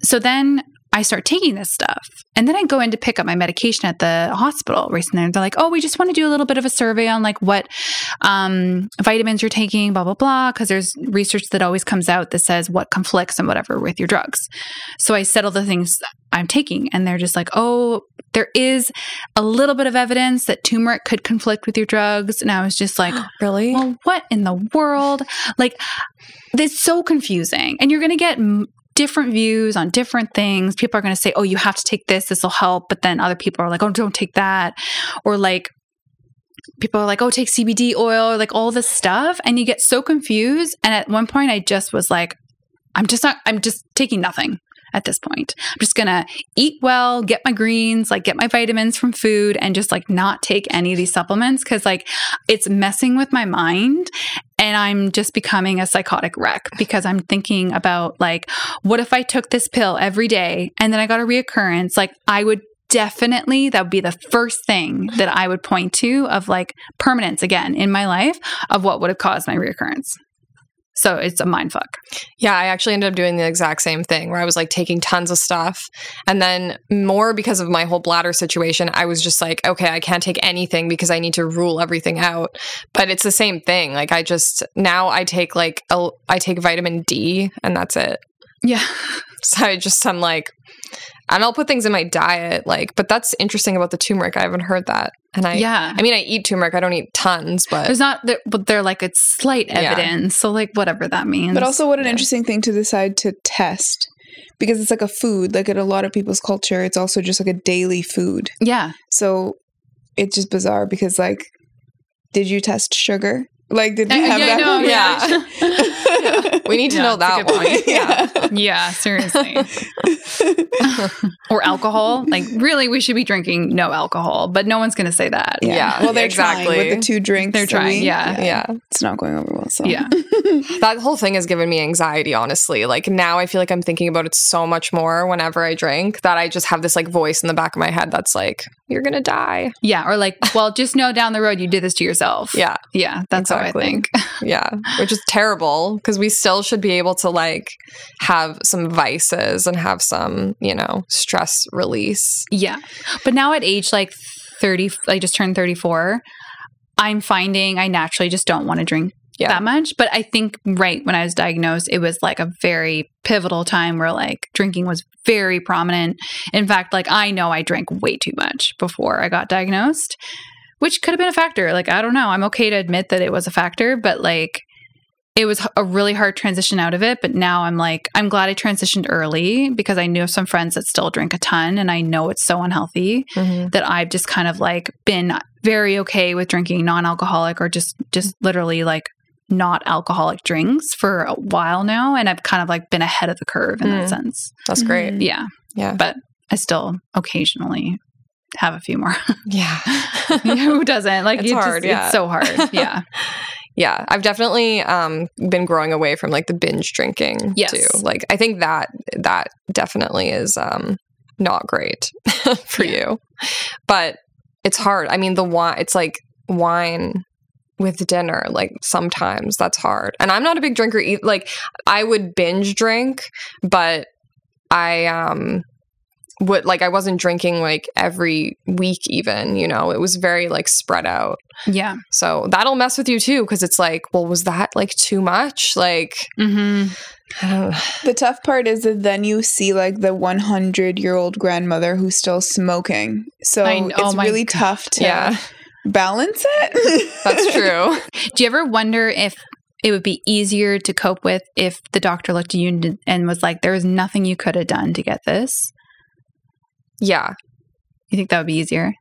So then I start taking this stuff. And then I go in to pick up my medication at the hospital recently. And they're like, oh, we just want to do a little bit of a survey on like what um, vitamins you're taking, blah, blah, blah. Because there's research that always comes out that says what conflicts and whatever with your drugs. So I settle the things I'm taking. And they're just like, oh, there is a little bit of evidence that turmeric could conflict with your drugs. And I was just like, really? well, what in the world? Like, it's so confusing. And you're going to get m- different views on different things. People are going to say, oh, you have to take this, this will help. But then other people are like, oh, don't take that. Or like, people are like, oh, take CBD oil, or like all this stuff. And you get so confused. And at one point, I just was like, I'm just not, I'm just taking nothing at this point. I'm just going to eat well, get my greens, like get my vitamins from food, and just like not take any of these supplements because like it's messing with my mind. And I'm just becoming a psychotic wreck because I'm thinking about like, what if I took this pill every day and then I got a reoccurrence? Like, I would definitely, that would be the first thing that I would point to of like permanence again in my life of what would have caused my reoccurrence. So it's a mind fuck. Yeah, I actually ended up doing the exact same thing where I was like taking tons of stuff. And then, more because of my whole bladder situation, I was just like, okay, I can't take anything because I need to rule everything out. But it's the same thing. Like, I just now I take like, a, I take vitamin D and that's it. Yeah. So I just, I'm like, and I'll put things in my diet. Like, but that's interesting about the turmeric. I haven't heard that. And I, yeah. I mean, I eat turmeric. I don't eat tons, but There's not, there- but they're like, it's slight Yeah. evidence. So, like, whatever that means. But also, what an Yeah. interesting thing to decide to test because it's like a food. Like in a lot of people's culture, it's also just like a daily food. yeah. So it's just bizarre because, like, did you test sugar? Like, did we Uh, have yeah, I know, that? yeah. we need to Yeah, know that one. point. Yeah. Yeah, seriously. or alcohol. Like, really, we should be drinking no alcohol, but no one's going to say that. Yeah. Yeah, Well, they're exactly. trying with the two drinks. They're a trying, week. yeah. Yeah. It's not going over well. So Yeah. That whole thing has given me anxiety, honestly. Like now I feel like I'm thinking about it so much more whenever I drink that I just have this like voice in the back of my head that's like, you're going to die. Yeah. Or like, well, just know down the road you did this to yourself. Yeah. Yeah. That's Exactly. how I think. Yeah. Which is terrible because we still should be able to like have some vices and have some, you know, stress release. Yeah. But now at age like 30, I just turned 34, I'm finding I naturally just don't want to drink Yeah. that much. But I think right when I was diagnosed, it was like a very pivotal time where like drinking was very prominent. In fact, like I know I drank way too much before I got diagnosed, which could have been a factor. Like, I don't know. I'm okay to admit that it was a factor, but like, it was a really hard transition out of it, but now I'm like, I'm glad I transitioned early because I knew of some friends that still drink a ton and I know it's so unhealthy mm-hmm. that I've just kind of like been very okay with drinking non-alcoholic or just just literally like not alcoholic drinks for a while now and I've kind of like been ahead of the curve in that Mm. sense. That's great. Yeah. Yeah. But I still occasionally have a few more. Yeah. Who doesn't? Like It's it's, hard, just, yeah. it's so hard. Yeah. yeah i've definitely um been growing away from like the binge drinking Yes. too like i think that that definitely is um not great for Yeah. you but it's hard i mean the wine it's like wine with dinner like sometimes that's hard and i'm not a big drinker e- like i would binge drink but i um would like I wasn't drinking like every week even, you know. It was very like spread out. Yeah. So that'll mess with you too because it's like, well, was that like too much? Like Mm-hmm. The tough part is that then you see like the 100 year old grandmother who's still smoking. So I know, oh it's my really God. tough to Yeah. Balance it. That's true. Do you ever wonder if it would be easier to cope with if the doctor looked at you and, and was like, "There is nothing you could have done to get this"? yeah. You think that would be easier?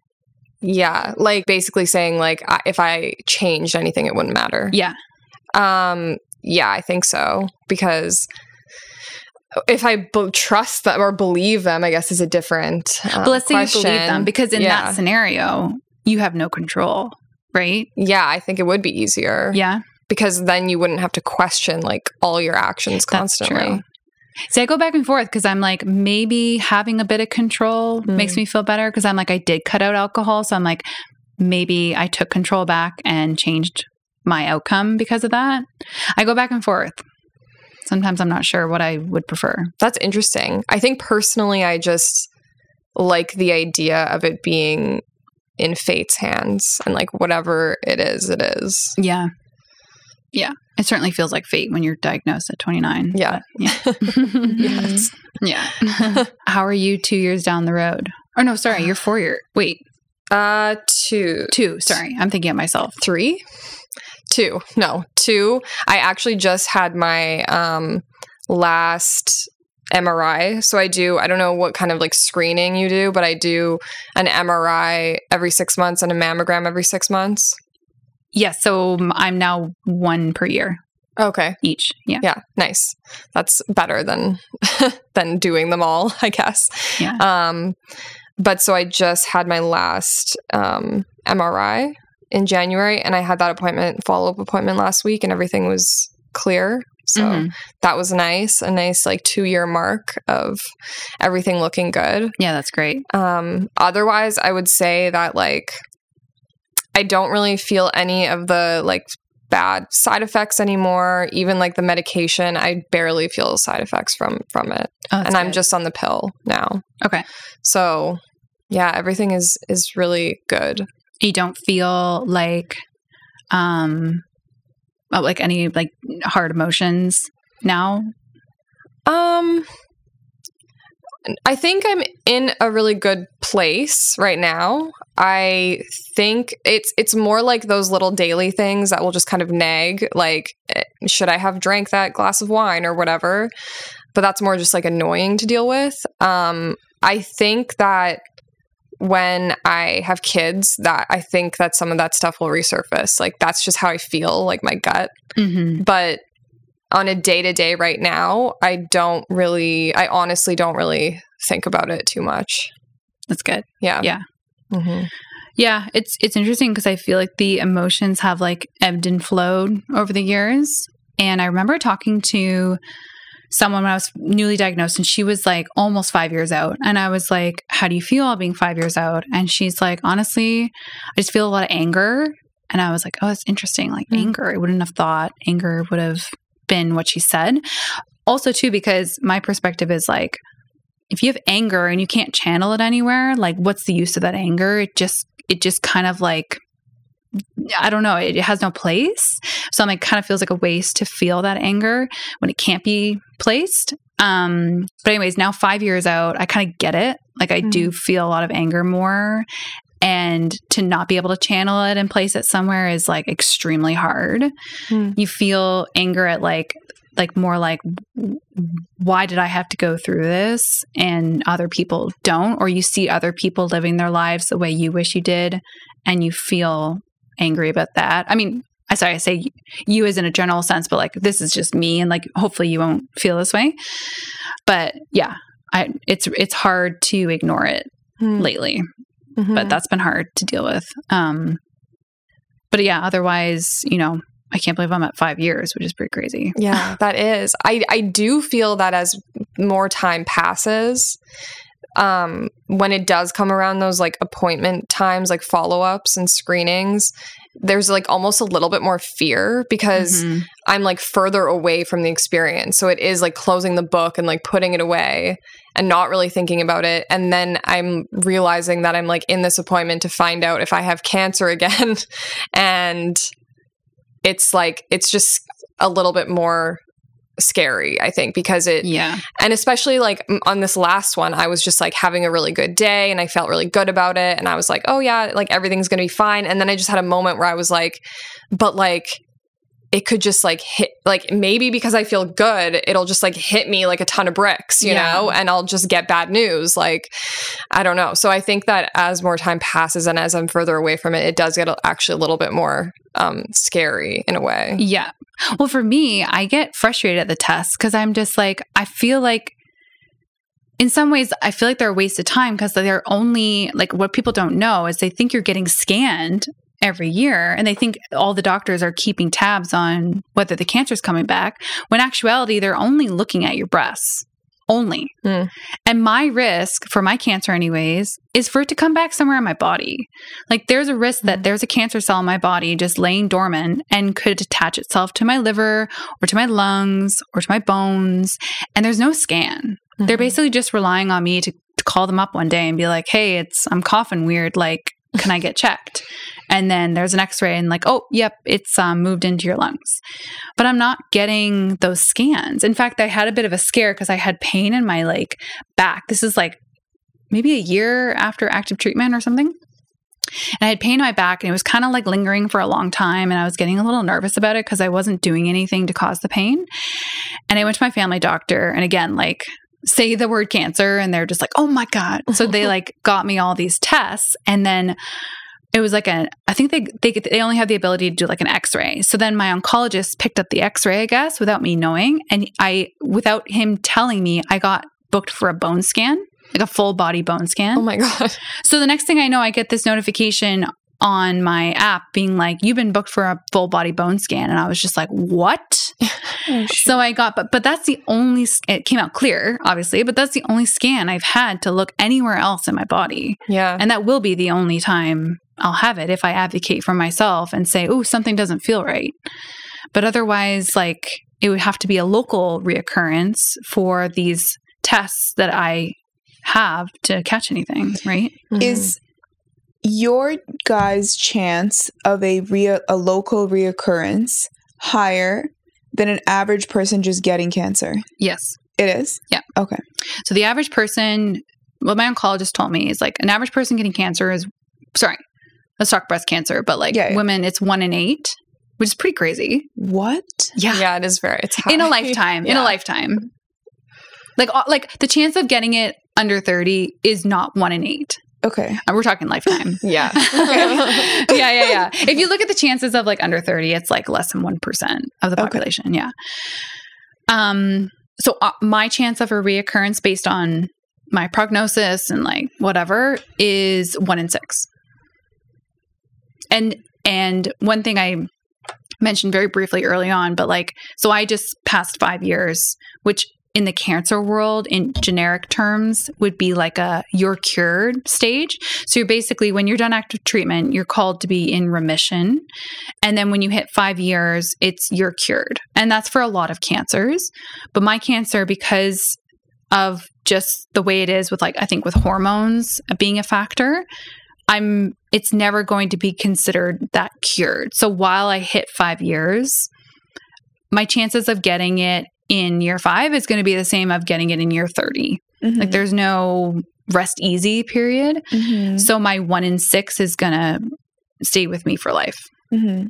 Yeah. Like basically saying like if I changed anything it wouldn't matter. Yeah. Um, yeah, I think so because if I trust them or believe them, I guess is a different. Um, But let's say question. you believe them because in Yeah. that scenario, you have no control, right? yeah, I think it would be easier Yeah. because then you wouldn't have to question like all your actions constantly. See, I go back and forth because I'm like, maybe having a bit of control Mm. makes me feel better because I'm like, I did cut out alcohol. So I'm like, maybe I took control back and changed my outcome because of that. I go back and forth. Sometimes I'm not sure what I would prefer. That's interesting. I think personally, I just like the idea of it being in fate's hands and like whatever it is, it is. Yeah. Yeah. It certainly feels like fate when you're diagnosed at 29. Yeah. yeah. Yes. yeah. How are you two years down the road? Oh, no, sorry. You're four year. Wait, Uh, two, two. Sorry. I'm thinking of myself. three, two. No, two. I actually just had my um last MRI. So I do. I don't know what kind of like screening you do, but I do an MRI every six months and a mammogram every six months. Yes. so I'm now one per year Okay. each. Yeah. Yeah, nice. That's better than than doing them all, I guess. Yeah. Um, but so I just had my last um, MRI in January, and I had that appointment, follow up appointment last week, and everything was clear. So Mhm. that was nice, a nice like two year mark of everything looking good. Yeah, that's great. Um, otherwise, I would say that like I don't really feel any of the like bad side effects anymore. Even like the medication, I barely feel side effects from from it, Oh, and I'm good. just on the pill now. okay. So yeah, everything is is really good. You don't feel like, um, like any like hard emotions now. Um I think I'm in a really good place right now. I think it's it's more like those little daily things that will just kind of nag like eh, should I have drank that glass of wine or whatever. But that's more just like annoying to deal with. Um I think that when I have kids that I think that some of that stuff will resurface. Like that's just how I feel, like my gut Mm-hmm. but on a day to day right now, I don't really, I honestly don't really think about it too much. That's good. Yeah. Yeah. hmm Yeah, it's it's interesting because I feel like the emotions have like ebbed and flowed over the years. And I remember talking to someone when I was newly diagnosed, and she was like almost five years out. And I was like, "How do you feel being five years out?" And she's like, "Honestly, I just feel a lot of anger." And I was like, "Oh, it's interesting. Like Mm. anger. I wouldn't have thought anger would have been what she said." Also, too, because my perspective is like, if you have anger and you can't channel it anywhere, like what's the use of that anger? It just it just kind of like I don't know, it, it has no place. So I'm like kind of feels like a waste to feel that anger when it can't be placed. Um but anyways, now 5 years out, I kind of get it. Like I do feel a lot of anger more and to not be able to channel it and place it somewhere is like extremely hard. Hmm. You feel anger at like like more like why did I have to go through this and other people don't or you see other people living their lives the way you wish you did and you feel angry about that. I mean, I sorry, I say you as in a general sense, but like this is just me and like hopefully you won't feel this way. But yeah, I it's it's hard to ignore it Hmm. lately Mhm. but that's been hard to deal with. Um, but yeah, otherwise, you know, I can't believe I'm at five years, which is pretty crazy. yeah, that is. I, I do feel that as more time passes, um, when it does come around those like appointment times, like follow ups and screenings, there's like almost a little bit more fear because Mhm. I'm like further away from the experience. So it is like closing the book and like putting it away and not really thinking about it. And then I'm realizing that I'm like in this appointment to find out if I have cancer again. and it's like, it's just a little bit more scary, I think, because it, Yeah. and especially like on this last one, I was just like having a really good day and I felt really good about it. And I was like, oh yeah, like everything's going to be fine. And then I just had a moment where I was like, but like, it could just like hit, like maybe because I feel good, it'll just like hit me like a ton of bricks, you Yeah. know, and I'll just get bad news. Like, I don't know. So I think that as more time passes and as I'm further away from it, it does get actually a little bit more um, scary in a way. Yeah. Well, for me, I get frustrated at the tests because I'm just like, I feel like in some ways, I feel like they're a waste of time because they're only like what people don't know is they think you're getting scanned every year and they think all the doctors are keeping tabs on whether the cancer's coming back when actuality they're only looking at your breasts only. Hmm. and my risk for my cancer anyways is for it to come back somewhere in my body. Like there's a risk that there's a cancer cell in my body just laying dormant and could attach itself to my liver or to my lungs or to my bones and there's no scan. They're Mhm. basically just relying on me to, to call them up one day and be like hey it's i'm coughing weird like can i get checked and then there's an x-ray and like oh yep it's um, moved into your lungs but i'm not getting those scans in fact i had a bit of a scare because i had pain in my like back this is like maybe a year after active treatment or something and I had pain in my back and it was kind of like lingering for a long time. And I was getting a little nervous about it because I wasn't doing anything to cause the pain. And I went to my family doctor. And again, like, say the word cancer and they're just like, oh my God. So they like got me all these tests. And then it was like a, I think they, they, they only have the ability to do like an x ray. So then my oncologist picked up the x ray, I guess, without me knowing. And I, without him telling me, I got booked for a bone scan, like a full body bone scan. Oh my God. So the next thing I know, I get this notification on my app being like, "You've been booked for a full body bone scan," and I was just like, "What?" Oh, so I got, but but that's the only. It came out clear, obviously, but that's the only scan I've had to look anywhere else in my body, Yeah. and that will be the only time I'll have it if I advocate for myself and say, "Oh, something doesn't feel right." But otherwise, like it would have to be a local reoccurrence for these tests that I have to catch anything, right? Mhm. Is your guys' chance of a rea- a local reoccurrence higher than an average person just getting cancer? Yes. It is. Yeah. Okay. So the average person, what my oncologist told me is like an average person getting cancer is, sorry, let's talk breast cancer, but like Yeah, yeah. women, it's one in eight, which is pretty crazy. What? Yeah. yeah, it is very. It's In a high. lifetime, in a lifetime. Like, like the chance of getting it under 30 is not one in eight. Okay. Uh, We're talking lifetime. Yeah. yeah, yeah, yeah. If you look at the chances of like under 30, it's like less than 1% of the Okay. population. Yeah. Um, so uh, my chance of a reoccurrence based on my prognosis and like whatever is one in six. And, and one thing I mentioned very briefly early on, but like, so I just passed five years, which in the cancer world, in generic terms, would be like a you're cured stage. So you're basically, when you're done active treatment, you're called to be in remission. And then when you hit five years, it's you're cured. And that's for a lot of cancers. But my cancer, because of just the way it is with like, I think with hormones being a factor, I'm, it's never going to be considered that cured. So while I hit five years, my chances of getting it in year five is going to be the same of getting it in year 30. Mhm. Like there's no rest easy period. Mhm. So my one in six is going to stay with me for life. Mhm.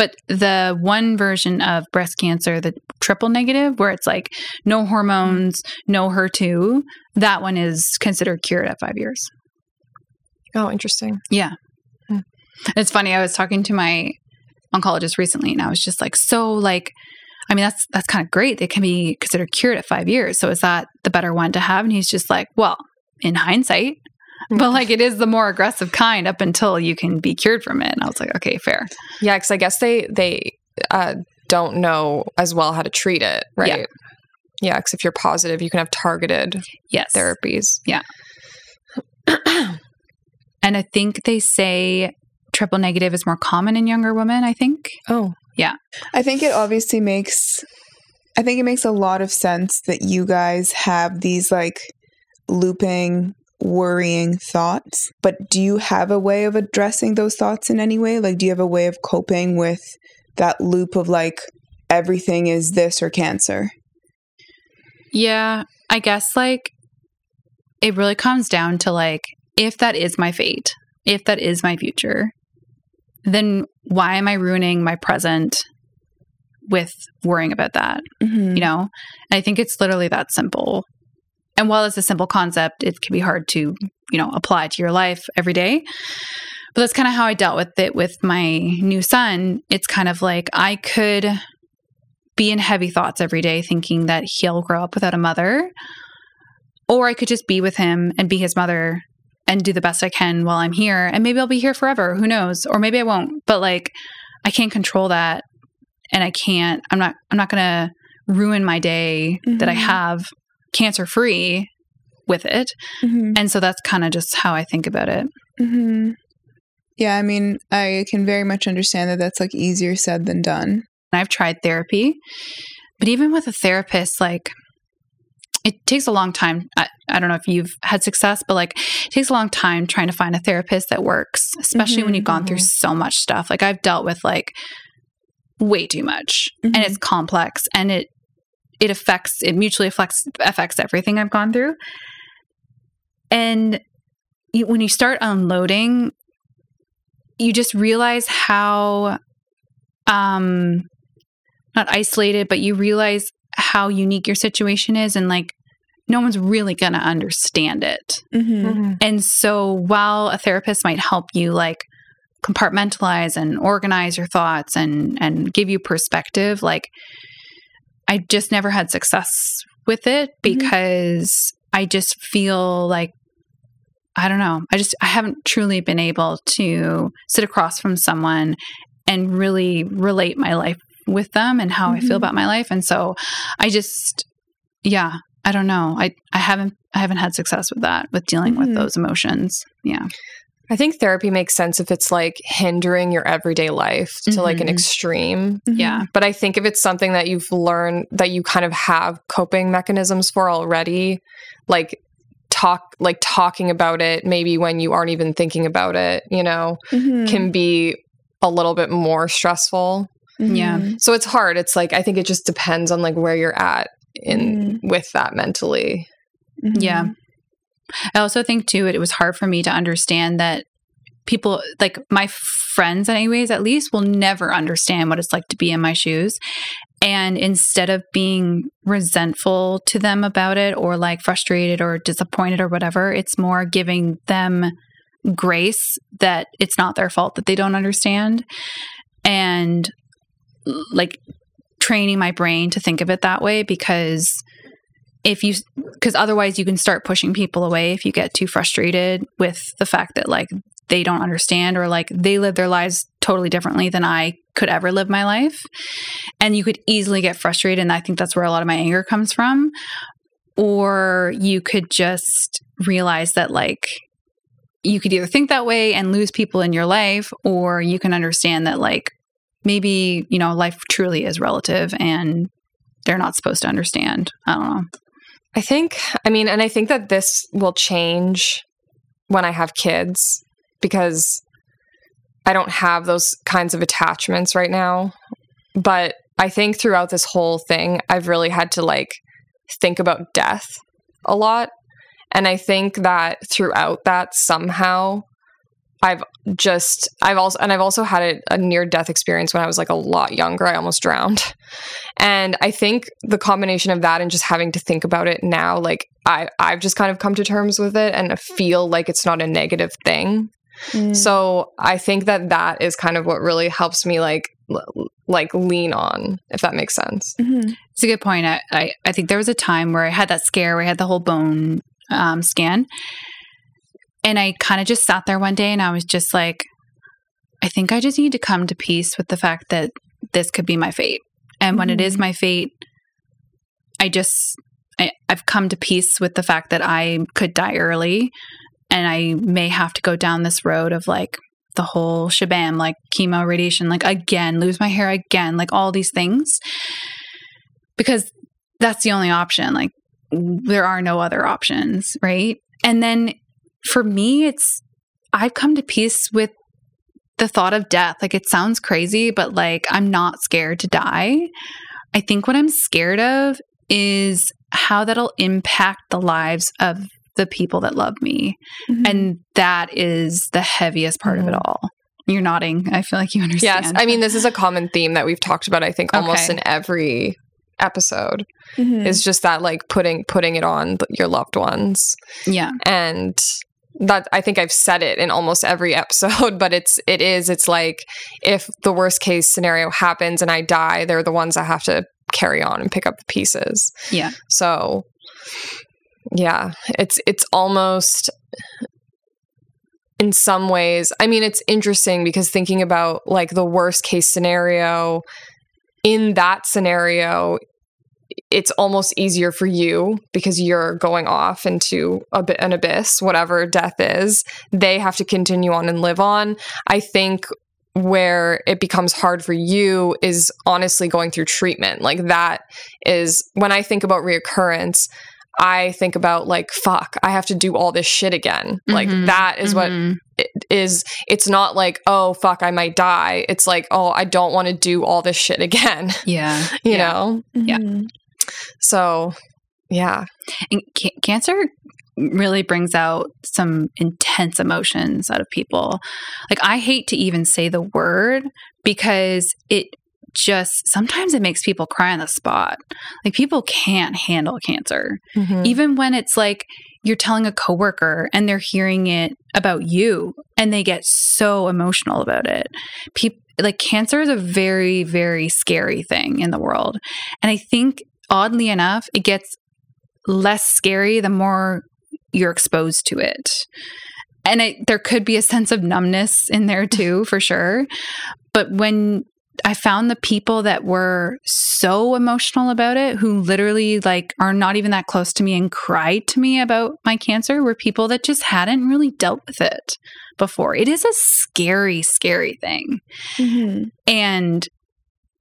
But the one version of breast cancer, the triple negative, where it's like no hormones, no HER2, that one is considered cured at five years. oh, interesting. Yeah. Hmm. It's funny. I was talking to my oncologist recently and I was just like, so like, I mean, that's, that's kind of great. They can be considered cured at five years. So is that the better one to have? And he's just like, well, in hindsight, but like it is the more aggressive kind up until you can be cured from it. And I was like, okay, fair. Yeah, because I guess they they uh, don't know as well how to treat it, right? Yeah. Yeah, because if you're positive, you can have targeted Yes. therapies. Yeah. and I think they say triple negative is more common in younger women, I think. Oh, Yeah. I think it obviously makes I think it makes a lot of sense that you guys have these like looping worrying thoughts. But do you have a way of addressing those thoughts in any way? Like do you have a way of coping with that loop of like everything is this or cancer? Yeah, I guess like it really comes down to like if that is my fate, if that is my future, then why am I ruining my present with worrying about that? Mm-hmm. You know? And I think it's literally that simple. And while it's a simple concept, it can be hard to, you know, apply to your life every day. But that's kind of how I dealt with it with my new son. It's kind of like I could be in heavy thoughts every day thinking that he'll grow up without a mother. Or I could just be with him and be his mother and do the best I can while I'm here. And maybe I'll be here forever. Who knows? Or maybe I won't. But like I can't control that. And I can't, I'm not, I'm not gonna ruin my day that I Mhm. have cancer free with it. Mm-hmm. And so that's kind of just how I think about it. Mm-hmm. Yeah, I mean, I can very much understand that that's like easier said than done. I've tried therapy, but even with a therapist, like it takes a long time. I, I don't know if you've had success, but like it takes a long time trying to find a therapist that works, especially when Mhm, you've gone through mhm. so much stuff. Like I've dealt with like way too much and Mhm. it's complex and it it affects it mutually affects affects everything I've gone through. And you, when you start unloading, you just realize how um not isolated, but you realize how unique your situation is and like no one's really going to understand it. Mm-hmm. And so while a therapist might help you like compartmentalize and organize your thoughts and and give you perspective, like I just never had success with it Mhm. because I just feel like I don't know. I just I haven't truly been able to sit across from someone and really relate my life with them and how I Mhm. feel about my life. And so I just yeah, I don't know. I I haven't I haven't had success with that with dealing Mhm. with those emotions. Yeah. I think therapy makes sense if it's like hindering your everyday life to like an Mhm. extreme. Yeah. But I think if it's something that you've learned that you kind of have coping mechanisms for already, like talk like talking about it maybe when you aren't even thinking about it, you know, Mm-hmm. can be a little bit more stressful. Yeah. Mm-hmm. So it's hard. It's like I think it just depends on like where you're at in with that mentally. Mm-hmm. Yeah. I also think too it was hard for me to understand that people like my friends anyways at least will never understand what it's like to be in my shoes. And instead of being resentful to them about it or like frustrated or disappointed or whatever, it's more giving them grace that it's not their fault that they don't understand and like training my brain to think of it that way because if you because otherwise you can start pushing people away if you get too frustrated with the fact that like they don't understand or like they live their lives totally differently than I could ever live my life. And you could easily get frustrated and I think that's where a lot of my anger comes from. Or you could just realize that like you could either think that way and lose people in your life or you can understand that like maybe you know life truly is relative and they're not supposed to understand. I don't know I think, I mean, and I think that this will change when I have kids because I don't have those kinds of attachments right now. But I think throughout this whole thing, I've really had to like think about death a lot. And I think that throughout that, somehow, I've just, I've also, and I've also had a, a near death experience when I was like a lot younger. I almost drowned. And I think the combination of that and just having to think about it now, like I, I've just kind of come to terms with it and feel like it's not a negative thing. Mm. So I think that that is kind of what really helps me like, like lean on, if that makes sense. Mhm. it's a good point I, I i think there was a time where i had that scare where i had the whole bone um, scan and i kind of just sat there one day and i was just like i think i just need to come to peace with the fact that this could be my fate and when it is mm-hmm. my fate i just I, i've come to peace with the fact that i could die early and i may have to go down this road of like the whole shabam, like chemo, radiation, like again, lose my hair again, like all these things. Because that's the only option. Like there are no other options, right? And then for me, it's I've come to peace with the thought of death. Like it sounds crazy, but like I'm not scared to die. I think what I'm scared of is how that'll impact the lives of the people that love me. Mm-hmm. And that is the heaviest part of it Mhm. all. You're nodding. I feel like you understand. Yes, I mean this is a common theme that we've talked about. I think almost Okay. in every episode Mhm. is just that like putting putting it on your loved ones, yeah. and that I think I've said it in almost every episode. But it's it is it's like if the worst case scenario happens and I die, they're the ones that have to carry on and pick up the pieces. Yeah. So yeah, it's it's almost in some ways. I mean, it's interesting because thinking about like the worst case scenario in that scenario it's almost easier for you because you're going off into a bit an abyss whatever death is they have to continue on and live on i think where it becomes hard for you is honestly going through treatment like that is when i think about reoccurrence i think about like fuck i have to do all this shit again like Mhm. that is what Mhm. it is it's not like oh fuck i might die it's like oh i don't want to do all this shit again Yeah. you Yeah. know yeah. Mhm. So yeah And ca- cancer really brings out some intense emotions out of people. Like I hate to even say the word because it just sometimes it makes people cry on the spot. Like people can't handle cancer. Mm-hmm. Even when it's like you're telling a coworker and they're hearing it about you and they get so emotional about it. People like cancer is a very very scary thing in the world. And I think oddly enough it gets less scary the more you're exposed to it. And it, there could be a sense of numbness in there too, for sure. But when I found the people that were so emotional about it, who literally like are not even that close to me and cried to me about my cancer, were people that just hadn't really dealt with it before. It is a scary, scary thing. Mhm. And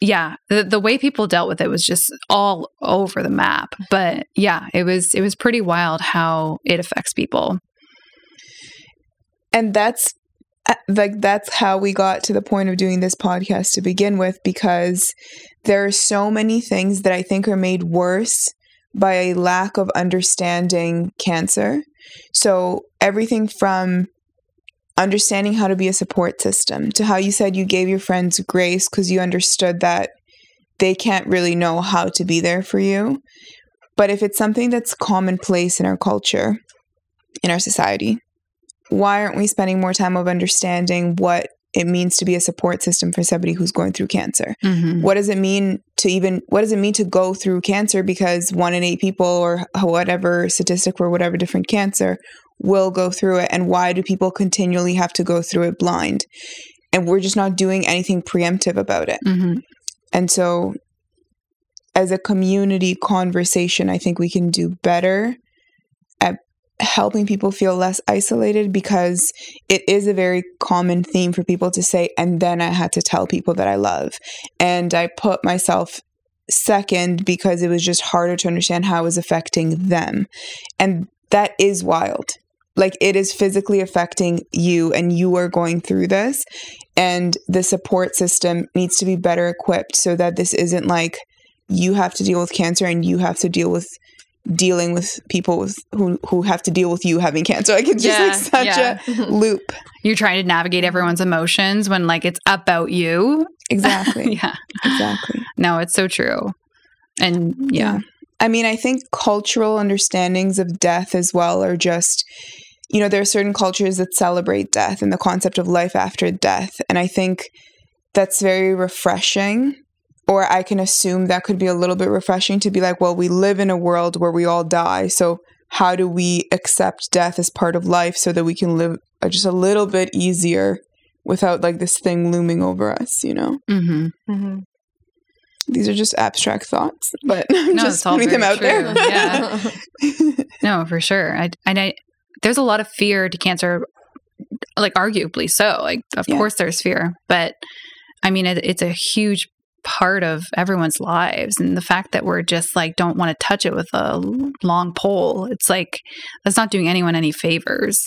yeah, the the way people dealt with it was just all over the map. But yeah, it was it was pretty wild how it affects people. and that's uh, like that's how we got to the point of doing this podcast to begin with because there are so many things that I think are made worse by a lack of understanding cancer. So everything from understanding how to be a support system to how you said you gave your friends grace because you understood that they can't really know how to be there for you. But if it's something that's commonplace in our culture, in our society, why aren't we spending more time of understanding what it means to be a support system for somebody who's going through cancer? Mm-hmm. What does it mean to even what does it mean to go through cancer because one in eight people or whatever statistic for whatever different cancer will go through it and why do people continually have to go through it blind? And we're just not doing anything preemptive about it. Mm-hmm. And so, as a community conversation, I think we can do better at helping people feel less isolated because it is a very common theme for people to say, and then I had to tell people that I love. And I put myself second because it was just harder to understand how it was affecting them. And that is wild. Like it is physically affecting you, and you are going through this and the support system needs to be better equipped so that this isn't like you have to deal with cancer and you have to deal with dealing with people with who who have to deal with you having cancer like it's just Yeah, like such yeah. a loop You're trying to navigate everyone's emotions when like it's about you. exactly yeah. exactly No, it's so true. And yeah. I mean, I think cultural understandings of death as well are just, you know, there are certain cultures that celebrate death and the concept of life after death. And I think that's very refreshing. Or I can assume that could be a little bit refreshing to be like, well, we live in a world where we all die. So how do we accept death as part of life so that we can live uh, just a little bit easier without like this thing looming over us, you know? Mm-hmm. Mm-hmm. These are just abstract thoughts, but I'm No, just it's putting them out true. there. Yeah. No, for sure. I, and I, there's a lot of fear to cancer like arguably so. Like, of Yeah. course, there's fear, but I mean, it, it's a huge part of everyone's lives, and the fact that we're just like don't want to touch it with a long pole, it's like that's not doing anyone any favors.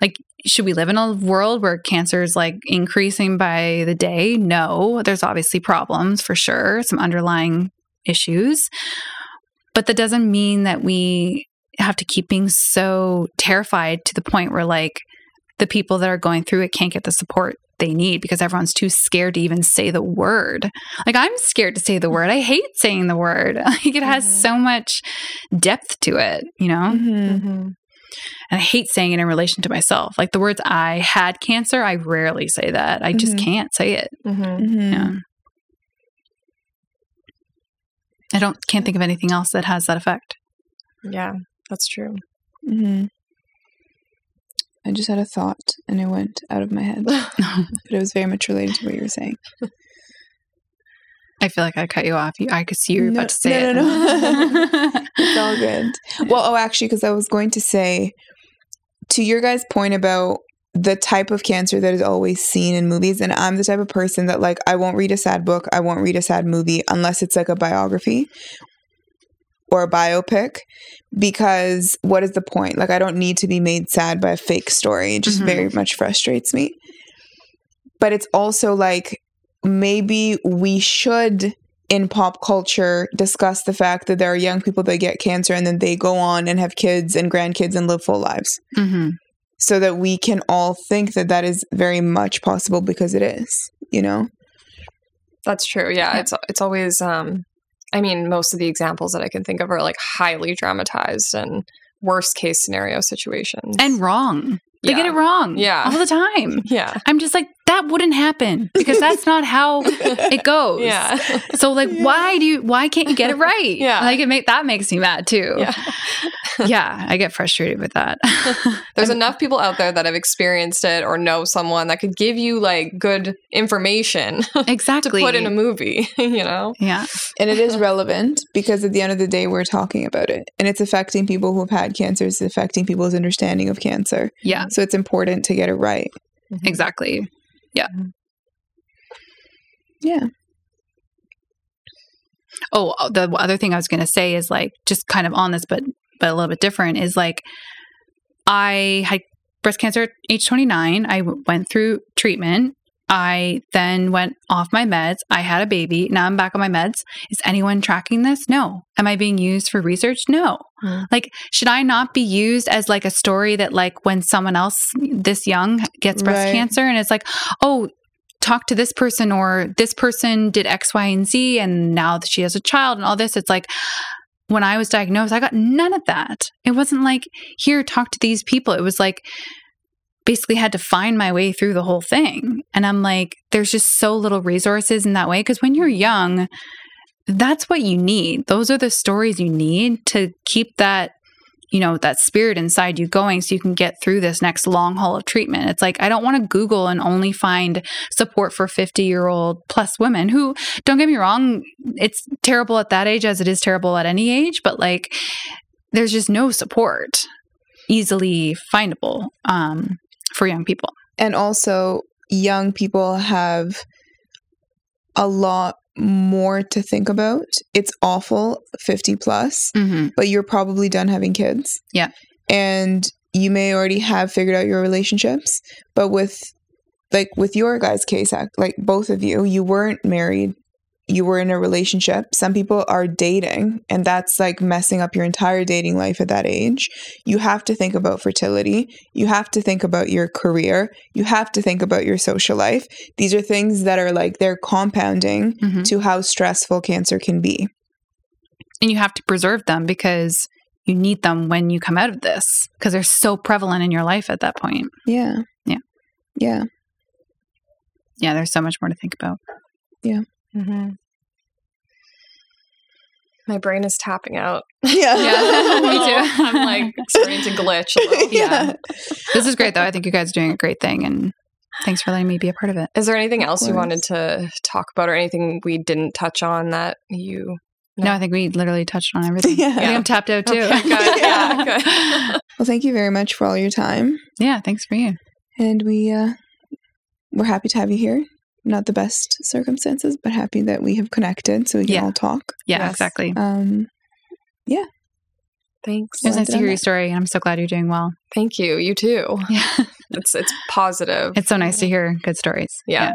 Like, should we live in a world where cancer is like increasing by the day? No, there's obviously problems for sure, some underlying issues, but that doesn't mean that we have to keep being so terrified to the point where like the people that are going through it can't get the support they need because everyone's too scared to even say the word. Like I'm scared to say the word. I hate saying the word. Like it has Mhm. so much depth to it, you know? Mhm. Mm-hmm. And I hate saying it in relation to myself. Like the words I had cancer, I rarely say that. I just Mhm. can't say it. Mm-hmm. Mhm. Yeah. I don't can't think of anything else that has that effect. Yeah, that's true. Mhm. I just had a thought and it went out of my head, but it was very much related to what you were saying. I feel like I cut you off. You, I could see you were No- about to say no, it. It's all good. Well, oh, actually, because I was going to say to your guys' point about the type of cancer that is always seen in movies, and I'm the type of person that like I won't read a sad book, I won't read a sad movie unless it's like a biography or a biopic because what is the point? Like I don't need to be made sad by a fake story. It just Mhm. very much frustrates me. But it's also like maybe we should in pop culture discuss the fact that there are young people that get cancer and then they go on and have kids and grandkids and live full lives hmm so that we can all think that that is very much possible because it is you know That's true. Yeah, Yeah. it's it's always. um I mean, most of the examples that I can think of are like highly dramatized and worst case scenario situations. And wrong. They get it wrong. Yeah. All the time. yeah, I'm just like, that wouldn't happen because that's not how it goes. yeah, So like why do you why can't you get it right? Yeah. Like it make that makes me mad too. yeah. yeah, I get frustrated with that. There's enough people out there that have experienced it or know someone that could give you like good information exactly to exactly. put in a movie. You know? yeah. and it is relevant because at the end of the day we're talking about it and it's affecting people who've had cancer it's affecting people's understanding of cancer Yeah. so it's important to get it right mm-hmm. Exactly. Yeah. Mm-hmm. Yeah Oh, the other thing I was going to say is like just kind of on this, but but a little bit different is like I had breast cancer at age 29. I went through treatment. I then went off my meds. I had a baby. Now I'm back on my meds. Is anyone tracking this? No. Am I being used for research? No. Mm. Like, should I not be used as like a story that like when someone else this young gets breast Right. cancer and it's like, oh, talk to this person or this person did X, Y, and Z and now that she has a child and all this. It's like when I was diagnosed, I got none of that. It wasn't like, here, talk to these people. It was like basically had to find my way through the whole thing. And I'm like, there's just so little resources in that way. Cause when you're young, that's what you need. Those are the stories you need to keep that, you know, that spirit inside you going so you can get through this next long haul of treatment. It's like, I don't want to Google and only find support for 50 year old plus women who, don't get me wrong, it's terrible at that age as it is terrible at any age, but like, there's just no support easily findable um, for young people. and also young people have a lot more to think about it's awful 50 plus Mm-hmm. but you're probably done having kids Yeah. and you may already have figured out your relationships but with like with your guys case act like both of you you weren't married you were in a relationship some people are dating and that's like messing up your entire dating life at that age you have to think about fertility you have to think about your career you have to think about your social life these are things that are like they're compounding Mhm. to how stressful cancer can be And you have to preserve them because you need them when you come out of this because they're so prevalent in your life at that point. yeah Yeah. yeah Yeah, there's so much more to think about. Yeah. Mm-hmm. My brain is tapping out. yeah Yeah, me too. I'm like starting to glitch. A little. Yeah. This is great, though. I think you guys are doing a great thing, and thanks for letting me be a part of it. Is there anything else you wanted to talk about, or anything we didn't touch on that you? No, I think we literally touched on everything. Yeah. I think I'm tapped out too. Okay, good. Yeah, good. Well, thank you very much for all your time. yeah, thanks for you. and we uh, we're happy to have you here. Not the best circumstances, but happy that we have connected so we can Yeah. all talk. Yeah, Yes. exactly. Um, yeah. Thanks. It was nice to hear your story, and I'm so glad you're doing well. Thank you. You too. Yeah. It's it's positive. It's so nice to hear good stories. Yeah.